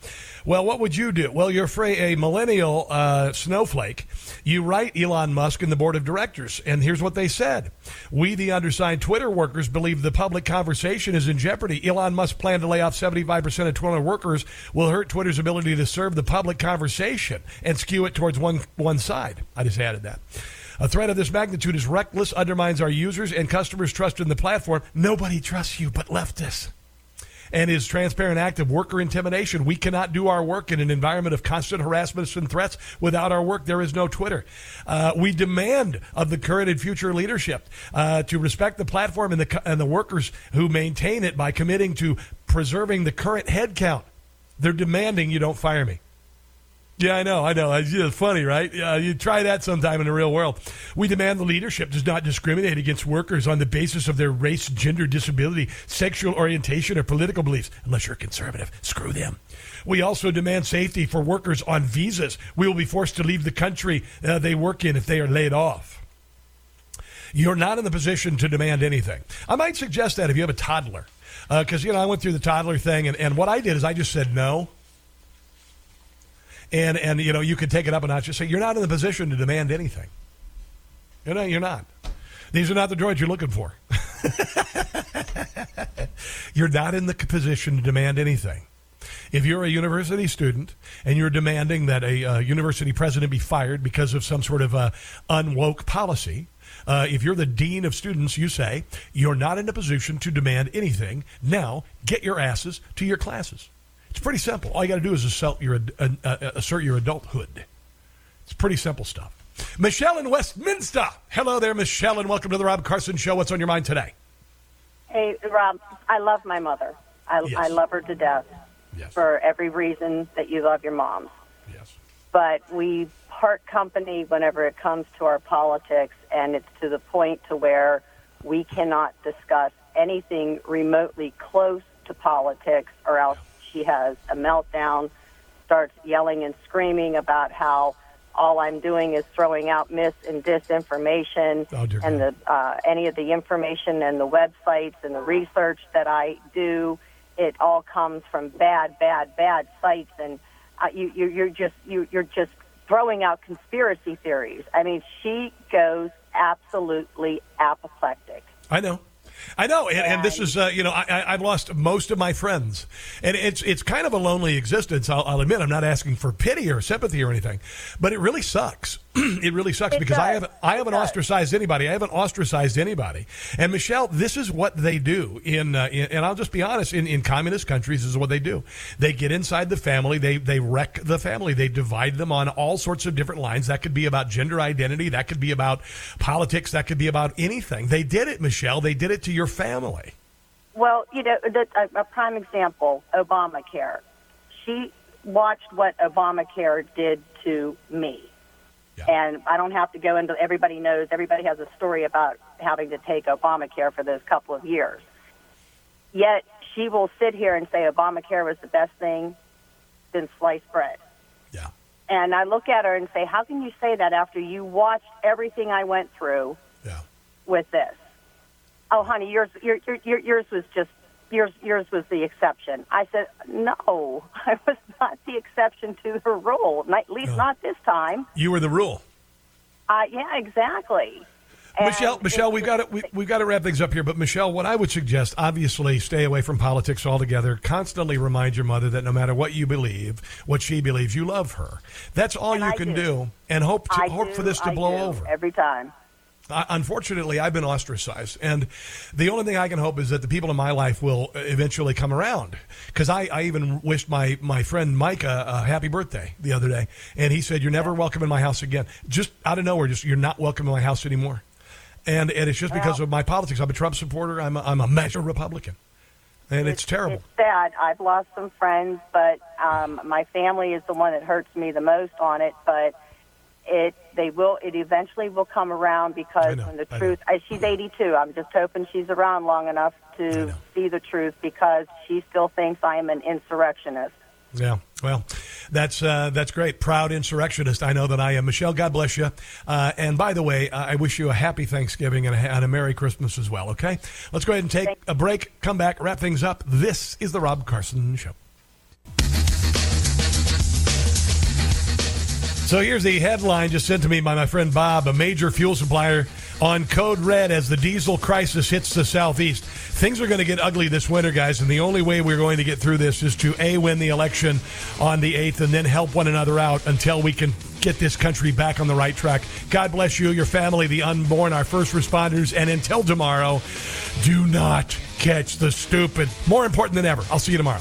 Well, what would you do? Well, you're a millennial uh, snowflake. You write Elon Musk and the board of directors, and here's what they said: We, the undersigned Twitter workers, believe the public conversation is in jeopardy. Elon Musk's plan to lay off 75 percent of Twitter workers will hurt Twitter's ability to serve the public conversation and skew it towards one one side. I just added that. A threat of this magnitude is reckless, undermines our users and customers' trust in the platform. Nobody trusts you but leftists. And is transparent act of worker intimidation. We cannot do our work in an environment of constant harassment and threats. Without our work, there is no Twitter. Uh, we demand of the current and future leadership uh, to respect the platform and the, and the workers who maintain it by committing to preserving the current headcount. They're demanding you don't fire me. Yeah, I know, I know. It's funny, right? Yeah, you try that sometime in the real world. We demand the leadership does not discriminate against workers on the basis of their race, gender, disability, sexual orientation, or political beliefs. Unless you're conservative, screw them. We also demand safety for workers on visas. We will be forced to leave the country uh, they work in if they are laid off. You're not in the position to demand anything. I might suggest that if you have a toddler, because you know I went through the toddler thing, and, and what I did is I just said no and and you know you could take it up a notch say you're not in the position to demand anything. You know, you're not. These are not the droids you're looking for. *laughs* you're not in the position to demand anything. If you're a university student and you're demanding that a uh, university president be fired because of some sort of uh, unwoke policy, uh, if you're the dean of students, you say you're not in a position to demand anything. Now, get your asses to your classes. It's pretty simple. All you got to do is assert your, uh, uh, assert your adulthood. It's pretty simple stuff. Michelle in Westminster. Hello there, Michelle, and welcome to the Rob Carson Show. What's on your mind today? Hey, Rob, I love my mother. I, Yes. I love her to death yes. for every reason that you love your mom. Yes. But we part company whenever it comes to our politics, and it's to the point to where we cannot discuss anything remotely close to politics, or else she has a meltdown, starts yelling and screaming about how all I'm doing is throwing out mis and disinformation, and the uh, any of the information and the websites and the research that I do, it all comes from bad, bad, bad sites, and uh, you, you you're just you you're just throwing out conspiracy theories. I mean, she goes absolutely apoplectic. I know. I know, and, and this is uh, you know I, I, I've lost most of my friends, and it's it's kind of a lonely existence. I'll, I'll admit I'm not asking for pity or sympathy or anything, but it really sucks. *clears throat* it really sucks It because I haven't I haven't ostracized anybody. I haven't ostracized anybody. And Michelle, this is what they do in, uh, in and I'll just be honest. In, in communist countries, this is what they do. They get inside the family. They they wreck the family. They divide them on all sorts of different lines. That could be about gender identity. That could be about politics. That could be about anything. They did it, Michelle. They did it to your family. Well, you know, the, a, a prime example, Obamacare. She watched what Obamacare did to me. And I don't have to go into everybody knows, everybody has a story about having to take Obamacare for those couple of years. Yet she will sit here and say Obamacare was the best thing since sliced bread. Yeah. And I look at her and say, How can you say that after you watched everything I went through yeah. with this? Oh, honey, yours, your, your, your, yours was just yours. Yours was the exception. I said, no, *laughs* I was not the exception to the rule. Not, at least not this time. You were the rule. Uh, yeah, exactly. Michelle, Michelle, we've got to we, we've got to wrap things up here. But Michelle, what I would suggest, obviously, stay away from politics altogether. Constantly remind your mother that no matter what you believe, what she believes, you love her. That's all And you I can do. do, and hope to, hope do, for this to I blow over. every time. Unfortunately, I've been ostracized, and the only thing I can hope is that the people in my life will eventually come around. Because I, I even wished my my friend Mike a, a happy birthday the other day, and he said, "You're never welcome in my house again." Just out of nowhere, just you're not welcome in my house anymore. And and it's just because of my politics. I'm a Trump supporter. I'm a, I'm a major Republican, and it's, terrible. It's sad. I've lost some friends, but um, my family is the one that hurts me the most on it. But it they will it eventually will come around because when the truth I, she's 82 i'm just hoping she's around long enough to see the truth because she still thinks i am an insurrectionist Yeah, well, that's uh, that's great. Proud insurrectionist. I know that I am. Michelle, God bless you. Uh, and by the way, I wish you a happy Thanksgiving and a, and a Merry Christmas as well. Okay, let's go ahead and take a break. Come back, wrap things up. This is the Rob Carson Show. So here's the headline just sent to me by my friend Bob, a major fuel supplier on code red as the diesel crisis hits the southeast. Things are going to get ugly this winter, guys, and the only way we're going to get through this is to A, win the election on the 8th and then help one another out until we can get this country back on the right track. God bless you, your family, the unborn, our first responders, and until tomorrow, do not catch the stupid. More important than ever. I'll see you tomorrow.